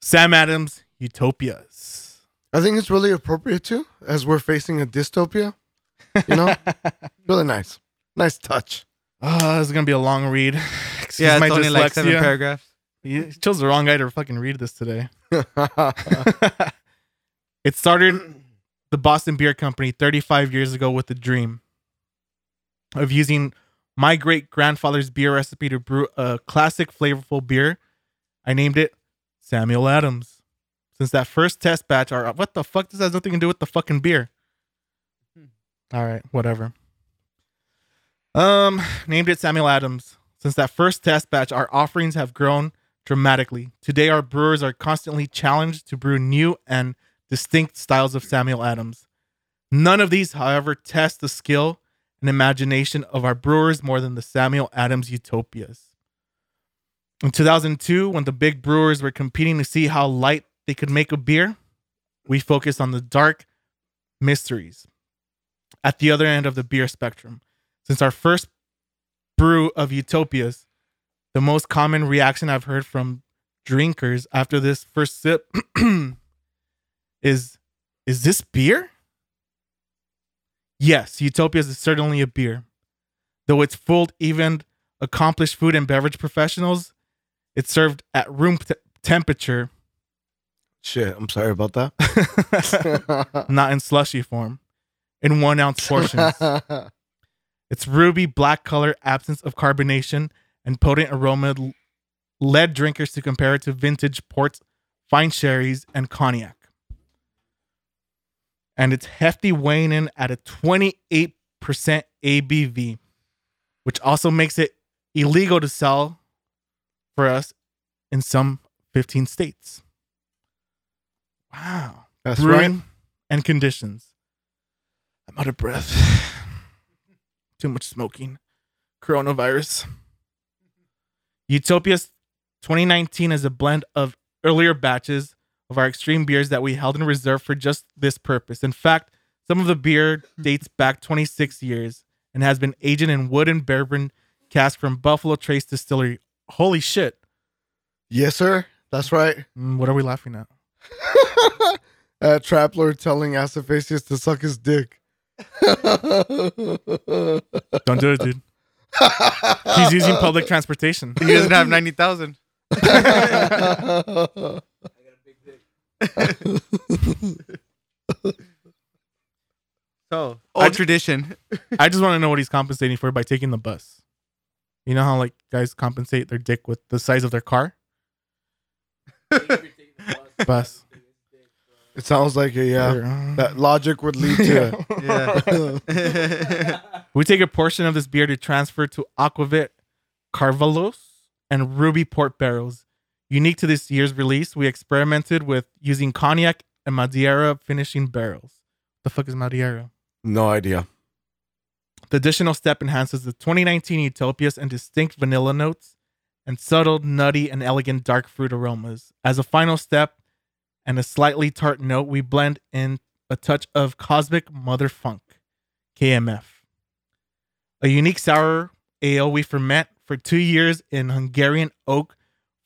Sam Adams' Utopias. I think it's really appropriate too, as we're facing a dystopia. You know, really nice, nice touch. Oh, this is gonna be a long read. Excuse yeah, my it's only like seven paragraphs. You chose the wrong guy to fucking read this today. it started the Boston Beer Company 35 years ago with the dream of using my great grandfather's beer recipe to brew a classic flavorful beer. I named it Samuel Adams. Since that first test batch, our what the fuck? This has nothing to do with the fucking beer. All right, whatever. Um, named it Samuel Adams. Since that first test batch, our offerings have grown dramatically. Today, our brewers are constantly challenged to brew new and distinct styles of Samuel Adams. None of these, however, test the skill and imagination of our brewers more than the Samuel Adams Utopias. In 2002, when the big brewers were competing to see how light they could make a beer, we focused on the dark mysteries at the other end of the beer spectrum. Since our first brew of Utopias, the most common reaction I've heard from drinkers after this first sip is is this beer? Yes, Utopias is certainly a beer. Though it's fooled even accomplished food and beverage professionals, it's served at room te- temperature, Shit, I'm sorry about that. not in slushy form, in one ounce portions. Its ruby black color, absence of carbonation, and potent aroma led drinkers to compare it to vintage ports, fine sherries, and cognac. And it's hefty weighing in at a 28% ABV, which also makes it illegal to sell for us in some 15 states. Wow. That's Brewing right. and conditions. I'm out of breath. Too much smoking. Coronavirus. Utopia's 2019 is a blend of earlier batches of our extreme beers that we held in reserve for just this purpose. In fact, some of the beer dates back 26 years and has been aged in wooden bourbon cask from Buffalo Trace Distillery. Holy shit. Yes, sir. That's right. Mm, What are we laughing at? uh, Traplord telling Assifacius to suck his dick. Don't do it, dude. He's using public transportation. He doesn't have ninety thousand. So old tradition. I just want to know what he's compensating for by taking the bus. You know how like guys compensate their dick with the size of their car? bus. It sounds like a yeah. Or- uh, That logic would lead to Yeah. we take a portion of this beer to transfer to Aquavit Carvalos and Ruby Port barrels. Unique to this year's release, we experimented with using cognac and Madeira finishing barrels. The fuck is Madeira? no idea. The additional step enhances the 2019 Utopias and distinct vanilla notes and subtle, nutty, and elegant dark fruit aromas. As a final step and a slightly tart note, we blend in a touch of Kosmic Mother Funk, KMF. A unique sour ale we ferment for two years in Hungarian oak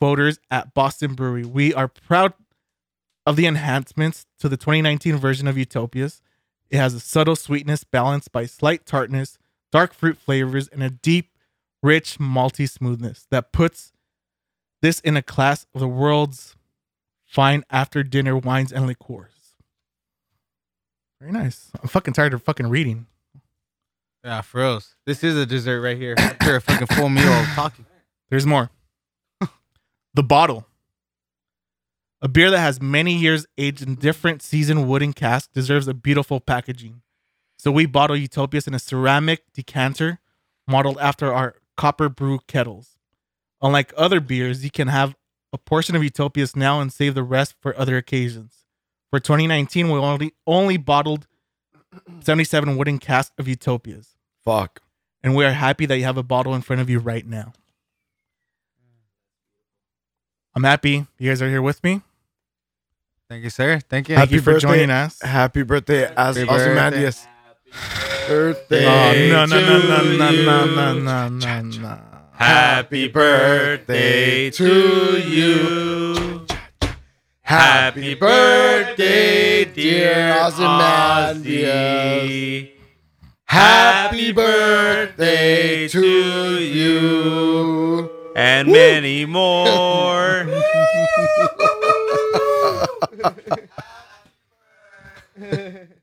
foeders at Boston Brewery. We are proud of the enhancements to the 2019 version of Utopias. It has a subtle sweetness balanced by slight tartness, dark fruit flavors, and a deep, rich, malty smoothness that puts this in a class of the world's fine after dinner wines and liqueurs. Very nice. I'm fucking tired of fucking reading. Yeah, for reals. This is a dessert right here. After a fucking full meal of talking. There's more. the bottle. A beer that has many years aged in different seasoned wooden casks deserves a beautiful packaging. So we bottle Utopias in a ceramic decanter modeled after our copper brew kettles. Unlike other beers, you can have a portion of Utopias now and save the rest for other occasions. For 2019, we only only bottled 77 wooden casks of Utopias. Fuck. And we are happy that you have a bottle in front of you right now. I'm happy you guys are here with me. Thank you, sir. Thank you. Thank Happy you for birthday. joining us. Happy birthday, as Happy Ozymandias. Birthday. Oh, no, no, no, no, to no, no, you. no, no, no, no. Happy birthday to you. Happy birthday, dear Ozymandias. Ozzy. Happy birthday to you. And many more.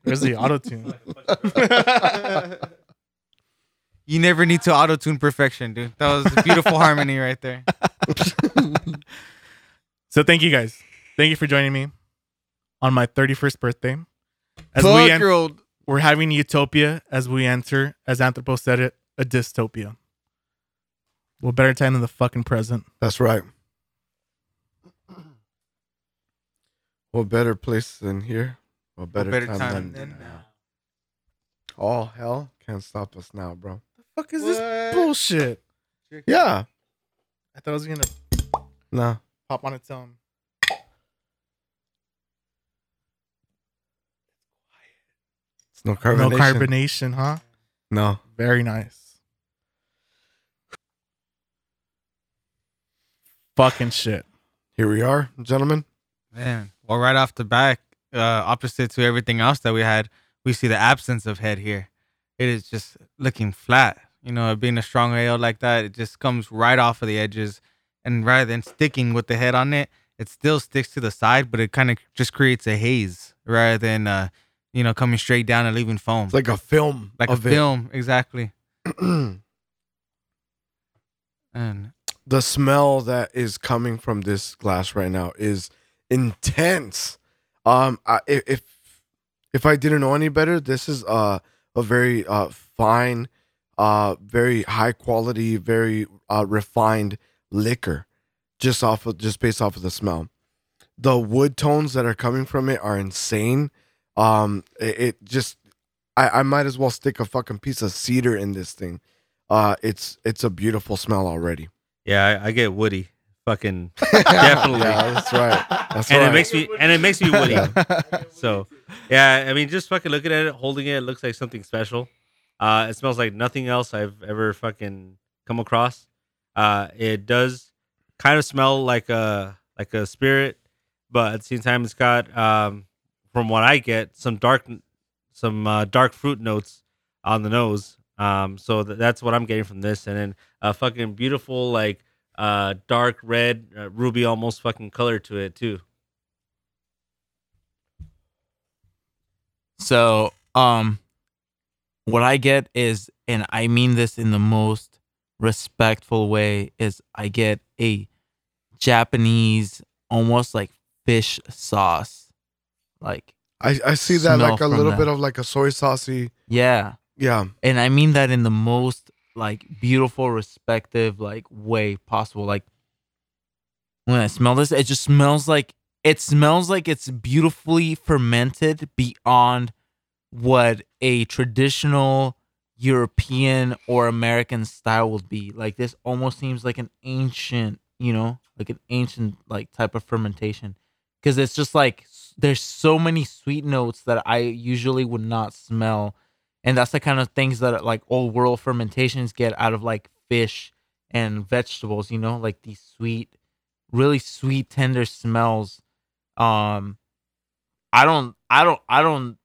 Where's the auto tune? You never need to auto tune perfection, dude. That was a beautiful harmony right there. So thank you guys. Thank you for joining me on my 31st birthday. As we Fuck en- your old. we're having utopia as we enter, as Anthropos said it, a dystopia. What better time than the fucking present? That's right. What better place than here? What better, better time, time than, than now? All hell can't stop us now, bro. Fuck is What? this bullshit? Yeah. I thought I was gonna No. pop on its own. It's no carbonation. No carbonation. carbonation, huh? No. Very nice. Fucking shit. Here we are, gentlemen. Man, well, right off the back, uh, opposite to everything else that we had, we see the absence of head here. It is just looking flat. You know, being a strong ale like that, it just comes right off of the edges, and rather than sticking with the head on it, it still sticks to the side, but it kind of just creates a haze rather than, uh, you know, coming straight down and leaving foam It's like a film. like a it. film, exactly. And the smell that is coming from this glass right now is intense. Um, i- if if I didn't know any better, this is uh, a very uh, fine, uh, very high quality, very uh, refined liquor, just off of just based off of the smell. The wood tones that are coming from it are insane. Um, it, it just I, I might as well stick a fucking piece of cedar in this thing. Uh, it's it's a beautiful smell already. Yeah, I, I get woody. Fucking definitely. Yeah, that's right. That's and right. it makes me and it makes me woody. So yeah, I mean, just fucking looking at it, holding it, it looks like something special. Uh, it smells like nothing else I've ever fucking come across. Uh, it does kind of smell like a like a spirit, but at the same time, it's got um, from what I get, some dark some uh, dark fruit notes on the nose. Um, so th- that's what I'm getting from this, and then a fucking beautiful like uh dark red uh, ruby almost fucking color to it too. So, um, what I get is, and I mean this in the most respectful way, is I get a Japanese, almost like fish sauce. Like, I, I see that like a little that. bit of like a soy saucy. yeah. Yeah. And I mean that in the most like beautiful, respective, like way possible. Like, when I smell this, it just smells like it smells like it's beautifully fermented beyond what a traditional European or American style would be. Like this almost seems like an ancient, you know, like an ancient like type of fermentation because it's just like there's so many sweet notes that I usually would not smell. And that's the kind of things that like old world fermentations get out of like fish and vegetables, you know, like these sweet, really sweet, tender smells. Um I don't I don't I don't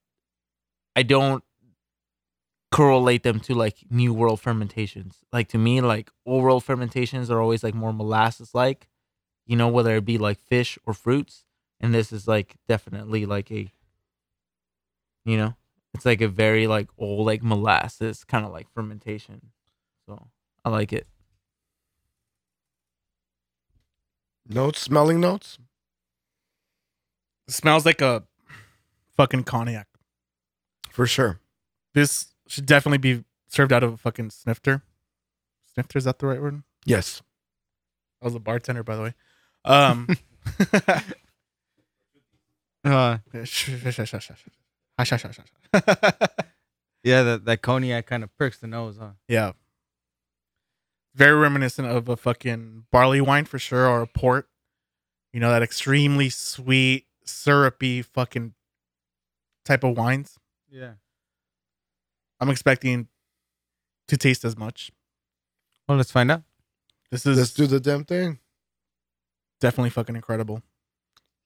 I don't correlate them to like new world fermentations. Like to me, like old world fermentations are always like more molasses like, you know, whether it be like fish or fruits. And this is like definitely like a you know, it's like a very like old like molasses kind of like fermentation. So I like it. Notes, smelling notes. It smells like a fucking cognac. For sure. This should definitely be served out of a fucking snifter. Snifter is that the right word? Yes. I was a bartender, by the way. Um, Uh, yeah, that, that cognac kind of pricks the nose, huh? yeah, very reminiscent of a fucking barley wine for sure, or a port. You know that extremely sweet, syrupy fucking type of wines. Yeah. I'm expecting to taste as much. Well, let's find out. This is Let's do the damn thing. definitely fucking incredible.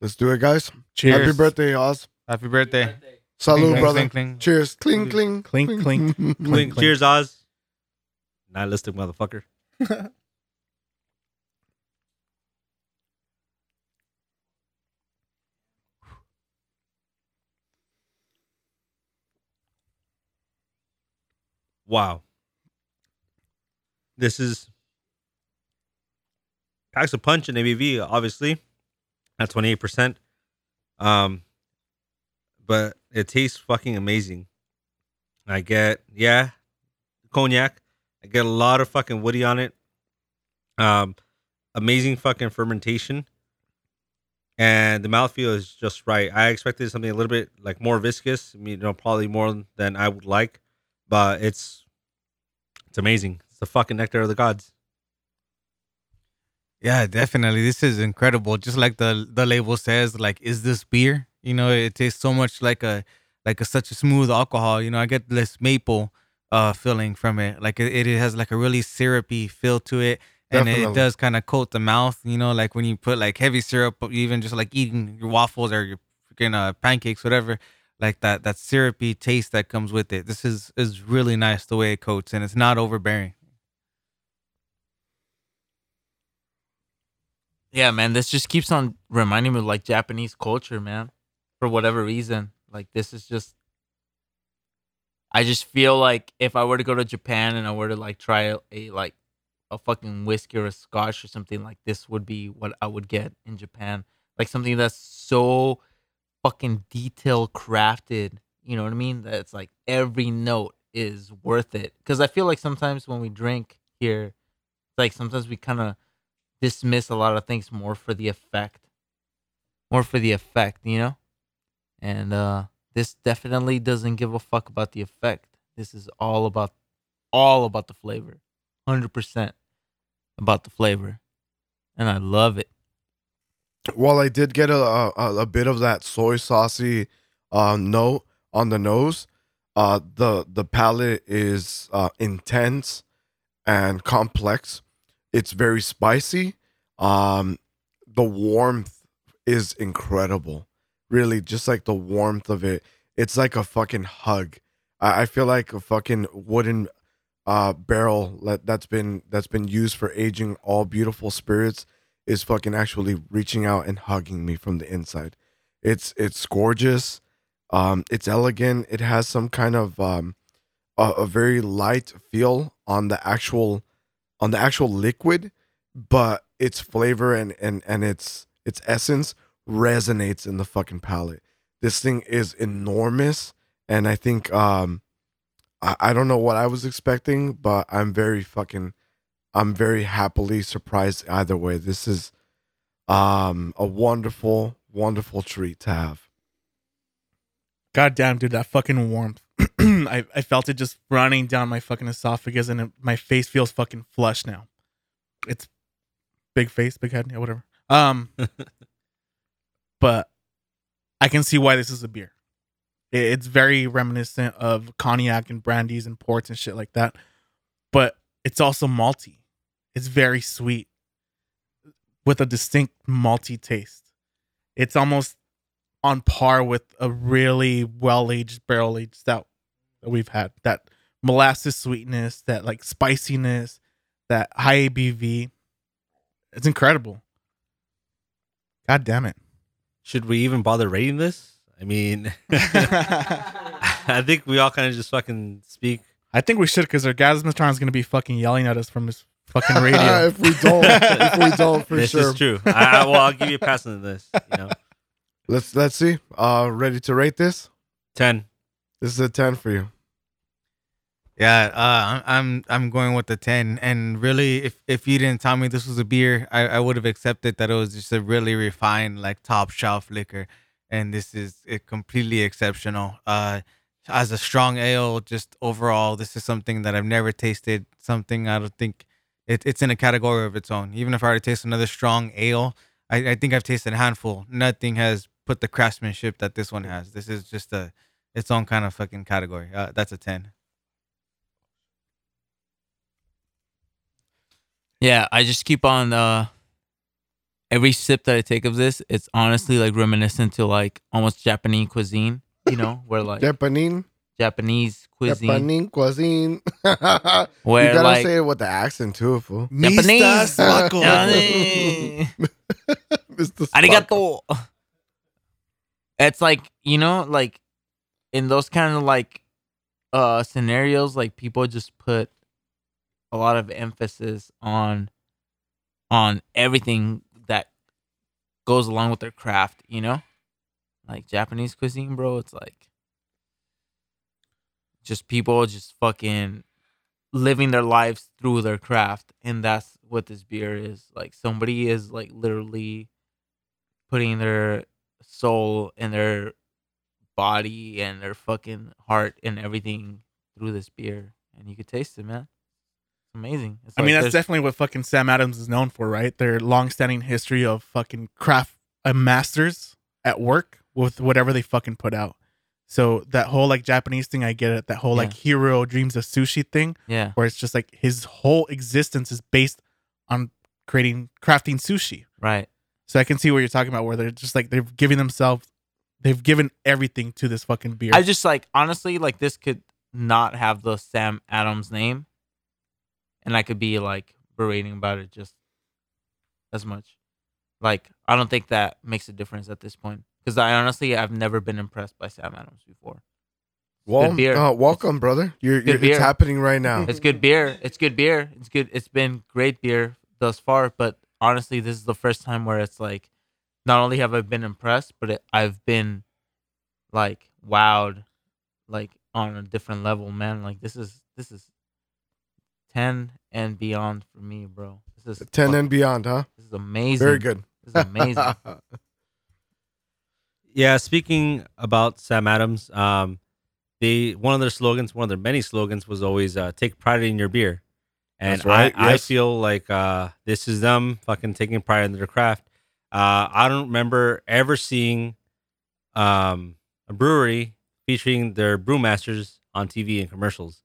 Let's do it, guys. Cheers. Happy birthday, Oz. Happy birthday. Salud, Cling, brother. cling, cling. Cheers. Cling, cling. Clink, clink. Clink. clink. Cheers, Oz. Nihilistic motherfucker. wow. This is packs a punch in ABV, obviously. At 28%. Um, but it tastes fucking amazing. I get, yeah, cognac. I get a lot of fucking woody on it. Um, amazing fucking fermentation. And the mouthfeel is just right. I expected something a little bit like more viscous. You know, probably more than I would like, but it's it's amazing. It's the fucking nectar of the gods. Yeah, definitely. This is incredible. Just like the the label says, like, is this beer? You know, it tastes so much like a like a such a smooth alcohol. You know, I get this maple uh feeling from it. Like it, it has like a really syrupy feel to it. And it Definitely. does kind of coat the mouth, you know, like when you put like heavy syrup, even just like eating your waffles or your freaking uh, pancakes, whatever, like that that syrupy taste that comes with it. This is is really nice the way it coats, and it's not overbearing. Yeah, man, this just keeps on reminding me of like Japanese culture, man. For whatever reason. Like this is just I just feel like if I were to go to Japan and I were to like try a, like a fucking whiskey or a scotch or something like this would be what I would get in Japan. Like something that's so fucking detail crafted, you know what I mean? That it's like every note is worth it. Cuz I feel like sometimes when we drink here like sometimes we kind of dismiss a lot of things more for the effect more for the effect you know? And uh this definitely doesn't give a fuck about the effect. This is all about all about the flavor. 100% about the flavor. And i love it While I did get a, a a bit of that soy saucy uh, note on the nose, uh, the the palate is uh, intense and complex. It's very spicy. Um, the warmth is incredible. Really, just like the warmth of it, it's like a fucking hug. I, I feel like a fucking wooden uh, barrel that, that's been that's been used for aging all beautiful spirits is fucking actually reaching out and hugging me from the inside. It's it's gorgeous. Um, it's elegant. It has some kind of um, a, a very light feel on the actual on the actual liquid, but its flavor and and and its its essence resonates in the fucking palate. This thing is enormous, and I think um, I, I don't know what I was expecting, but I'm very fucking I'm very happily surprised either way. This is um a wonderful, wonderful treat to have. God damn, dude, that fucking warmth. I I, I felt it just running down my fucking esophagus, and it, my face feels fucking flush now. It's big face, big head, yeah, whatever. Um, but I can see why this is a beer. It- It's very reminiscent of cognac and brandies and ports and shit like that, but it's also malty. It's very sweet with a distinct malty taste. It's almost on par with a really well aged barrel aged stout that we've had. That molasses sweetness, that like spiciness, that high ABV. It's incredible. God damn it. Should we even bother rating this? I mean, I think we all kind of just fucking speak. I think we should because Orgasmatron is going to be fucking yelling at us from his fucking radio. if we don't, if we don't, for this sure. is true. I, I, well, I'll give you a pass on this. You know, Let's let's see. Uh, ready to rate this? ten. This is a ten for you. Yeah, uh, I'm I'm I'm going with the ten. And really, if if you didn't tell me this was a beer, I, I would have accepted that it was just a really refined, like top shelf liquor. And this is it completely exceptional. Uh, as a strong ale, just overall, this is something that I've never tasted. Something I don't think it, it's in a category of its own. Even if I were to taste another strong ale, I, I think I've tasted a handful. Nothing has put the craftsmanship that this one has. This is just a its own kind of fucking category. Uh, that's a ten. Yeah, I just keep on uh every sip that I take of this, it's honestly like reminiscent to like almost Japanese cuisine, you know, where like Japanese, Japanese cuisine Japanese cuisine. you gotta like say it with the accent too, fool. Japanese. Spaco. Johnny. Mr. Spock. Arigato. It's like, you know, like in those kind of like uh scenarios, like people just put a lot of emphasis on on everything that goes along with their craft, you know? Like Japanese cuisine, bro, it's like just people just fucking living their lives through their craft and that's what this beer is. Like somebody is like literally putting their soul and their body and their fucking heart and everything through this beer and you could taste it, man. It's amazing. It's I mean, that's there's- definitely what fucking Sam Adams is known for, right? Their long-standing history of fucking craft uh, masters at work with whatever they fucking put out. So that whole like Japanese thing, I get it. That whole like Jiro dreams of sushi thing, yeah. where it's just like his whole existence is based on creating crafting sushi. Right. So I can see what you're talking about, where they're just like they're giving themselves, they've given everything to this fucking beer. I just like honestly like this could not have the Sam Adams name, and I could be like berating about it just as much. Like I don't think that makes a difference at this point because I honestly I've never been impressed by Sam Adams before. Well, uh, welcome, brother. You're, you're it's happening right now. It's good beer. It's good beer. It's good. It's been great beer thus far. But honestly, this is the first time where it's like, not only have I been impressed, but it, I've been like wowed, like on a different level, man. Like this is this is ten and beyond for me, bro. This is Ten and beyond, huh? This is amazing. Very good. This is amazing. Yeah, speaking about Sam Adams, um, they one of their slogans, one of their many slogans, was always uh, "Take pride in your beer," and right, I, I feel like uh, this is them fucking taking pride in their craft. Uh, I don't remember ever seeing um, a brewery featuring their brewmasters on TV and commercials,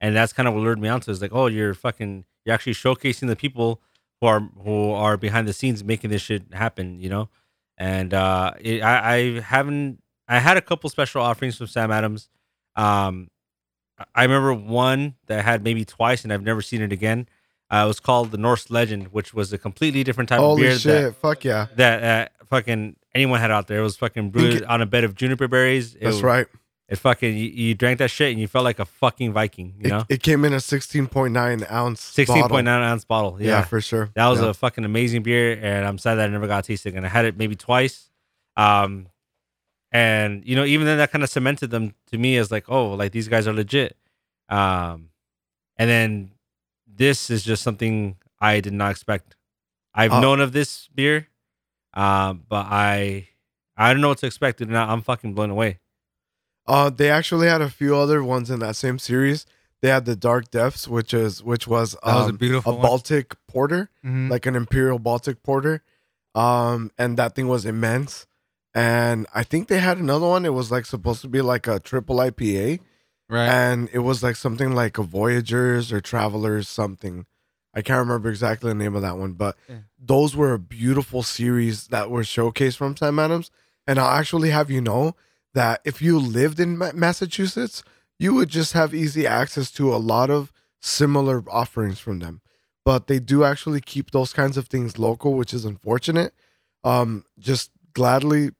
and that's kind of what lured me onto. Is like, oh, you're fucking, you're actually showcasing the people who are who are behind the scenes making this shit happen. You know and uh, it, I, I haven't. I had a couple special offerings from Sam Adams. Um, I- remember one that I had maybe twice, and I've never seen it again. Uh, it was called the Norse Legend, which was a completely different type of Holy beer shit! Fuck yeah! that that uh, fucking anyone had out there. It was fucking brewed on a bed of juniper berries. It That's was- right. It fucking you, you drank that shit and you felt like a fucking Viking. You know, it came in a sixteen point nine ounce. sixteen point bottle. nine ounce bottle. Yeah. yeah for sure. that was Yeah. a fucking amazing beer, and I'm sad that I never got to taste it again. I had it maybe twice, um, and you know, even then, that kind of cemented them to me as like, oh, like these guys are legit. Um, and then this is just something I did not expect. I've Uh, known of this beer, um, but I I don't know what to expect, and I'm fucking blown away. Uh, they actually had a few other ones in that same series. They had the Dark Depths, which is which was, That was a um, beautiful a one. Baltic porter, Mhm. like an Imperial Baltic porter. Um, and that thing was immense. And I think they had another one. It was like supposed to be like a triple IPA, right. and it was like something like a Voyagers or Travelers something. I can't remember exactly the name of that one, but Yeah. those were a beautiful series that were showcased from Sam Adams. And I'll actually have you know that if you lived in Massachusetts, you would just have easy access to a lot of similar offerings from them. But they do actually keep those kinds of things local, which is unfortunate. Um, just gladly,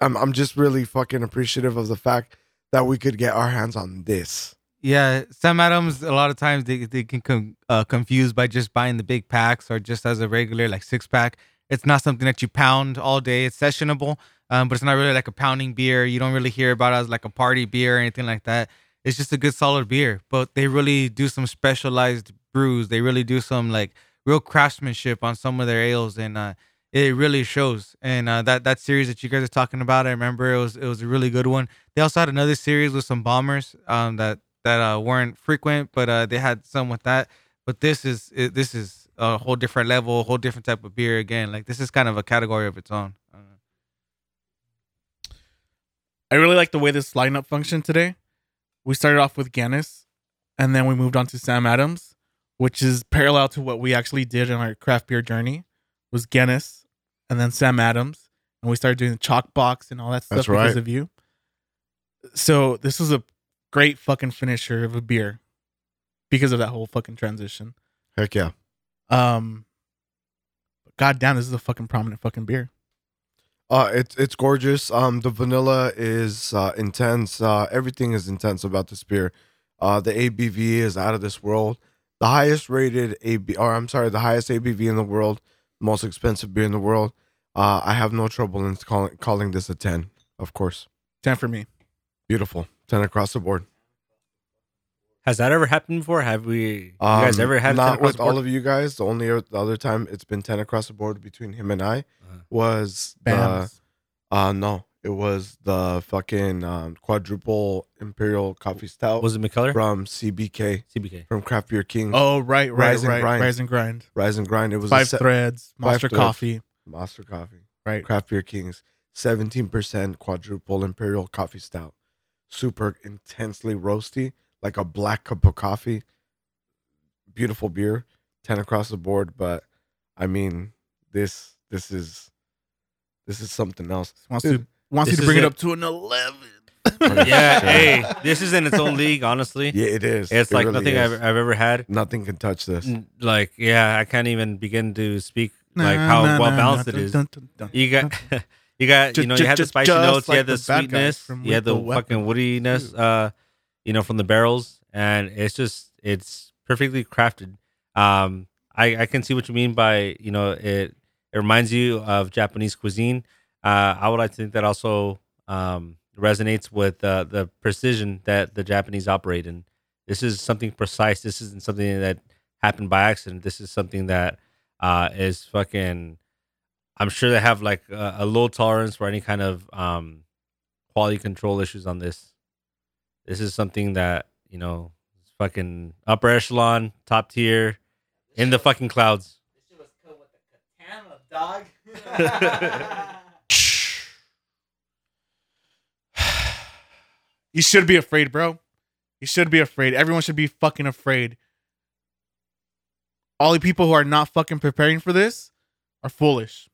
I'm I'm just really fucking appreciative of the fact that we could get our hands on this. Yeah, Sam Adams. A lot of times they they can com- uh, confuse by just buying the big packs or just as a regular like six pack. It's not something that you pound all day. It's sessionable, um, but it's not really like a pounding beer. You don't really hear about it as like a party beer or anything like that. It's just a good solid beer. But they really do some specialized brews. They really do some like real craftsmanship on some of their ales, and uh, it really shows. And uh, that that series that you guys are talking about, I remember it was it was a really good one. They also had another series with some bombers um, that that uh, weren't frequent, but uh, they had some with that. But this is it, this is a whole different level, a whole different type of beer again. Like this is kind of a category of its own. Uh, I really like the way this lineup functioned today. We started off with Guinness, and then we moved on to Sam Adams, which is parallel to what we actually did in our craft beer journey. Was Guinness, and then Sam Adams, and we started doing the chalk box and all that stuff That's because right. of you. So this was a great fucking finisher of a beer because of that whole fucking transition. Heck yeah. Um, god damn, this is a fucking prominent fucking beer. Uh, it's it's gorgeous. Um, the vanilla is uh, intense. Uh, everything is intense about this beer. Uh, the ABV is out of this world. The highest rated AB, or I'm sorry, the highest ABV in the world, most expensive beer in the world. Uh, I have no trouble in calling calling this a ten. Of course, Ten for me. beautiful ten across the board. Has that ever happened before? Have we? You guys Um, ever had a 10 not with all of you guys? The only the other time it's been ten across the board between him and I Uh-huh. was the uh no, it was the fucking um, quadruple imperial coffee stout Was it McCullough? from CBK CBK. from Craft Beer King. Oh right, right, Rise and right. grind. Rise and grind. Rise and grind. It was Five a se- threads. five Monster threads. coffee. Monster Coffee. Right. Craft Beer Kings. Seventeen percent quadruple imperial coffee stout. Super intensely roasty, like a black cup of coffee. Beautiful beer. Ten across the board, but I mean this this is this is something else. Wants Dude, to wants you to bring it it. up to an eleven. yeah, hey, this is in its own league. Honestly, Yeah, it is. it's It like really nothing. I've, I've ever had. Nothing can touch this. Like, yeah, I can't even begin to speak like how well balanced it is. You got, you got, you know, you had the spicy just notes, you like had the the sweetness, you had the Lethal fucking woodiness, Dude. uh, you know, from the barrels, and it's just, it's perfectly crafted. Um, I, I can see what you mean by, you know, it, it reminds you of Japanese cuisine. Uh, I would like to think that also um, resonates with uh, the precision that the Japanese operate in. This is something precise. This isn't something that happened by accident. This is something that uh, is fucking. I'm sure they have like a, a low tolerance for any kind of um, quality control issues on this. This is something that you know, is fucking upper echelon, top tier, in the fucking clouds. You should be afraid, bro. You should be afraid. Everyone should be fucking afraid. All the people who are not fucking preparing for this are foolish.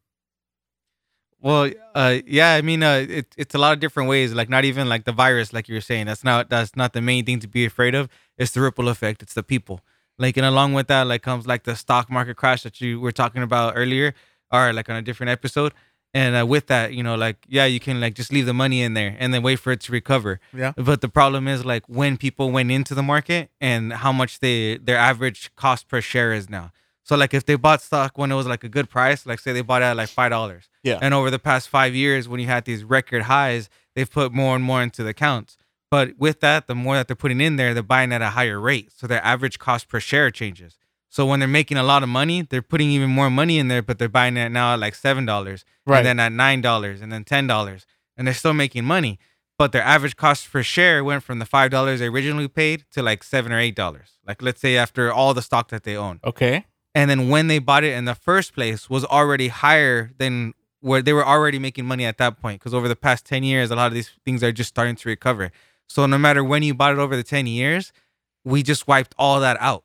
Well, uh, yeah, I mean, uh, it, it's a lot of different ways. Like, not even like the virus, like you were saying. That's not that's not the main thing to be afraid of. It's the ripple effect. It's the people. Like, and along with that, like comes like the stock market crash that you were talking about earlier, or like on a different episode. And uh, with that, you know, like yeah, you can like just leave the money in there and then wait for it to recover. Yeah. But the problem is like when people went into the market and how much they their average cost per share is now. So like if they bought stock when it was like a good price, like say they bought it at like five dollars. Yeah. And over the past five years, when you had these record highs, they've put more and more into the accounts. But with that, the more that they're putting in there, they're buying at a higher rate. So their average cost per share changes. So when they're making a lot of money, they're putting even more money in there, but they're buying it now at like seven dollars, Right. and then at nine dollars, and then ten dollars, and they're still making money. but their average cost per share went from the five dollars they originally paid to like seven or eight dollars. Like let's say after all the stock that they own, Okay. And then when they bought it in the first place was already higher than where they were already making money at that point. Because over the past ten years, a lot of these things are just starting to recover. So no matter when you bought it over the ten years, we just wiped all that out.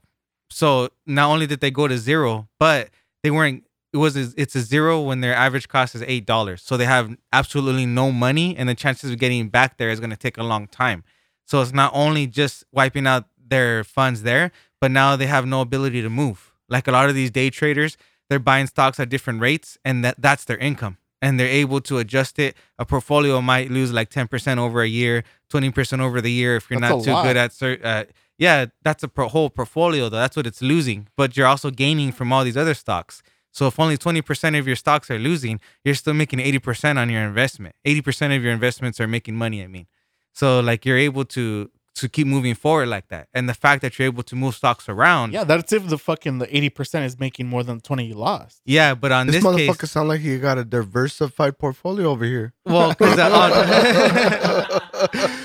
So not only did they go to zero, but they weren't. It was a- it's a zero when their average cost is eight dollars. So they have absolutely no money, and the chances of getting back there is going to take a long time. So it's not only just wiping out their funds there, but now they have no ability to move. Like a lot of these day traders, they're buying stocks at different rates, and that that's their income, and they're able to adjust it. A portfolio might lose like ten percent over a year, twenty percent over the year if you're That's not too lot. good at certain. Uh, yeah, that's a pro- whole portfolio though. That's what it's losing, but you're also gaining from all these other stocks. So if only 20% of your stocks are losing, you're still making 80% on your investment. 80% of your investments are making money, I mean. So like you're able to to keep moving forward like that. And the fact that you're able to move stocks around. Yeah, that's if the fucking the eighty percent is making more than twenty you lost. Yeah, but on This, this, motherfucker case, sound like he got a diversified portfolio over here. well, 'cause that-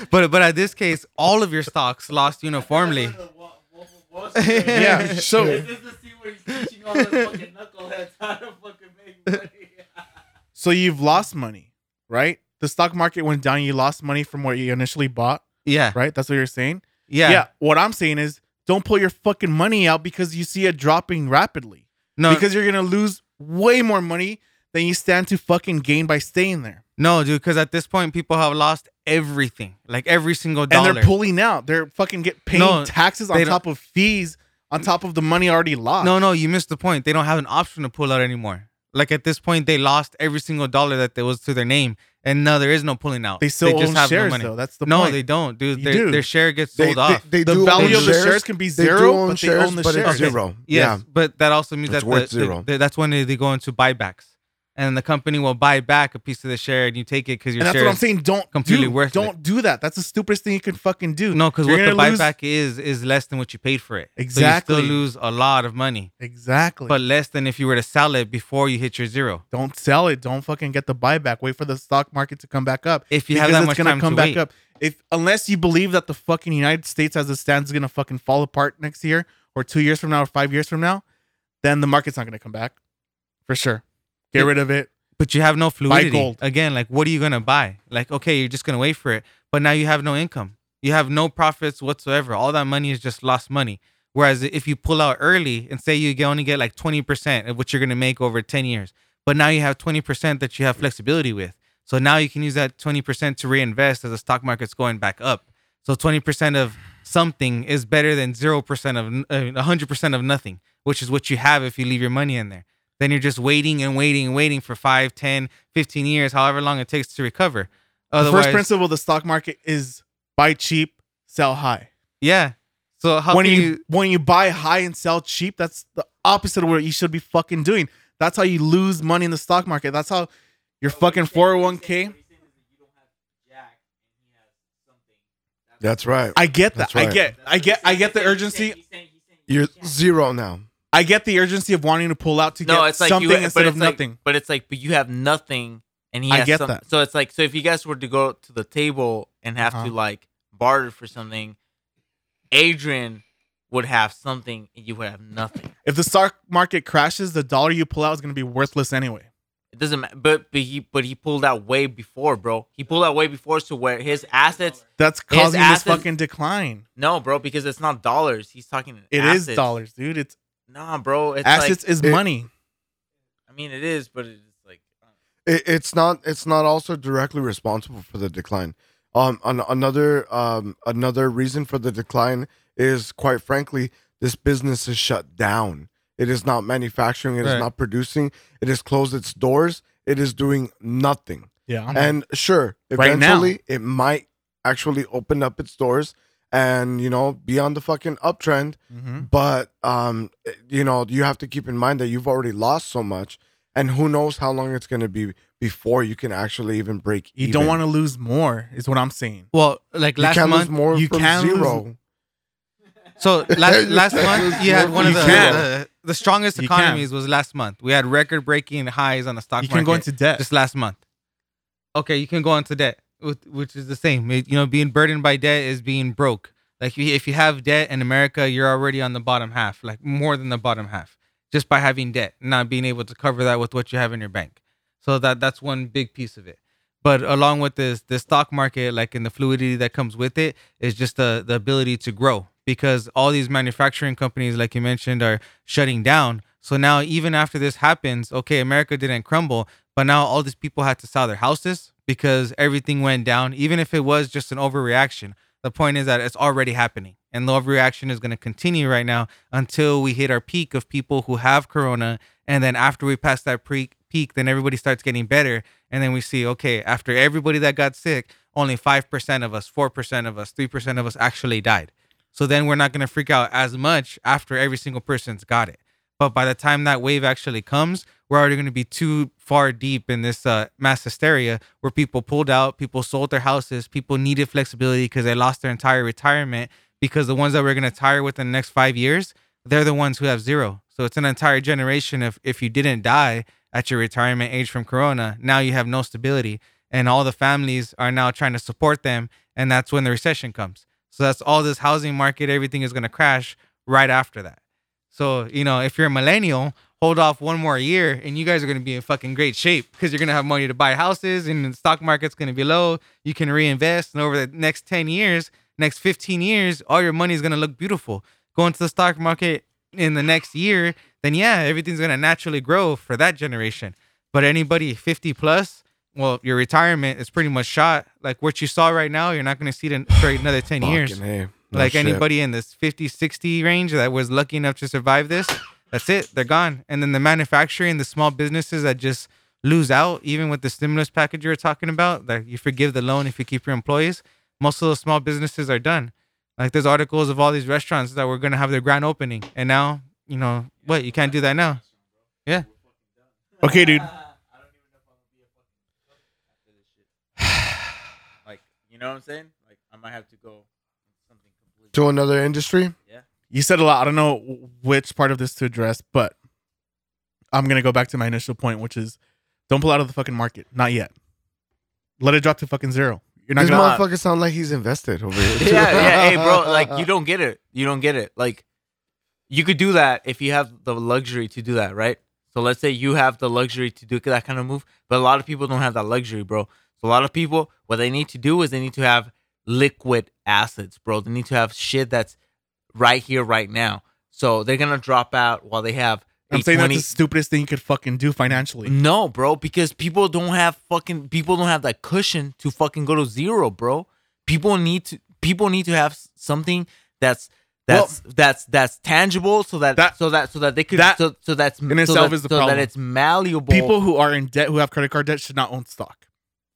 but but at this case, all of your stocks lost uniformly. Yeah. So so you've lost money, right? The stock market went down. You lost money from what you initially bought, Yeah, right? That's what you're saying. yeah, yeah. What I'm saying is, don't pull your fucking money out because you see it dropping rapidly. No, because you're gonna lose way more money than you stand to fucking gain by staying there. no, dude. Because at this point, people have lost everything, like every single dollar. And they're pulling out. They're fucking get paying No, taxes on top of fees on top of the money already lost. No, no, you missed the point. They don't have an option to pull out anymore. Like at this point, they lost every single dollar that there was to their name, and now there is no pulling out. They still just own have shares money. though. That's the no, point. they don't, dude. You Their, do. their share gets They, sold they, off. they The do value of the shares. shares can be zero, own but they shares, own the but shares. it's zero. Yes, Yeah. but that also means It's that worth the, zero. the- that's when they, they go into buybacks, and the company will buy back a piece of the share, and you take it because your And that's what I'm saying. Don't completely do, worthless. Don't do that. That's the stupidest thing you can fucking do. No, because what the lose- buyback is is less than what you paid for it. Exactly. So you still lose a lot of money, Exactly. but less than if you were to sell it before you hit your zero. don't sell it. Don't fucking get the buyback. Wait for the stock market to come back up. If you have that it's much gonna time come to back wait. up. If unless you believe that the fucking United States as it stands is gonna fucking fall apart next year or two years from now or five years from now, then the market's not gonna come back. For sure. Get rid of it. But you have no fluidity. gold. Again, like what are you gonna buy? Like, okay, you're just gonna wait for it, but now you have no income. You have no profits whatsoever. All that money is just lost money. Whereas if you pull out early and say you only get like 20% of what you're gonna make over 10 years, but now you have 20% that you have flexibility with. So now you can use that 20% to reinvest as the stock market's going back up. So 20% of something is better than 0% of uh, 100% of nothing, which is what you have if you leave your money in there then you're just waiting and waiting and waiting for 5 10 15 years however long it takes to recover The first principle of the stock market is buy cheap, sell high. yeah so how when can you, you, when you buy high and sell cheap, that's the opposite of what you should be fucking doing. That's how you lose money in the stock market. That's how your fucking 401k. That's right. I get that. That's I get I get I get the urgency. You're zero now. I get the urgency of wanting to pull out to No, get it's like something you, instead but of like, nothing. But it's like, but you have nothing, and he I has get some- that. So it's like, so if you guys were to go to the table and have Uh-huh. to like barter for something, Adrian would have something, and you would have nothing. If the stock market crashes, the dollar you pull out is going to be worthless anyway. It doesn't matter. But but he but he pulled out way before, bro. He pulled out way before to where his assets. That's causing this assets- fucking decline. No, bro, because it's not dollars. He's talking. It is assets. dollars, dude. It's Nah, bro. It's assets Like, is It- money. I mean, it is, but it's like. It, it's not. It's not also directly responsible for the decline. Um, an, another um another reason for the decline is quite frankly this business is shut down. It is not manufacturing. It is Right. not producing. It has closed its doors. It is doing nothing. Yeah. And sure, Right eventually it might actually open up its doors and you know be on the fucking uptrend. hmm But um, you know you have to keep in mind that you've already lost so much, and who knows how long it's going to be before you can actually even break. You even. don't want to lose more, is what I'm saying. well like You last can't month lose more you from can lose- so last, last month you had one of the, the the strongest economies was last month we had record breaking highs on the stock You market can go into debt. just last month okay you can go into debt with- which is the same. It- You know, being burdened by debt is being broke. Like if you- have debt in America, you're already on the bottom half, like more than the bottom half, just by having debt, not being able to cover that with what you have in your bank. So that that's one big piece of it. But along with this, the stock market, like in the fluidity that comes with it, is just the the ability to grow because all these manufacturing companies, like you mentioned, are shutting down. So now, even after this happens, okay, America didn't crumble, but now all these people had to sell their houses because everything went down, even if it was just an overreaction. The point is that it's already happening, and the overreaction is going to continue right now until we hit our peak of people who have corona, and then after we pass that pre- peak, then everybody starts getting better, and then we see, okay, after everybody that got sick, only five percent of us, four percent of us, three percent of us actually died. So then we're not going to freak out as much after every single person's got it. But by the time that wave actually comes, we're already going to be too far deep in this uh, mass hysteria where people pulled out, people sold their houses, people needed flexibility because they lost their entire retirement. Because the ones that we're going to retire within the next five years, they're the ones who have zero. So it's an entire generation of if you didn't die at your retirement age from Corona, now you have no stability. And all the families are now trying to support them. And that's when the recession comes. So that's all this housing market, everything is going to crash right after that. So, you know, if you're a millennial, hold off one more year and you guys are going to be in fucking great shape because you're going to have money to buy houses and the stock market's going to be low. You can reinvest. And over the next 10 years, next 15 years, all your money is going to look beautiful. Go into the stock market in the next year, then yeah, everything's going to naturally grow for that generation. But anybody 50 plus, well, your retirement is pretty much shot. Like what you saw right now, you're not going to see it for another 10 years A. No like shit. anybody in this 50 60 range that was lucky enough to survive this that's it they're gone and then the manufacturing the small businesses that just lose out even with the stimulus package you were talking about that you forgive the loan if you keep your employees most of those small businesses are done like there's articles of all these restaurants that were going to have their grand opening and now you know what you can't do that now yeah Okay, dude. Like, you know what I'm saying? Like, I might have to go something completely. To another industry. Yeah. You said a lot. I don't know which part of this to address, but I'm gonna go back to my initial point, which is don't pull out of the fucking market. Not yet. Let it drop to fucking zero. You're not This gonna. motherfucker sound like he's invested over here. yeah, yeah. Hey, bro, like you don't get it. You don't get it. Like you could do that if you have the luxury to do that, right? So let's say you have the luxury to do that kind of move, but a lot of people don't have that luxury, bro. So a lot of people, what they need to do is they need to have liquid assets, bro. They need to have shit that's right here, right now. So they're gonna drop out while they have. I'm saying 20 that's the stupidest thing you could fucking do financially. no, bro, because people don't have fucking people don't have that cushion to fucking go to zero, bro. People need to people need to have something that's that's that's that's tangible so that, That- so that so that they could that so, so that's in so itself that, is the so problem. that it's malleable. People who are in debt, who have credit card debt, should not own stock.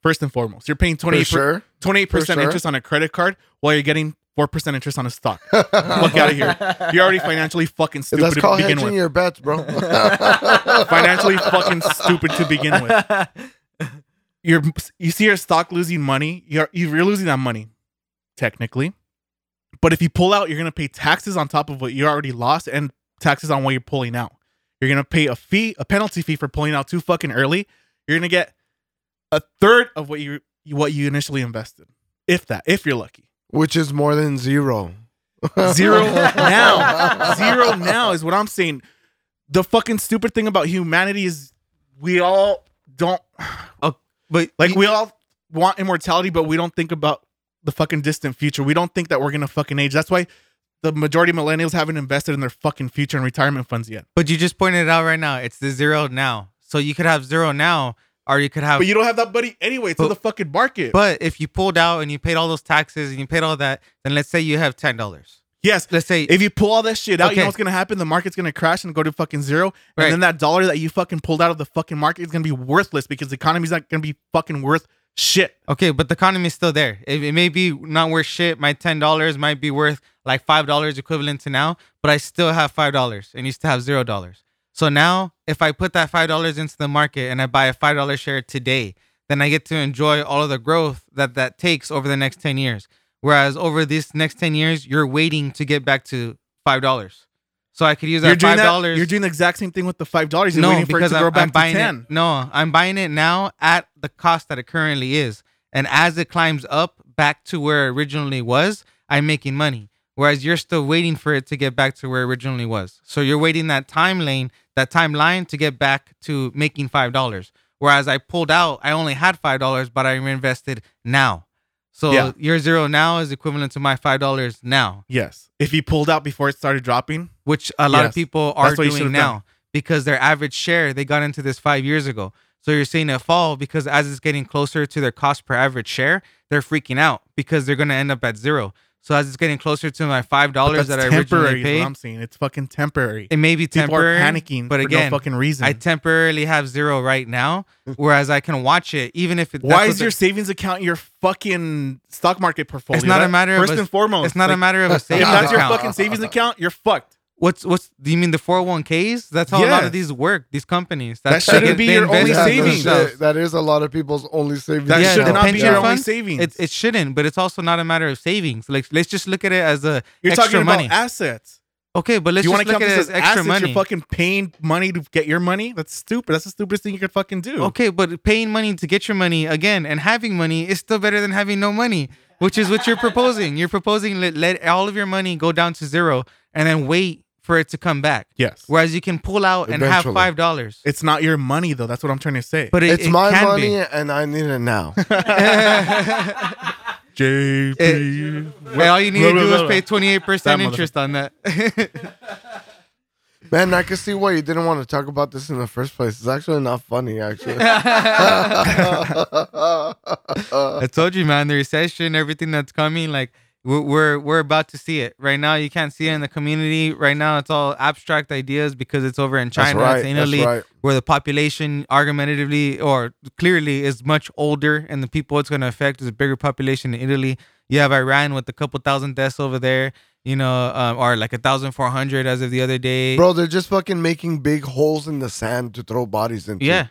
First and foremost, you're paying For 28 sure. 28 percent sure. interest on a credit card while you're getting four percent interest on a stock. Fuck out of here. You're already financially fucking stupid That's to called begin with. your bets, bro. financially fucking stupid to begin with. You're you see your stock losing money. You're you're losing that money, technically. But if you pull out, you're gonna pay taxes on top of what you already lost and taxes on what you're pulling out. You're gonna pay a fee, a penalty fee for pulling out too fucking early. You're gonna get a third of what you what you initially invested, if that, if you're lucky. Which is more than zero. Zero now. Zero now is what I'm saying. The fucking stupid thing about humanity is we all don't uh, but like we all want immortality, but we don't think about the fucking distant future. We don't think that we're gonna fucking age. That's why the majority of millennials haven't invested in their fucking future and retirement funds yet. but you just pointed it out right now it's the zero now so you could have zero now or you could have But you don't have that money anyway. It's in the fucking market. But if you pulled out and you paid all those taxes and you paid all that, then let's say you have ten dollars. yes, Let's say if you pull all that shit out, you know what's gonna happen? The market's gonna crash and go to fucking zero, Right. and then that dollar that you fucking pulled out of the fucking market is gonna be worthless because the economy's not gonna be fucking worth shit. okay, but the economy is still there. It, it may be not worth shit. My ten dollars might be worth like five dollars equivalent to now, but I still have five dollars and you still have zero dollars. So now, if I put that five dollars into the market and I buy a five dollar share today, then I get to enjoy all of the growth that that takes over the next ten years. Whereas over these next ten years, you're waiting to get back to five dollars. So I could use You're that doing five that. dollars. You're doing the exact same thing with the five dollars. You're no, waiting for it because to I'm, grow back I'm buying it. No, I'm buying it now at the cost that it currently is, and as it climbs up back to where it originally was, I'm making money. Whereas you're still waiting for it to get back to where it originally was. So you're waiting that time lane, that timeline to get back to making five dollars. Whereas I pulled out, I only had five dollars, but I reinvested now. So Yeah. your zero now is equivalent to my five dollars now, Yes. If you pulled out before it started dropping, which a lot of people are doing now done. because their average share they got into this five years ago. So you're seeing it fall because as it's getting closer to their cost per average share, they're freaking out because they're gonna end up at zero. So as it's getting closer to my five dollars that I originally paid, what I'm saying it's fucking temporary. it may be temporary. People temporary. are panicking, but for again, no fucking reason. I temporarily have zero right now, whereas I can watch it even if it. Why is your the- savings account your fucking stock market portfolio? It's not a That- matter of first and foremost. It's not a matter of a savings. If savings that's your fucking savings account, you're fucked. What's what's? Do you mean the four hundred one ks? That's how a lot Yes. of these work. These companies. That That's shouldn't they- be they your only invest in savings. themselves. That is a lot of people's only savings. That Yeah, should the not be pension your only funds, savings. It, it shouldn't, but it's also not a matter of savings. Like let's just look at it as a you're extra talking money. about assets. okay, but let's you just to look count at it this as as extra assets? money. You're fucking paying money to get your money. That's stupid. That's the stupidest thing you could fucking do. Okay, but paying money to get your money again and having money is still better than having no money, which is what you're proposing. You're proposing let, let all of your money go down to zero and then wait for it to come back. Yes. Whereas you can pull out and have Eventually. five dollars. It's not your money though. That's what I'm trying to say. But it, it's it my can money be. and I need it now. JP. And all you need to Blah, do blah, is pay 28% That interest on that. Man, I can see why you didn't want to talk about this in the first place. It's actually not funny, actually. I told you, man, the recession, everything that's coming, like we're, we're we're about to see it right now. You can't see it in the community right now. It's all abstract ideas because it's over in China, right. it's in Italy, right. where the population argumentatively or clearly is much older, and the people it's going to affect is a bigger population in Italy. You have Iran with a couple thousand deaths over there, you know, um, or like a thousand four hundred as of the other day. Bro, they're just fucking making big holes in the sand to throw bodies into. Yeah.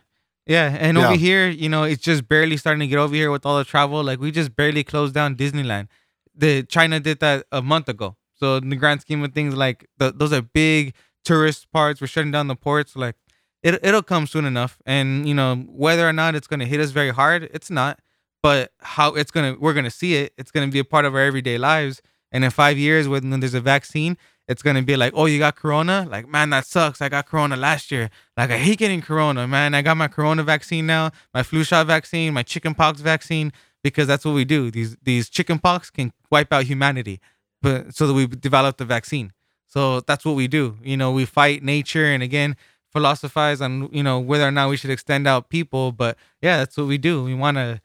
Yeah. And Yeah. over here, you know, it's just barely starting to get over here with all the travel. Like we just barely closed down Disneyland. The China did that a month ago. So in the grand scheme of things, like the, those are big tourist parts. We're shutting down the ports. Like it, it'll come soon enough. And you know, whether or not it's gonna hit us very hard, it's not. But how it's gonna we're gonna see it. It's gonna be a part of our everyday lives. And in five years, when there's a vaccine, it's gonna be like, oh, you got corona? Like, man, that sucks. I got corona last year. Like, I hate getting corona, man. I got my corona vaccine now, my flu shot vaccine, my chickenpox vaccine, because that's what we do. These these chicken pox can wipe out humanity, but so that we develop the vaccine. So that's what we do. You know, we fight nature and again philosophize on you know whether or not we should extend out people. But yeah, that's what we do. We want to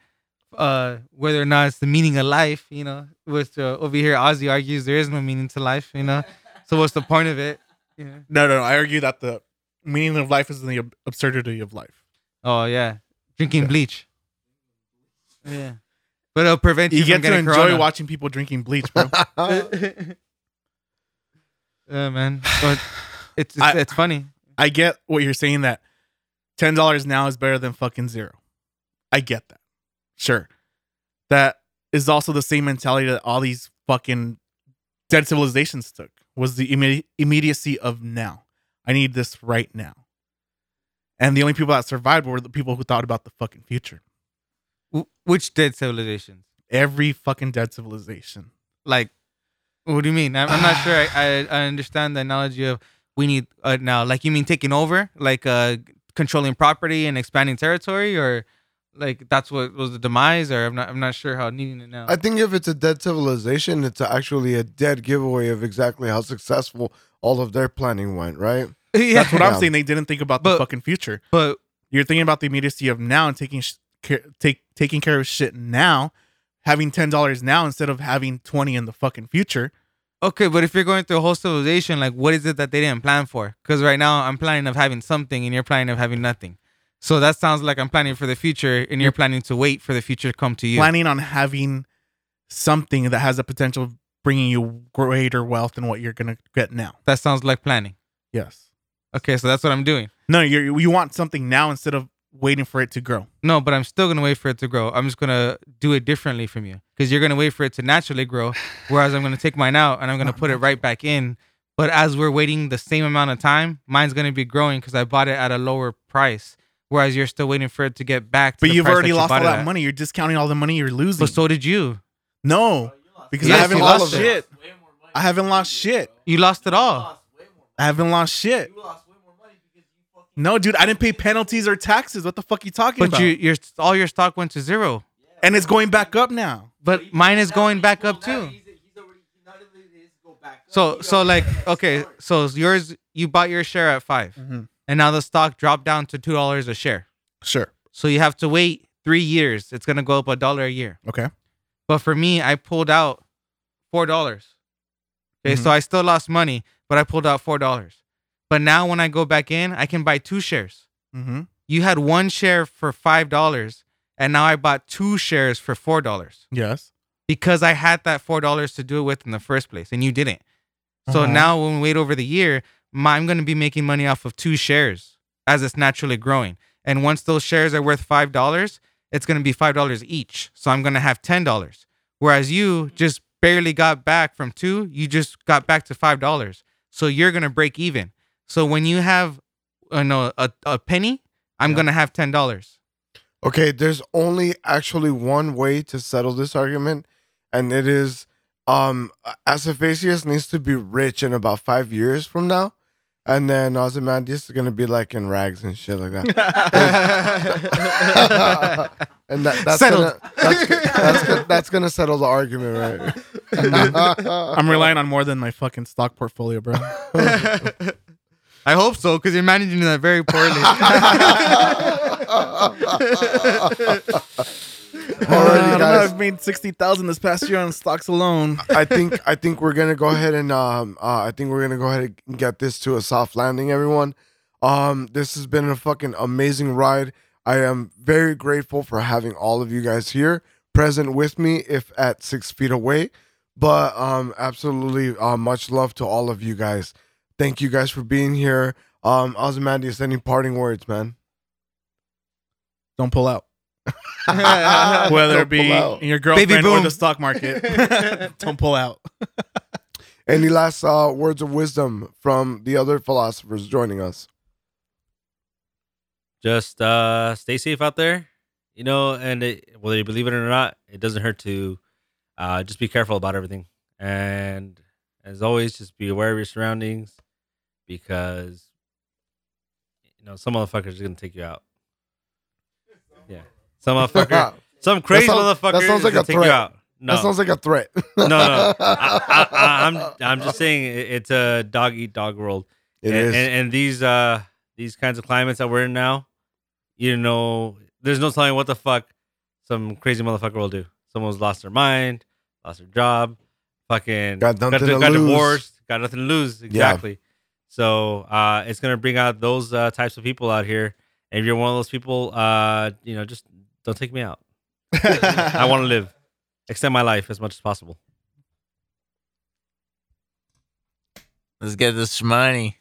uh whether or not it's the meaning of life you know which uh, over here ozzy argues there is no meaning to life you know so what's the point of it yeah. No, no, no. I argue that the meaning of life is in the absurdity of life. oh yeah drinking bleach yeah but it'll prevent you, You from get to getting enjoy corona. watching people drinking bleach, bro. yeah man but it's it's, I- it's funny I get what you're saying that ten dollars now is better than fucking zero. I get that. Sure. That is also the same mentality that all these fucking dead civilizations took. Was the imme- immediacy of now. I need this right now. And the only people that survived were the people who thought about the fucking future. Wh- which dead civilizations Every fucking dead civilization. like what do you mean i'm, I'm not sure I, I i understand the analogy of we need uh, now like you mean taking over like uh controlling property and expanding territory or like that's what was the demise or i'm not i'm not sure how needing it now I think if it's a dead civilization, it's actually a dead giveaway of exactly how successful all of their planning went, right? yeah That's what Yeah. I'm saying. They didn't think about the fucking future. but You're thinking about the immediacy of now and taking sh- care, take taking care of shit now, having ten dollars now instead of having twenty in the fucking future. okay but if you're going through a whole civilization like what is it that they didn't plan for because right now i'm planning of having something and you're planning of having nothing so that sounds like i'm planning for the future and you're mm. planning to wait for the future to come to you Planning on having something that has the potential of bringing you greater wealth than what you're gonna get now. that sounds like planning Yes. okay so that's what i'm doing No, you you want something now instead of waiting for it to grow. No, but I'm still gonna wait for it to grow. I'm just gonna do it differently from you because you're gonna wait for it to naturally grow, whereas I'm gonna take mine out and I'm gonna put it right back in. But as we're waiting the same amount of time, mine's gonna be growing because I bought it at a lower price. whereas you're still waiting for it to get back. To But the you've price already that you lost all that at. money. You're discounting all the money you're losing. But so did you. no, because I haven't lost lost shit. I haven't lost shit. You lost it all. I haven't lost shit. No, dude, I didn't pay penalties or taxes. What the fuck you talking about? But about? you, your all your stock went to zero. and it's going back up now. But mine is going back up too. So so like okay, so yours you bought your share at 5 Mhm. and now the stock dropped down to two dollars a share. Sure. So you have to wait three years. It's gonna go up a dollar a year. Okay. But for me, I pulled out four dollars. Okay, so I still lost money, but I pulled out four dollars. But now when I go back in, I can buy two shares. Mm-hmm. You had one share for five dollars, and now I bought two shares for four dollars Yes. because I had that four dollars to do it with in the first place, and you didn't. So Uh-huh. now when we wait over the year, my, I'm going to be making money off of two shares as it's naturally growing. And once those shares are worth five dollars, it's going to be five dollars each. So I'm going to have ten dollars. Whereas you just barely got back from two, you just got back to five dollars. So you're going to break even. So when you have, uh, no, a, a penny, I'm Yeah. going to have ten dollars. Okay, there's only actually one way to settle this argument, and it is um Assifacius needs to be rich in about five years from now. And then Ozymandias is gonna be like in rags and shit like that. and that, that's Settled. gonna that's, go- that's, go- that's gonna settle the argument, right? I'm relying on more than my fucking stock portfolio, bro. I hope so because you're managing that very poorly. Alrighty, I don't know. guys. I've made sixty thousand this past year on stocks alone. I think I think we're gonna go ahead and um uh, I think we're gonna go ahead and get this to a soft landing, everyone. Um, this has been a fucking amazing ride. I am very grateful for having all of you guys here, present with me, if at six feet away. But um, absolutely, uh, much love to all of you guys. Thank you guys for being here. Um, Ozymandias, any parting words, man? Don't pull out. Whether Don't it be out. in your girlfriend or boom. In the stock market, don't pull out. Any last uh, words of wisdom from the other philosophers joining us? just uh stay safe out there you know and it, whether you believe it or not it doesn't hurt to uh just be careful about everything and as always just be aware of your surroundings because you know some motherfuckers are gonna take you out yeah some motherfucker some crazy sounds- motherfucker that sounds like is gonna a take you threat. out no That sounds like a threat. no no I, I, i'm i'm just saying it- it's a dog eat dog world It and, is. And, and these uh these kinds of climates that we're in now, you know, there's no telling what the fuck some crazy motherfucker will do. Someone's lost their mind, lost their job, fucking Got nothing got, to got lose. divorced, got nothing to lose. Exactly. So uh it's gonna bring out those uh, types of people out here. And if you're one of those people, uh, you know, just don't take me out. I want to live, extend my life as much as possible. Let's get this money.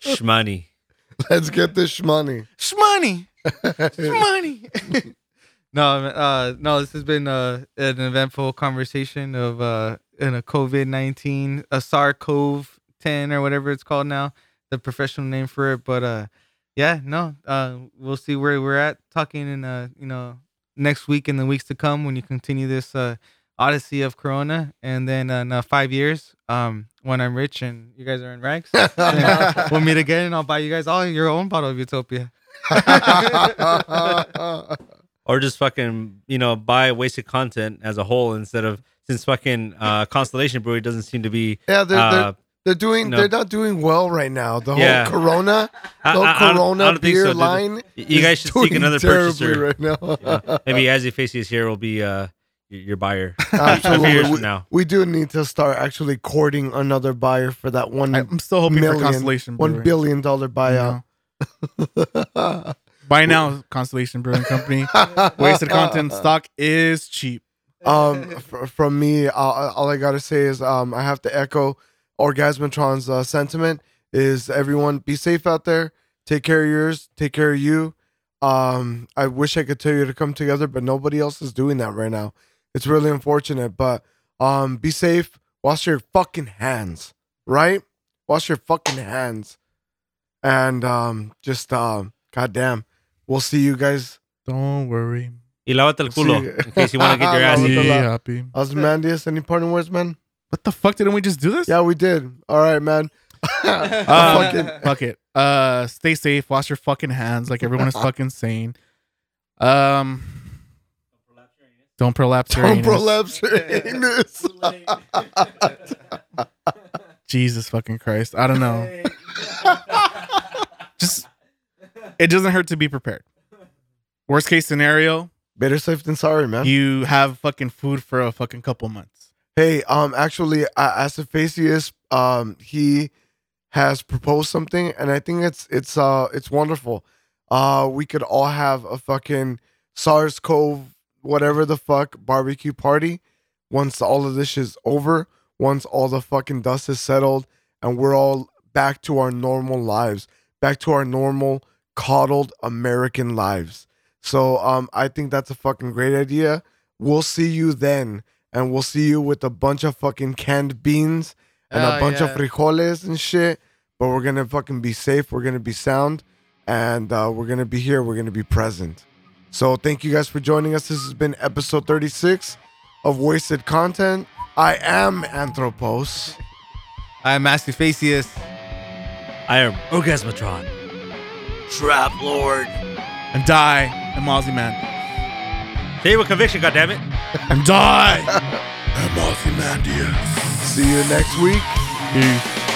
Shmoney. Let's get this shmoney. Shmoney. Shmoney. no, uh, no, this has been uh, an eventful conversation of uh, in a COVID nineteen, a SARS-CoV ten or whatever it's called now, the professional name for it. But uh, yeah, no, uh, we'll see where we're at talking in uh, you know, next week and the weeks to come when you continue this uh odyssey of Corona, and then uh, in uh, five years, um, when I'm rich and you guys are in rags, we'll meet again, and I'll buy you guys all your own bottle of Utopia. or just fucking you know buy wasted content as a whole instead of since fucking uh, Constellation Brewery doesn't seem to be yeah, they're, uh, they're, they're doing. no. They're not doing well right now. The Yeah. whole Corona, I- the I- I Corona I don't think beer so, line. Y- you guys is should seek doing another terribly purchaser. right now. Yeah. maybe as you face here will be uh your, your buyer Absolutely. years We, now. we do need to start actually courting another buyer for that one I'm still hoping million- for Constellation one Brewing. billion dollar buyout. Buy now, Constellation Brewing Company. Wasted content stock is cheap. Um fr- from me all, all i gotta say is um i have to echo orgasmatron's uh, sentiment is everyone be safe out there. Take care of yours. Take care of you. Um i wish i could tell you to come together but nobody else is doing that right now. It's really unfortunate but um be safe. Wash your fucking hands right? Wash your fucking hands. And um, just um, goddamn, we'll see you guys. Don't worry. Y lávate el culo Sí. in case you want to get your ass. Lávate Be la- eaten. happy. Ozymandias, any parting words, man? What the fuck? Didn't we just do this? Yeah, we did. All right, man. Uh, Fucking- fuck it. Uh, stay safe. Wash your fucking hands, like everyone is fucking saying. Um, don't prolapse your Don't anus. prolapse your anus. Jesus fucking Christ. I don't know. Just it doesn't hurt to be prepared. Worst case scenario, Better safe than sorry, man. you have fucking food for a fucking couple months. Hey, um, actually, uh, Assifacius, um, he has proposed something, and I think it's it's uh it's wonderful. Uh, we could all have a fucking SARS-CoV whatever the fuck barbecue party once all of this is over, once all the fucking dust is settled, and we're all back to our normal lives, back to our normal coddled American lives. So, um, I think that's a fucking great idea. We'll see you then and we'll see you with a bunch of fucking canned beans and a Hell bunch of frijoles and shit. But we're gonna fucking be safe. We're gonna be sound, and uh, we're gonna be here. We're gonna be present. So thank you guys for joining us. This has been episode 36 of Wasted Content. I am Anthropos. I'm Mastifacius. I am Orgasmatron. Trap Lord. And die, and Mozzie Man. Say it with conviction, goddammit. And die. I'm Aussie man, dear. See you next week. Peace.